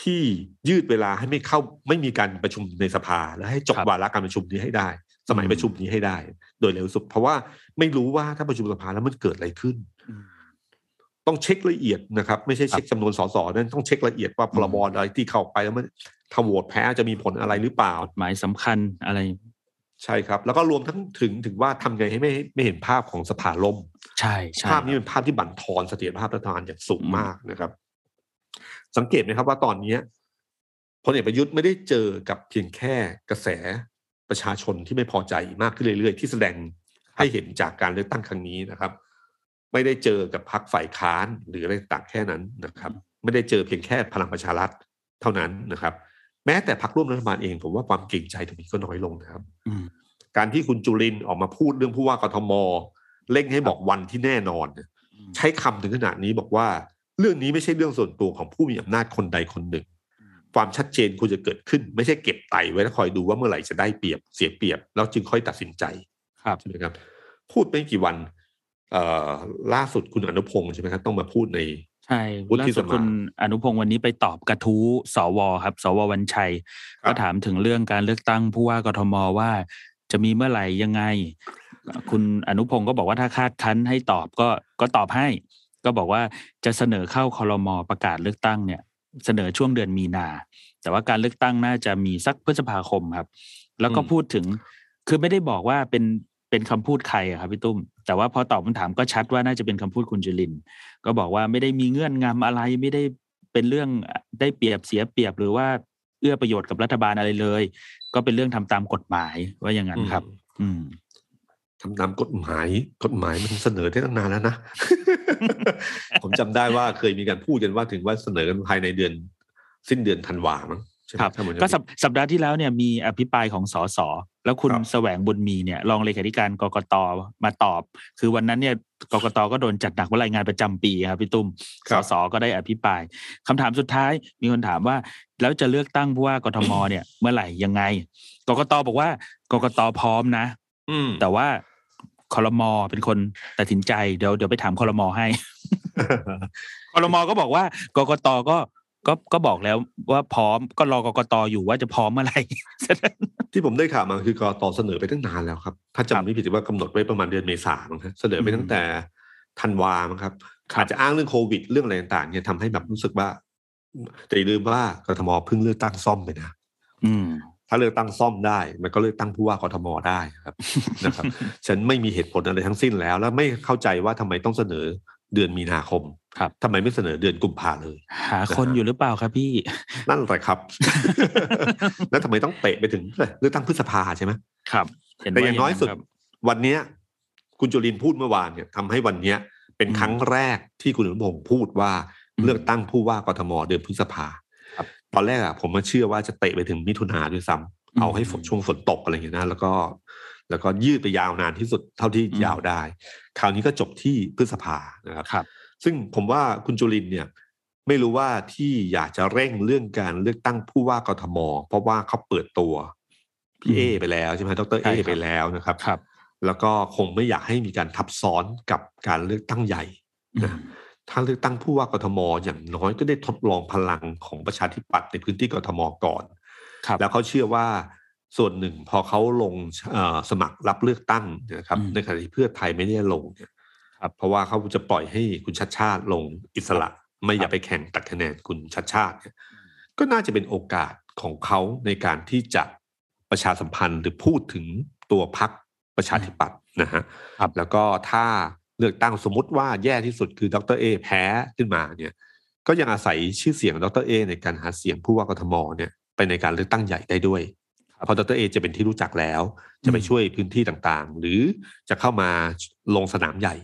Speaker 2: ที่ยืดเวลาให้ไม่เข้าไม่มีการประชุมในสภา แล้วให้จบ
Speaker 3: ครับ
Speaker 2: วาระการประชุมนี้ให้ได้ สมัย
Speaker 3: อืม
Speaker 2: ประชุมนี้ให้ได้ โดยเร็วสุด เพราะว่าไม่รู้ว่าถ้าประชุมสภาแล้วมันเกิดอะไรขึ้น
Speaker 3: อืม
Speaker 2: ต้องเช็คละเอียดนะครับ ไม่ใช่เช็คจำนวนสสนั่นต้องเช็คละเอียดว่าพรบ
Speaker 3: อืม
Speaker 2: อะไรที่เข้าไปแล้วมัน ถ้าโหวตแพ้จะมีผลอะไรหรือเปล่า
Speaker 3: กฎหมายสำคัญอะไร
Speaker 2: ใช่ครับ แล้วก็รวมทั้งถึงถึงว่าทำไงให้ไม่ไม่เห็นภาพของสภาล่ม
Speaker 3: ใช่ใช่
Speaker 2: ภาพนี้เป็นภาพที่บั่นทอนเสถียรภาพรัฐบาลอย่างสูงมากนะครับ สังเกตไหมครับว่าตอนเนี้ยพลเอกประยุทธ์ไม่ได้เจอกับเพียงแค่กระแสประชาชนที่ไม่พอใจมากขึ้นเรื่อยๆ ที่แสดงให้เห็นจากการเลือกตั้งครั้งนี้นะครับ ไม่ได้เจอกับพรรคฝ่ายค้านหรืออะไรต่างๆแค่นั้นนะครับ ไม่ได้เจอเพียงแค่พลังประชารัฐเท่านั้นนะครับ แม้แต่พรรคร่วมรัฐบาลเอง ผมว่าความเกรงใจตรงนี้ก็น้อยลงนะครับ
Speaker 3: อืม
Speaker 2: การที่คุณจุลินทร์ออกมาพูดเรื่องผู้ว่ากทมเร่งให้บอกวันที่แน่นอนเนี่ยใช้คำถึงขนาดนี้บอกว่า เรื่องนี้ไม่ใช่เรื่องส่วนตัวของผู้มีอำนาจคนใดคนหนึ่ง ความชัดเจนควรจะเกิดขึ้น ไม่ใช่เก็บไตไว้แล้วคอยดูว่าเมื่อไหร่จะได้เปรียบเสียเปรียบ แล้วจึงค่อยตัดสินใจ
Speaker 3: ครับ
Speaker 2: ใช่ไหมครับ พูดไม่กี่วันเอ่อล่าสุดคุณอนุพงศ์ใช่ไหมครับต้องมาพูดใน
Speaker 3: ใช่
Speaker 2: วุฒิ
Speaker 3: ล่าสุด
Speaker 2: สภา
Speaker 3: คุณอนุพงศ์วันนี้ไปตอบกระทู้สวครับ สววันชัย
Speaker 2: ครับ
Speaker 3: ก็ถามถึงเรื่องการเลือกตั้งผู้ว่ากทมว่าจะมีเมื่อไหร่ยังไง คุณอนุพงศ์ก็บอกว่าถ้าคาดคั้นให้ตอบก็ก็ตอบให้ ก็บอกว่าจะเสนอเข้าคอรมอประกาศเลือกตั้งเนี่ย เสนอช่วงเดือนมีนา แต่ว่าการเลือกตั้งน่าจะมีสักพฤษภาคมครับ แล้วก็
Speaker 2: อืม
Speaker 3: พูดถึงคือไม่ได้บอกว่าเป็นเป็นคำพูดใครอะครับพี่ตุ้ม แต่ว่าพอตอบคำถามก็ชัดว่าน่าจะเป็นคำพูดคุณจุลินทร์ก็บอกว่าไม่ได้มีเงื่อนงำอะไรไม่ได้เป็นเรื่องได้เปรียบเสียเปรียบหรือว่าเอื้อประโยชน์กับรัฐบาลอะไรเลย ก็เป็นเรื่องทำตามกฎหมายว่าอย่างนั้นครับ อืม
Speaker 2: ทำตามกฎหมายกฎหมายมันเสนอได้ตั้งนานแล้วนะ ผมจำได้ว่าเคยมีการพูดกันว่าถึงว่าเสนอกันภายในเดือน สิ้นเดือนธันวามั้ง ใช่ไหม
Speaker 3: ครับ
Speaker 2: ถ้าผมจำ
Speaker 3: ก็
Speaker 2: ไม่
Speaker 3: สัปสัปดาห์ที่แล้วเนี่ยมีอภิปรายของสสแล้วคุณ
Speaker 2: ครับ
Speaker 3: แสวงบุญมีเนี่ยรองเลขาธิการกกตมาตอบ คือวันนั้นเนี่ยกกตก็โดนจัดหนักว่ารายงานประจำปีครับพี่ตุ้ม
Speaker 2: ค
Speaker 3: ส
Speaker 2: รับ
Speaker 3: สก็ได้อภิปรายคำถามสุดท้ายมีคนถามว่า แล้วจะเลือกตั้งผู้ว่ากทมเนี่ย เมื่อไหร่ยังไงกกตบอกว่ากกตพร้อมนะ
Speaker 2: อืม
Speaker 3: แต่ว่าคอรมอเป็นคนตัดสินใจเดี๋ยวเดี๋ยวไปถามคอรมอให้คอรมอก็บอกว่ากกตก็ ก็ก็บอกแล้วว่าพร้อมก็รอกกตอยู่ว่าจะพร้อมเมื่อไหร่
Speaker 2: ที่ผมได้ข่าวมาคือกรตเสนอไปตั้งนานแล้วครับ ถ้า
Speaker 3: ครับ
Speaker 2: จำไม่ผิดว่ากำหนดไว้ประมาณเดือนเมษามั้งครับเสนอไป
Speaker 3: อืม
Speaker 2: ตั้งแต่ธันวามั้งครับ
Speaker 3: ครับ
Speaker 2: อาจจะอ้างเรื่องโควิด เรื่องอะไรต่างๆเนี่ยทำให้แบบรู้สึกว่าแต่อย่าลืมว่ากทมเพิ่งเลือกตั้งซ่อมไปนะ
Speaker 3: อืม
Speaker 2: ถ้าเลือกตั้งซ่อมได้ มันก็เลือกตั้งผู้ว่ากทมได้ครับนะครับ ฉันไม่มีเหตุผลอะไรทั้งสิ้นแล้ว แล้วไม่เข้าใจว่าทำไมต้องเสนอเดือนมีนาคม
Speaker 3: ครับ
Speaker 2: ทำไมไม่เสนอเดือนกุมภาเลย
Speaker 3: หาคนอยู่หรือเปล่าครับพี่
Speaker 2: นั่นแหละครับ แล้วทำไมต้องเตะไปถึงเลือกตั้งพฤษภาใช่ไหม
Speaker 3: ครับเห็น
Speaker 2: แต่
Speaker 3: ว่า
Speaker 2: อย่างน้อยสุด
Speaker 3: ครับ
Speaker 2: วันเนี้ย คุณจุลินทร์พูดเมื่อวานเนี่ยทำให้วันเนี้ย เป็น
Speaker 3: อืม
Speaker 2: ครั้งแรกที่คุณอนุพงศ์พูดว่า
Speaker 3: อืม
Speaker 2: เลือกตั้งผู้ว่ากทมเดือนพฤษภา
Speaker 3: ครับ
Speaker 2: ตอนแรกอะผมมาเชื่อว่าจะเตะไปถึงมิถุนาด้วยซ้ำ
Speaker 3: อืม
Speaker 2: เอาให้ฝนช่วงฝนตกอะไรอย่างเงี้ยนะแล้วก็ แล้วก็ยืดไปยาวนานที่สุดเท่าที่
Speaker 3: อืม
Speaker 2: ยาวได้ คราวนี้ก็จบที่พฤษภานะครับ
Speaker 3: ครับ
Speaker 2: ซึ่งผมว่าคุณจุลินทร์เนี่ยไม่รู้ว่าที่อยากจะเร่งเรื่องการเลือกตั้งผู้ว่ากทม เพราะว่าเขาเปิดตัวพี่เอ
Speaker 3: อืม
Speaker 2: ไปแล้วใช่ไหมดร
Speaker 3: ใช่
Speaker 2: เอ
Speaker 3: ครับ
Speaker 2: ไปแล้วนะครับ
Speaker 3: ครับ
Speaker 2: แล้วก็คงไม่อยากให้มีการทับซ้อนกับการเลือกตั้งใหญ่
Speaker 3: อื
Speaker 2: นะ
Speaker 3: ม
Speaker 2: ถ้าเลือกตั้งผู้ว่ากทม อย่างน้อยก็ได้ทดลองพลังของประชาธิปัตย์ในพื้นที่กทมก่อน
Speaker 3: ครับ
Speaker 2: แล้วเขาเชื่อว่าส่วนหนึ่งพอเขาลงเอ่อสมัครรับเลือกตั้งนะครับ
Speaker 3: อืม
Speaker 2: ในขณะที่เพื่อไทยไม่ได้ลงเนี่ย
Speaker 3: ครับ
Speaker 2: เพราะว่าเขาจะปล่อยให้คุณชัดชาติลงอิสระ ไม่อย่าไปแข่งตัดคะแนนคุณชัดชาติเนี่ยก็น่าจะเป็นโอกาสของเขาในการที่จะประชาสัมพันธ์หรือพูดถึงตัวพักประชาธิปัตย์นะฮะ
Speaker 3: ครับ
Speaker 2: แล้วก็ถ้าเลือกตั้งสมมติว่าแย่ที่สุดคือดรเอแพ้ขึ้นมาเนี่ย ก็ยังอาศัยชื่อเสียงดรเอในการหาเสียงผู้ว่ากทมเนี่ยไปในการเลือกตั้งใหญ่ได้ด้วยเพราะดรเอจะเป็นที่รู้จักแล้ว จะไป
Speaker 3: อืม
Speaker 2: ช่วยพื้นที่ต่างๆ หรือจะเข้ามาลงสนามใหญ่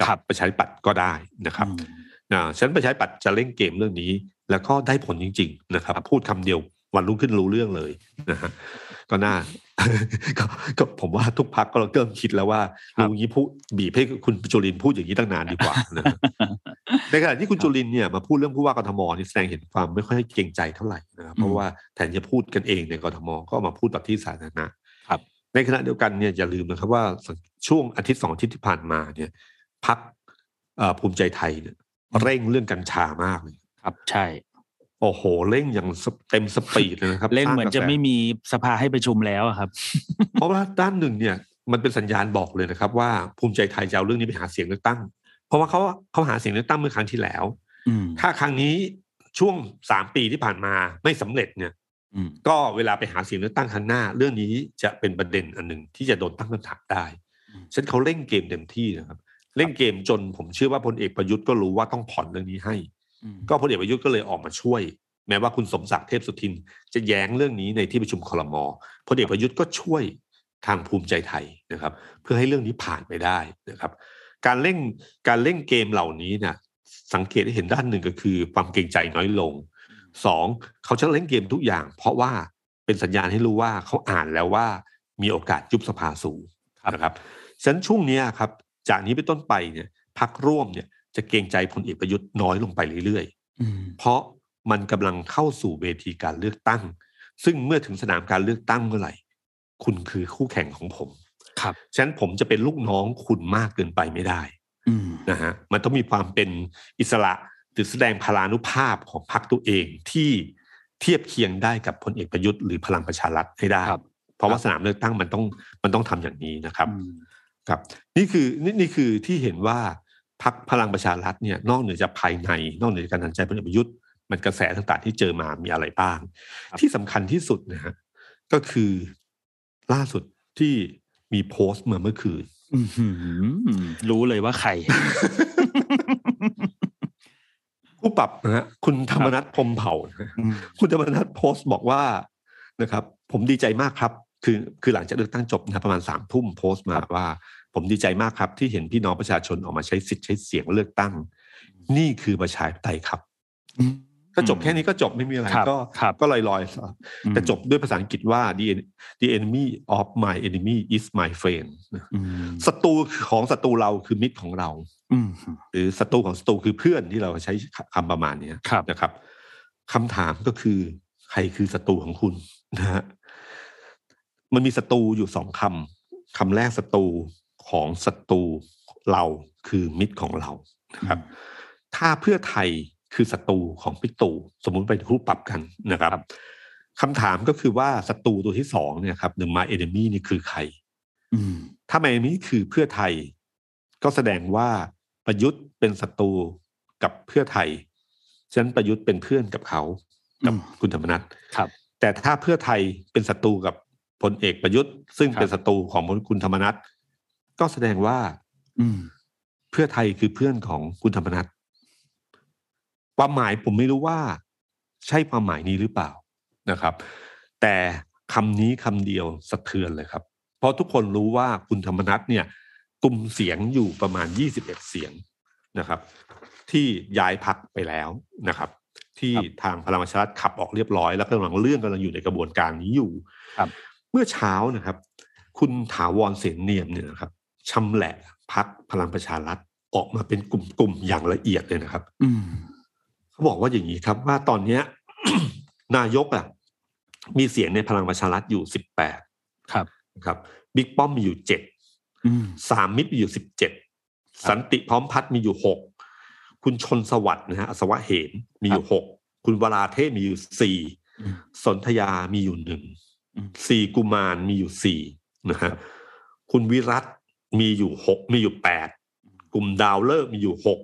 Speaker 2: กั
Speaker 3: ครับ
Speaker 2: ประชาธิปัตย์ก็ได้นะครับ
Speaker 3: อืม
Speaker 2: นะฉะนันประชาธิปัตย์จะเล่นเกมเรื่องนี้ แล้วก็ได้ผลจริง ๆ นะครับ พูดคำเดียววันรุ่งขึ้นรู้เรื่องเลยนะฮะก็น่าก็ก็ผมว่าทุกพักก็เริ่มคิดแล้วว่า
Speaker 3: ครับ
Speaker 2: ลุงนี้พูดบีบให้คุณจุลินทร์พูดอย่างนี้ตั้งนานดีกว่านะฮะในขณะที่คุณจุลินทร์เนี่ยมาพูดเรื่องผู้ว่ากทมนี่แสดงเห็นความไม่ค่อยเกรงใจเท่าไหร่นะครับเพราะว่าแทนจะพูดกันเองในกทมก็เอามาพูดแบบที่สาธารณะ
Speaker 3: ครับ
Speaker 2: ในขณะเดียวกันเนี่ยอย่าลืมนะครับว่าช่วงอาทิตย์สองอาทิตย์ที่ผ่านมาเนี่ย พักภูมิใจไทยเนี่ยเร่งเรื่องกัญชามากเลย
Speaker 3: ครับใช่
Speaker 2: โอ้โหเร่งอย่างเต็มสปีดเลยนะครับ
Speaker 3: เร่งเหมือนจะไม่มีสภาให้ประชุมแล้วครับ
Speaker 2: เพราะว่าด้านหนึ่งเนี่ยมันเป็นสัญญาณบอกเลยนะครับ ว่าภูมิใจไทยจะเอาเรื่องนี้ไปหาเสียงเลือกตั้ง เพราะว่าเขาเขาหาเสียงเลือกตั้งเมื่อครั้งที่แล้วถ้าครั้งนี้ช่วงสามปีที่ผ่านมาไม่สำเร็จเนี่ยก็เวลาไปหาเสียงเลือกตั้งครั้งหน้า เรื่องนี้จะเป็นประเด็นอันหนึ่งที่จะโดนตั้งคำถามได้ฉันเขาเล่นเกมเต็มที่นะครับ เล่นเกมจนผมเชื่อว่าพลเอกประยุทธ์ก็รู้ว่าต้องผ่อนเรื่องนี้ให้ ก็พลเอกประยุทธ์ก็เลยออกมาช่วย แม้ว่าคุณสมศักดิ์เทพสุทิน จะแย้งเรื่องนี้ในที่ประชุมคลมพลเอกประยุทธ์ก็ช่วยทางภูมิใจไทยนะครับ เพื่อให้เรื่องนี้ผ่านไปได้นะครับ การเล่นการเล่นเกมเหล่านี้เนี่ยสังเกตให้เห็นด้านหนึ่งก็คือ ความเกรงใจน้อยลงสองเขาจะเล่นเกมทุกอย่าง เพราะว่าเป็นสัญญาณให้รู้ว่าเขาอ่านแล้วว่ามีโอกาสยุบสภาสูงนะครับฉะนั้นช่วงนี้ครับ จากนี้ไปต้นไปเนี่ยพักร่วมเนี่ยจะเกรงใจพลเอกประยุทธ์น้อยลงไปเรื่อยๆ เพราะมันกำลังเข้าสู่เวทีการเลือกตั้ง ซึ่งเมื่อถึงสนามการเลือกตั้งเมื่อไหร่ คุณคือคู่แข่งของผม
Speaker 3: ครับ
Speaker 2: ฉะนั้นผมจะเป็นลูกน้องคุณมากเกินไปไม่ได้นะฮะ มันต้องมีความเป็นอิสระหรือแสดงพลานุภาพของพรรคตัวเองที่เทียบเคียงได้กับพลเอกประยุทธ์หรือพลังประชารัฐให้ได้ เพราะว่าสนามเลือกตั้งมันต้องมันต้องทำอย่างนี้นะครับ ครับนี่คือนี่นี่คือที่เห็นว่าพรรคพลังประชารัฐเนี่ยนอกเหนือจากภายใน นอกเหนือจากการตัดใจพลเอกประยุทธ์มันกระแสต่างๆที่เจอมามีอะไรบ้าง ที่สำคัญที่สุดนะฮะก็คือล่าสุดที่มีโพสต์เมื่อเมื่อคืน
Speaker 3: รู้เลยว่าใคร
Speaker 2: ผู้ปรับนะฮะคุณธรรมนัฐพรมเผ่าคุณธรรมนัฐโพสต์บอกว่านะครับ ผมดีใจมากครับ คือคือหลังจากเลือกตั้งจบนะประมาณสามทุ่มโพสต์มาว่า ผมดีใจมากครับ ที่เห็นพี่น้องประชาชนออกมาใช้สิทธิ์ใช้เสียงเลือกตั้ง นี่คือประชาธิปไตยครับก็จบแค่นี้ก็จบไม่มีอะไรก็ก็ลอยลอยแต่จบด้วยภาษาอังกฤษว่า the the enemy of my enemy is my friend ศัตรูของศัตรูเราคือมิตรของเราหรือศัตรูของศัตรูคือเพื่อนที่เราใช้คำประมาณนี้นะครับคำถามก็คือใครคือศัตรูของคุณนะฮะ มันมีศัตรูอยู่สองคำคำแรกศัตรูของศัตรูเราคือมิตรของเรานะครับ ถ้าเพื่อไทยคือศัตรูของพิกตู่สมมุติไปคู่ปรับกันนะครับคำถามก็คือว่าศัตรูตัวที่สองเนี่ยครับหนึ่งมาเอเดมี่นี่คือใครถ้ามาเอเดมี่คือเพื่อไทย ก็แสดงว่าประยุทธ์เป็นศัตรูกับเพื่อไทยฉะนั้นประยุทธ์เป็นเพื่อนกับเขากับคุณธรรมนัฐ
Speaker 3: ครับ
Speaker 2: แต่ถ้าเพื่อไทยเป็นศัตรูกับ พลเอกประยุทธ์ ซึ่งเป็นศัตรูของคุณธรรมนัฐก็แสดงว่า
Speaker 3: อื
Speaker 2: เพื่อไทยคือเพื่อนของคุณธรรมนัฐความหมายผมไม่รู้ว่า ใช่ความหมายนี้หรือเปล่านะครับ แต่คำนี้คำเดียวสะเทือนเลยครับ เพราะทุกคนรู้ว่าคุณธรรมนัฐเนี่ยกลุ่มเสียงอยู่ประมาณยี่สิบเอ็ดเสียงนะครับ ที่ย้ายพักไปแล้วนะครับ ที่ทางพลังประชารัฐขับออกเรียบร้อย แล้วกำลังเลื่อนกำลังอยู่ในกระบวนการนี้อยู่ เมื่อเช้านะครับ คุณถาวรเสนเนียมเนี่ยนะครับชำแหละพักพลังประชารัฐออกมาเป็นกลุ่มๆอย่างละเอียดเลยนะครับ
Speaker 3: อื
Speaker 2: เขาบอกว่าอย่างนี้ครับ ว่าตอนเนี้ย นายกอะ มีเสียงในพลังประชารัฐอยู่สิบแปด
Speaker 3: ครับ
Speaker 2: ครับบิ๊กป้อมมีอยู่เจ็ดสามมิตรมีอยู่สิบเจ็ดสันติพร้อมพัฒน์มีอยู่หกคุณชนม์สวัสดิ์นะฮะอัศวเหมมีอยู่หกคุณวราเทพมีอยู่สี่สนธยามีอยู่หนึ่ง สี่กุมารมีอยู่สี่นะฮะคุณวิรัชมีอยู่หกมีอยู่แปดกลุ่มดาวฤกษ์มีอยู่หก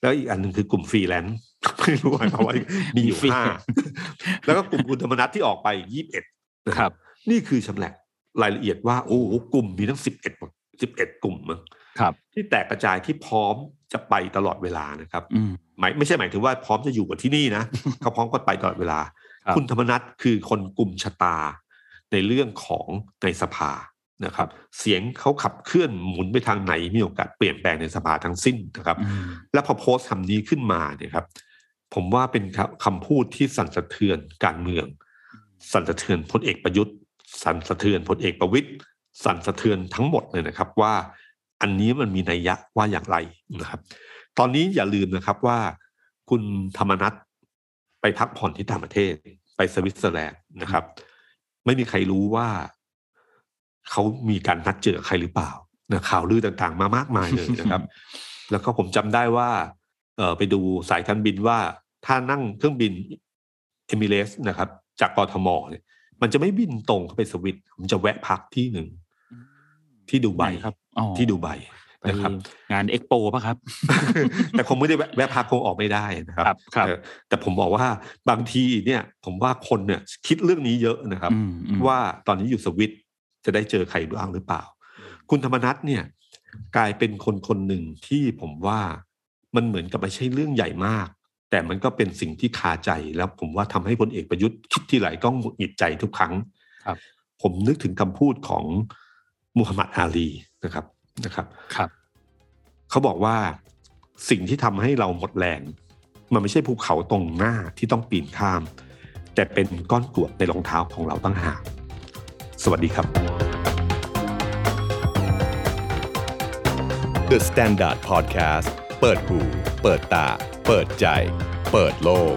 Speaker 2: แล้วอีกอันหนึ่งคือกลุ่มฟรีแลนซ์ไม่รู้หมายความว่ามีอยู่ห้าแล้วก็กลุ่มคุณธรรมนัสที่ออกไปยี่สิบเอ็ด
Speaker 3: ครับ
Speaker 2: นี่คือชำแหละรายละเอียดว่าโอ้กลุ่มมีทั้งสิบเอ็ดสิบเอ็ดกลุ่มมั้ง
Speaker 3: ครับ
Speaker 2: ที่แตกกระจายที่พร้อมจะไปตลอดเวลานะครับ
Speaker 3: หมาย
Speaker 2: ไม่ใช่หมายถึงว่าพร้อมจะอยู่กับที่นี่นะเขาพร้อมก็ไปตลอดเวลา คุณธรรมนัฐคือคนกลุ่มชะตา ในเรื่องของในสภานะครับ เสียงเขาขับเคลื่อนหมุนไปทางไหนมีโอกาสเปลี่ยนแปลงในสภาทั้งสิ้นนะครับ แล้วพอโพสต์คำนี้ขึ้นมาเนี่ยครับ ผมว่าเป็นคำพูดที่สั่นสะเทือนการเมือง สั่นสะเทือนพลเอกประยุทธ์ สั่นสะเทือนพลเอกประวิตยสั่นสะเทือนทั้งหมดเลยนะครับว่าอันนี้มันมีนัยยะว่าอย่างไรนะครับ ตอนนี้อย่าลืมนะครับว่า คุณธรรมนัฐไปพักผ่อนที่ต่างประเทศ ไปสวิตเซอร์แลนด์นะครับ ไม่มีใครรู้ว่าเขามีการนัดเจอใครหรือเปล่านะข่าวลือต่างๆ มามากมายเลยนะครับ แล้วก็ผมจำได้ว่าเออไปดูสายการบินว่าถ้านั่งเครื่องบินเอมิเรสนะครับ จากกทมเนี่ยมันจะไม่บินตรงเข้าไปสวิตผมจะแวะพักที่หนึ่งที่ดูไบ
Speaker 3: ไหนครับอ๋อ
Speaker 2: ที่ดูไบ
Speaker 3: ไป
Speaker 2: นะครับ
Speaker 3: งานเอ็กโปป่ะครับ
Speaker 2: แต่คงไม่ได้แวะแวะพักคงออกไม่ได้นะครับ
Speaker 3: ครับครับ
Speaker 2: เออแต่ผมบอกว่าบางทีเนี่ยผมว่าคนเนี่ยคิดเรื่องนี้เยอะนะครับ
Speaker 3: อืมอืม
Speaker 2: ว่าตอนนี้อยู่สวิตจะได้เจอใครบ้างหรือเปล่า คุณธรรมนัทเนี่ย กลายเป็นคนคนหนึ่งที่ผมว่ามันเหมือนกับไม่ใช่เรื่องใหญ่มาก แต่มันก็เป็นสิ่งที่คาใจแล้วผมว่าทำให้พลเอกประยุทธ์คิดที่ไหลก็หงุดหงิดใจทุกครั้ง
Speaker 3: ครับ
Speaker 2: ผมนึกถึงคำพูดของมูฮัมหมัดอาลีนะครับ นะครับ
Speaker 3: ครับ
Speaker 2: เขาบอกว่าสิ่งที่ทำให้เราหมดแรง มันไม่ใช่ภูเขาตรงหน้าที่ต้องปีนข้าม แต่เป็นก้อนกรวดในรองเท้าของเราตั้งหากสวัสดีครับ
Speaker 1: The Standard Podcast เปิดหู เปิดตา เปิดใจ เปิดโลก